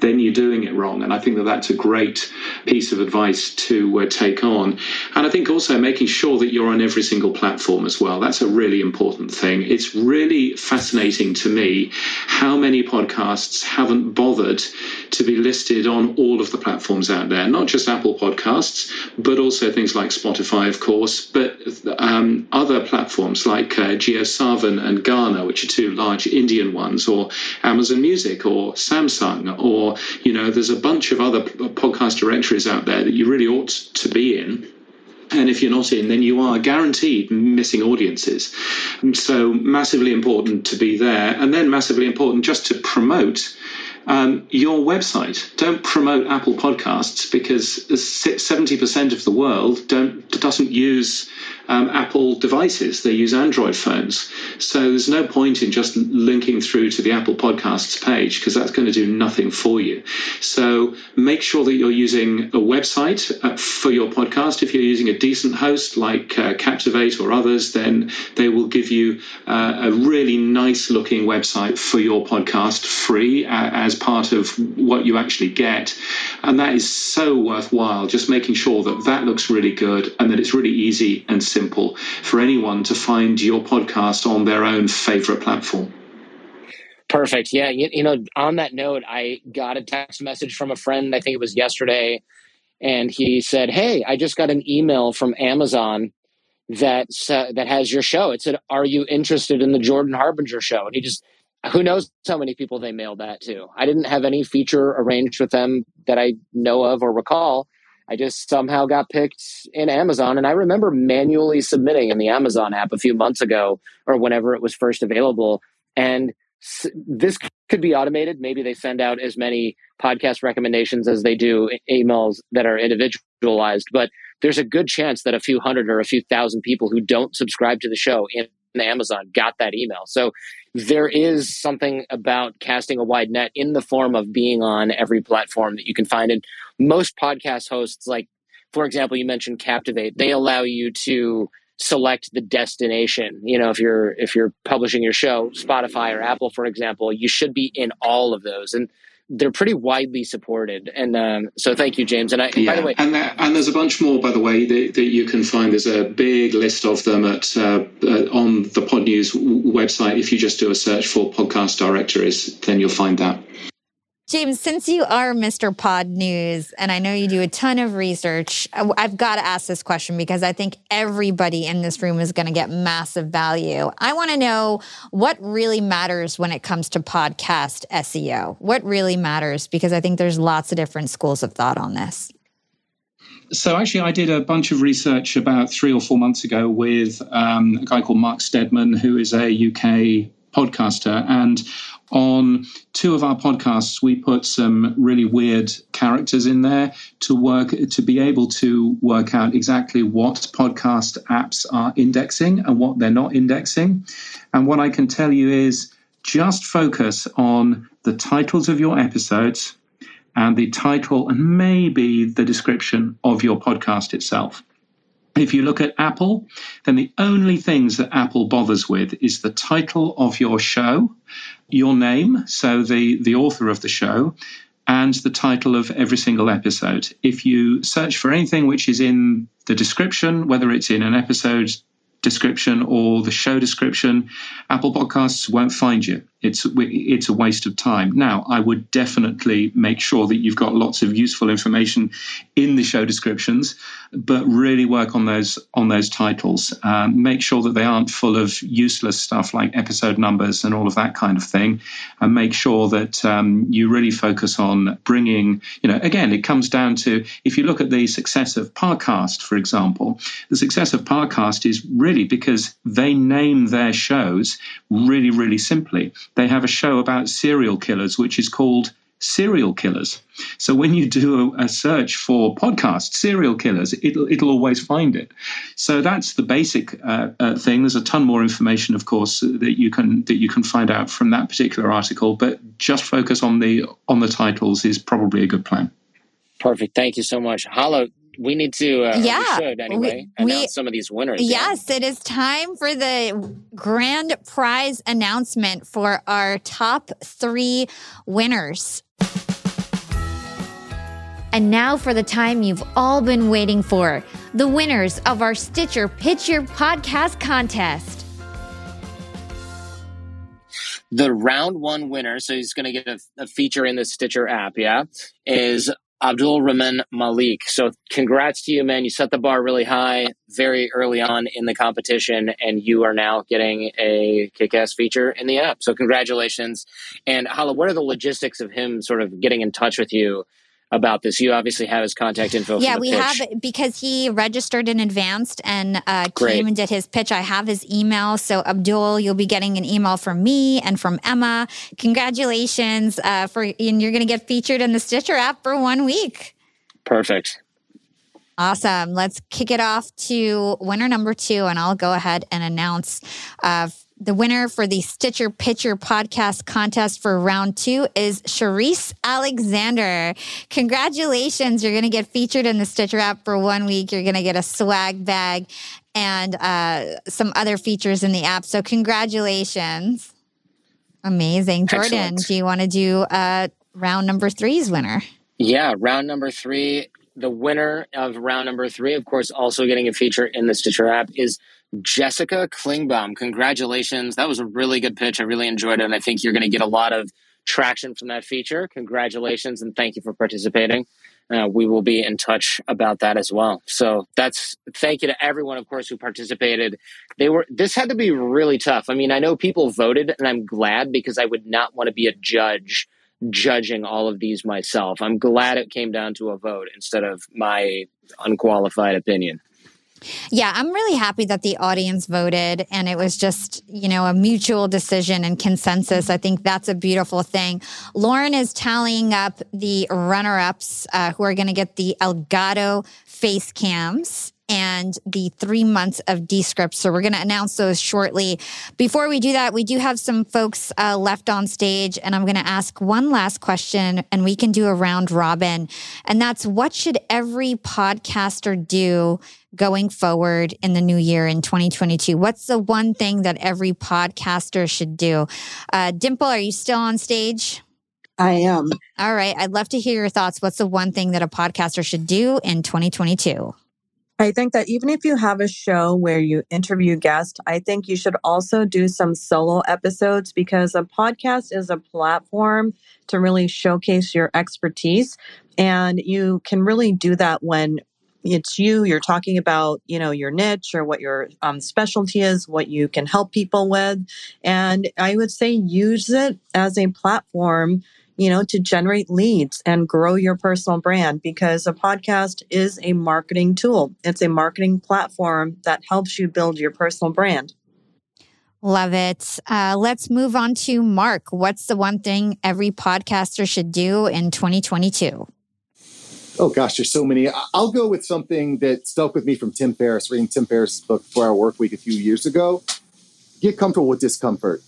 then you're doing it wrong. And I think that that's a great piece of advice to uh, take on. And I think also making sure that you're on every single platform as well. That's a really important thing. It's really fascinating to me how many podcasts haven't bothered to be listed on all of the platforms out there, not just Apple Podcasts, but also things like Spotify, of course, but um, other platforms like uh, JioSaavn and Gaana, which are two large Indian ones, or Amazon Music or Samsung, or, you know, there's a bunch of other podcast directories out there that you really ought to be in. And if you're not in, then you are guaranteed missing audiences. And So, massively important to be there. And then, massively important just to promote um, your website. Don't promote Apple Podcasts because 70% of the world don't doesn't use um, Apple devices. They use Android phones. So there's no point in just linking through to the Apple Podcasts page because that's going to do nothing for you. So make sure that you're using a website uh, for your podcast. If you're using a decent host like uh, Captivate or others, then they will give you uh, a really nice looking website for your podcast free uh, as part of what you actually get. And that is so worthwhile, just making sure that that looks really good and that it's really easy and simple for anyone to find your podcast on their own favorite platform. Perfect. Yeah. You, you know, on that note, I got a text message from a friend, I think it was yesterday, and he said, Hey, I just got an email from Amazon that uh, that has your show. It said, Are you interested in the Jordan Harbinger show? And he just, who knows how many people they mailed that to. I didn't have any feature arranged with them that I know of or recall. I just somehow got picked in Amazon. And I remember manually submitting in the Amazon app a few months ago or whenever it was first available. And this could be automated. Maybe they send out as many podcast recommendations as they do emails that are individualized. But there's a good chance that a few hundred or a few thousand people who don't subscribe to the show Amazon got that email. So there is something about casting a wide net in the form of being on every platform that you can find. And most podcast hosts, like, for example, you mentioned Captivate, they allow you to select the destination you know if you're if you're publishing your show spotify or apple for example you should be in all of those and they're pretty widely supported and um, so thank you james and i by the way and there, and there's a bunch more, by the way, that, that you can find. There's a big list of them at uh, uh, on the Podnews website. If you just do a search for podcast directories, then you'll find that. James, since you are Mr. Podnews, and I know you do a ton of research, I've got to ask this question because I think everybody in this room is going to get massive value. I want to know what really matters when it comes to podcast SEO. What really matters? Because I think there's lots of different schools of thought on this. So actually, I did a bunch of research about three or four months ago with um, a guy called Mark Steadman, who is a UK podcaster. And on two of our podcasts, we put some really weird characters in there to work to be able to work out exactly what podcast apps are indexing and what they're not indexing. And what I can tell you is just focus on the titles of your episodes and the title and maybe the description of your podcast itself. If you look at Apple, then the only things that Apple bothers with is the title of your show, your name, so the, the author of the show, and the title of every single episode. If you search for anything which is in the description, whether it's in an episode description or the show description, Apple Podcasts won't find you. It's it's a waste of time. Now, I would definitely make sure that you've got lots of useful information in the show descriptions, but really work on those on those titles. Um, make sure that they aren't full of useless stuff like episode numbers and all of that kind of thing, and make sure that um, you really focus on bringing. You know, again, it comes down to if you look at the success of Parcast, for example, the success of Parcast is really because they name their shows really, really simply they have a show about serial killers, which is called Serial Killers. So when you do a, a, search for podcast serial killers, it'll it'll always find it. So that's the basic uh, uh, thing. There's a ton more information, of course, that you can that you can find out from that particular article. But just focus on the on the titles is probably a good plan. Perfect. Thank you so much, Hala we need to uh, yeah. we should anyway we, announce we, some of these winners yes yeah. it is time for the grand prize announcement for our top three winners. And now for the time you've all been waiting for the winners of our stitcher pitch your podcast contest. The round one winner so he's going to get a, a feature in the stitcher app yeah is Abdul Rahman Malik. So congrats to you, man. You set the bar really high very early on in the competition, and you are now getting a kick-ass feature in the app. So congratulations. And Hala, what are the logistics of him sort of getting in touch with you about this. You obviously have his contact info. Yeah, we pitch. have because he registered in advance and uh, came and did his pitch. I have his email. So Abdul, you'll be getting an email from me and from Emma. Congratulations uh, for and you're going to get featured in the Stitcher app for one week. Perfect. Awesome. Let's kick it off to winner number two, and I'll go ahead and announce uh, the winner for the Stitcher Pitch Your podcast contest for round two is Charisse Alexander. Congratulations. You're going to get featured in the Stitcher app for one week. You're going to get a swag bag and uh, some other features in the app. So, congratulations. Amazing. Jordan, Excellent. do you want to do uh, round number three's winner? Yeah, round number three. The winner of round number three, of course, also getting a feature in the Stitcher app is Jessica Klingbaum, congratulations. That was a really good pitch. I really enjoyed it. And I think you're going to get a lot of traction from that feature. Congratulations and thank you for participating. Uh, we will be in touch about that as well. So that's thank you to everyone, of course, who participated. They were this had to be really tough. I mean, I know people voted, and I'm glad because I would not want to be a judge judging all of these myself. I'm glad it came down to a vote instead of my unqualified opinion. Yeah, I'm really happy that the audience voted and it was just, you know, a mutual decision and consensus. I think that's a beautiful thing. Lauren is tallying up the runner ups uh, who are going to get the Elgato face cams and the three months of Descript. So we're going to announce those shortly. Before we do that, we do have some folks uh, left on stage, and I'm going to ask one last question, and we can do a round robin. And that's what should every podcaster do going forward in the new year in 2022? What's the one thing that every podcaster should do? Uh, Dimple, are you still on stage? I am. All right. I'd love to hear your thoughts. What's the one thing that a podcaster should do in 2022? I think that even if you have a show where you interview guests, I think you should also do some solo episodes because a podcast is a platform to really showcase your expertise. And you can really do that when it's you you're talking about you know your niche or what your um, specialty is what you can help people with and i would say use it as a platform you know, to generate leads and grow your personal brand because a podcast is a marketing tool. It's a marketing platform that helps you build your personal brand. Love it. Uh, let's move on to Mark. What's the one thing every podcaster should do in 2022? Oh gosh, there's so many. I'll go with something that stuck with me from Tim Ferriss, reading Tim Ferriss's book Four-Hour Workweek a few years ago. Get comfortable with discomfort.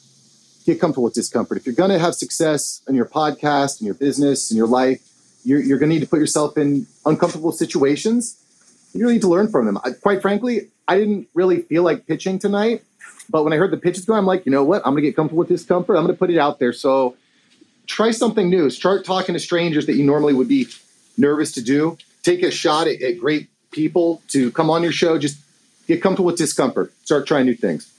Get comfortable with discomfort. If you're going to have success in your podcast, in your business, in your life, you're, you're going to need to put yourself in uncomfortable situations. You really need to learn from them. I, quite frankly, I didn't really feel like pitching tonight but when I heard the pitches go, I'm like, you know what? I'm going to get comfortable with discomfort. I'm going to put it out there. So try something new. Start talking to strangers that you normally would be nervous to do. Take a shot at, at great people to come on your show. Just get comfortable with discomfort. Start trying new things.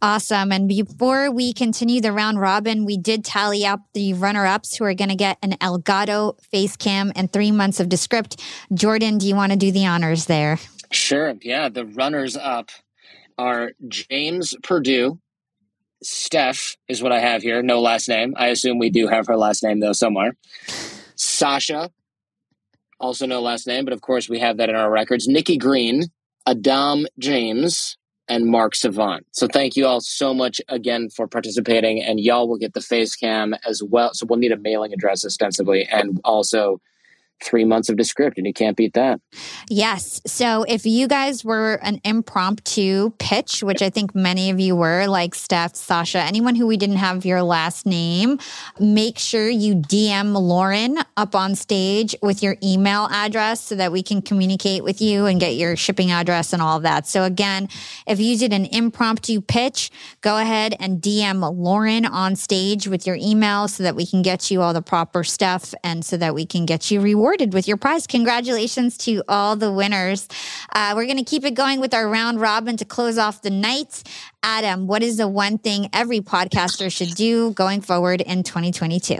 Awesome. And before we continue the round robin, we did tally up the runner ups who are going to get an Elgato face cam and three months of Descript. Jordan, do you want to do the honors there? Sure. Yeah. The runners up are James Purdue. Steph is what I have here. No last name. I assume we do have her last name though somewhere. Sasha, also no last name, but of course we have that in our records. Nikki Green, Adam James, and Mark Savant. So thank you all so much again for participating, and y'all will get the face cam as well. So we'll need a mailing address ostensibly, and also three months of Descript, and you can't beat that. Yes. So if you guys were an impromptu pitch, which I think many of you were, like Steph, Sasha, anyone who we didn't have your last name, make sure you DM Lauren up on stage with your email address so that we can communicate with you and get your shipping address and all of that. So again, if you did an impromptu pitch, go ahead and DM Lauren on stage with your email so that we can get you all the proper stuff and so that we can get you rewarded with your prize. Congratulations to all the winners. Uh, we're going to keep it going with our round robin to close off the night. Adam, what is the one thing every podcaster should do going forward in 2022?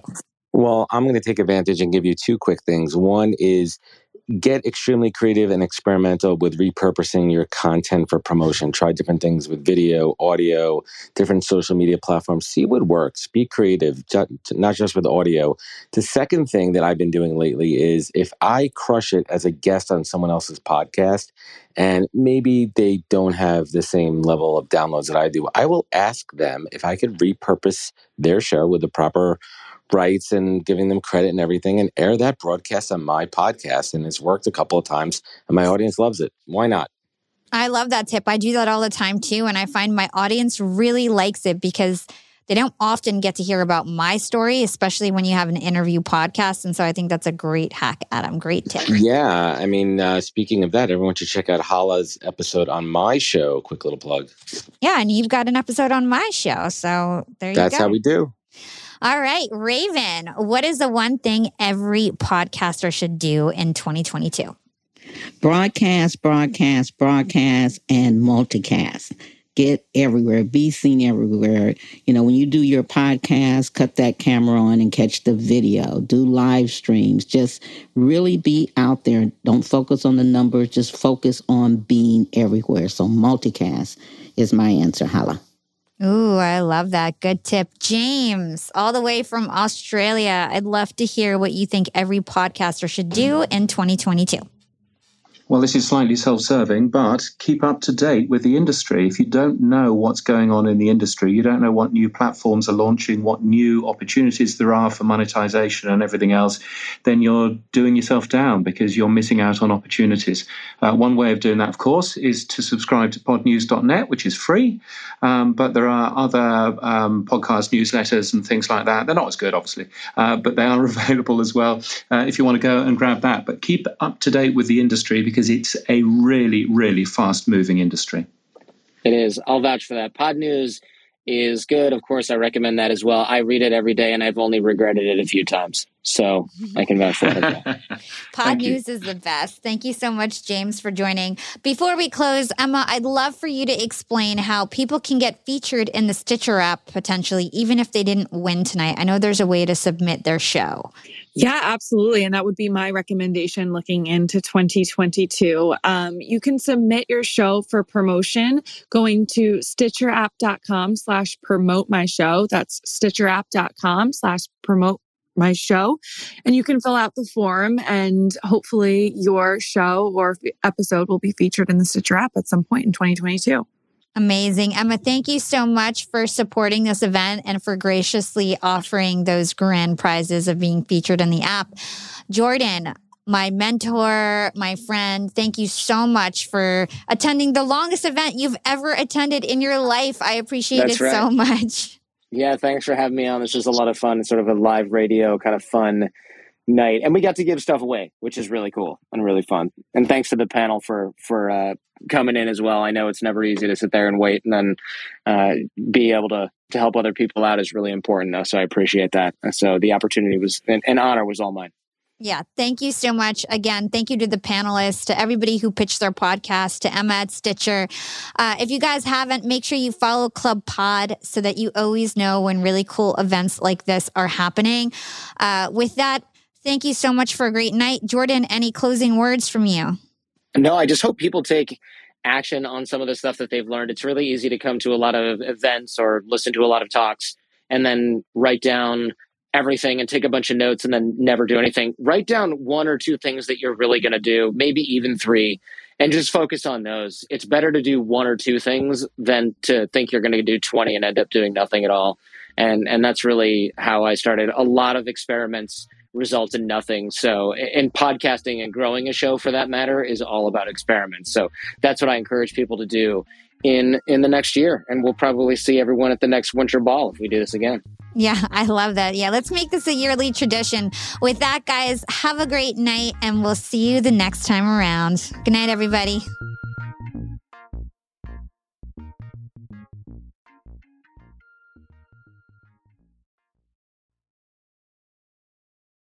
Well, I'm going to take advantage and give you two quick things. One is get extremely creative and experimental with repurposing your content for promotion. Try different things with video, audio, different social media platforms. See what works. Be creative, not just with audio. The second thing that I've been doing lately is if I crush it as a guest on someone else's podcast, and maybe they don't have the same level of downloads that I do, I will ask them if I could repurpose their show with the proper rights and giving them credit and everything and air that broadcast on my podcast. And it's worked a couple of times and my audience loves it. Why not? I love that tip. I do that all the time too. And I find my audience really likes it because they don't often get to hear about my story, especially when you have an interview podcast. And so I think that's a great hack, Adam. Great tip. Yeah. I mean, uh, speaking of that, everyone should check out Hala's episode on my show. Quick little plug. Yeah. And you've got an episode on my show. So there you that's go. That's how we do. All right, Raven, what is the one thing every podcaster should do in 2022? Broadcast, broadcast, broadcast, and multicast. Get everywhere, be seen everywhere. You know, when you do your podcast, cut that camera on and catch the video. Do live streams. Just really be out there. Don't focus on the numbers, just focus on being everywhere. So, multicast is my answer, Hala. Ooh, I love that. Good tip. James, all the way from Australia. I'd love to hear what you think every podcaster should do in 2022. Well, this is slightly self serving, but keep up to date with the industry. If you don't know what's going on in the industry, you don't know what new platforms are launching, what new opportunities there are for monetization and everything else, then you're doing yourself down because you're missing out on opportunities. Uh, one way of doing that, of course, is to subscribe to podnews.net, which is free. Um, but there are other um, podcast newsletters and things like that. They're not as good, obviously, uh, but they are available as well uh, if you want to go and grab that. But keep up to date with the industry because it's a really, really fast moving industry. It is. I'll vouch for that. Podnews is good. Of course, I recommend that as well. I read it every day and I've only regretted it a few times. So I can vouch for that. Podnews is the best. Thank you so much, James, for joining. Before we close, Emma, I'd love for you to explain how people can get featured in the Stitcher app potentially, even if they didn't win tonight. I know there's a way to submit their show. Yeah, absolutely. And that would be my recommendation looking into 2022. Um, you can submit your show for promotion going to stitcherapp.com slash promote my show. That's stitcherapp.com slash promote my show. And you can fill out the form and hopefully your show or episode will be featured in the Stitcher app at some point in 2022. Amazing. Emma, thank you so much for supporting this event and for graciously offering those grand prizes of being featured in the app. Jordan, my mentor, my friend, thank you so much for attending the longest event you've ever attended in your life. I appreciate That's it right. so much. Yeah, thanks for having me on. This is a lot of fun. It's sort of a live radio kind of fun night, and we got to give stuff away, which is really cool and really fun. And thanks to the panel for for uh, coming in as well. I know it's never easy to sit there and wait, and then uh, be able to to help other people out is really important. Though, so I appreciate that. So the opportunity was an, an honor was all mine. Yeah, thank you so much. Again, thank you to the panelists, to everybody who pitched their podcast, to Emma at Stitcher. Uh, if you guys haven't, make sure you follow ClubPod so that you always know when really cool events like this are happening. Uh, with that, thank you so much for a great night. Jordan, any closing words from you? No, I just hope people take action on some of the stuff that they've learned. It's really easy to come to a lot of events or listen to a lot of talks and then write down everything and take a bunch of notes and then never do anything. Write down one or two things that you're really going to do, maybe even three, and just focus on those. It's better to do one or two things than to think you're going to do 20 and end up doing nothing at all. And and that's really how I started. A lot of experiments result in nothing. So in podcasting and growing a show for that matter is all about experiments. So that's what I encourage people to do in in the next year and we'll probably see everyone at the next winter ball if we do this again. Yeah, I love that. Yeah, let's make this a yearly tradition. With that, guys, have a great night and we'll see you the next time around. Good night, everybody.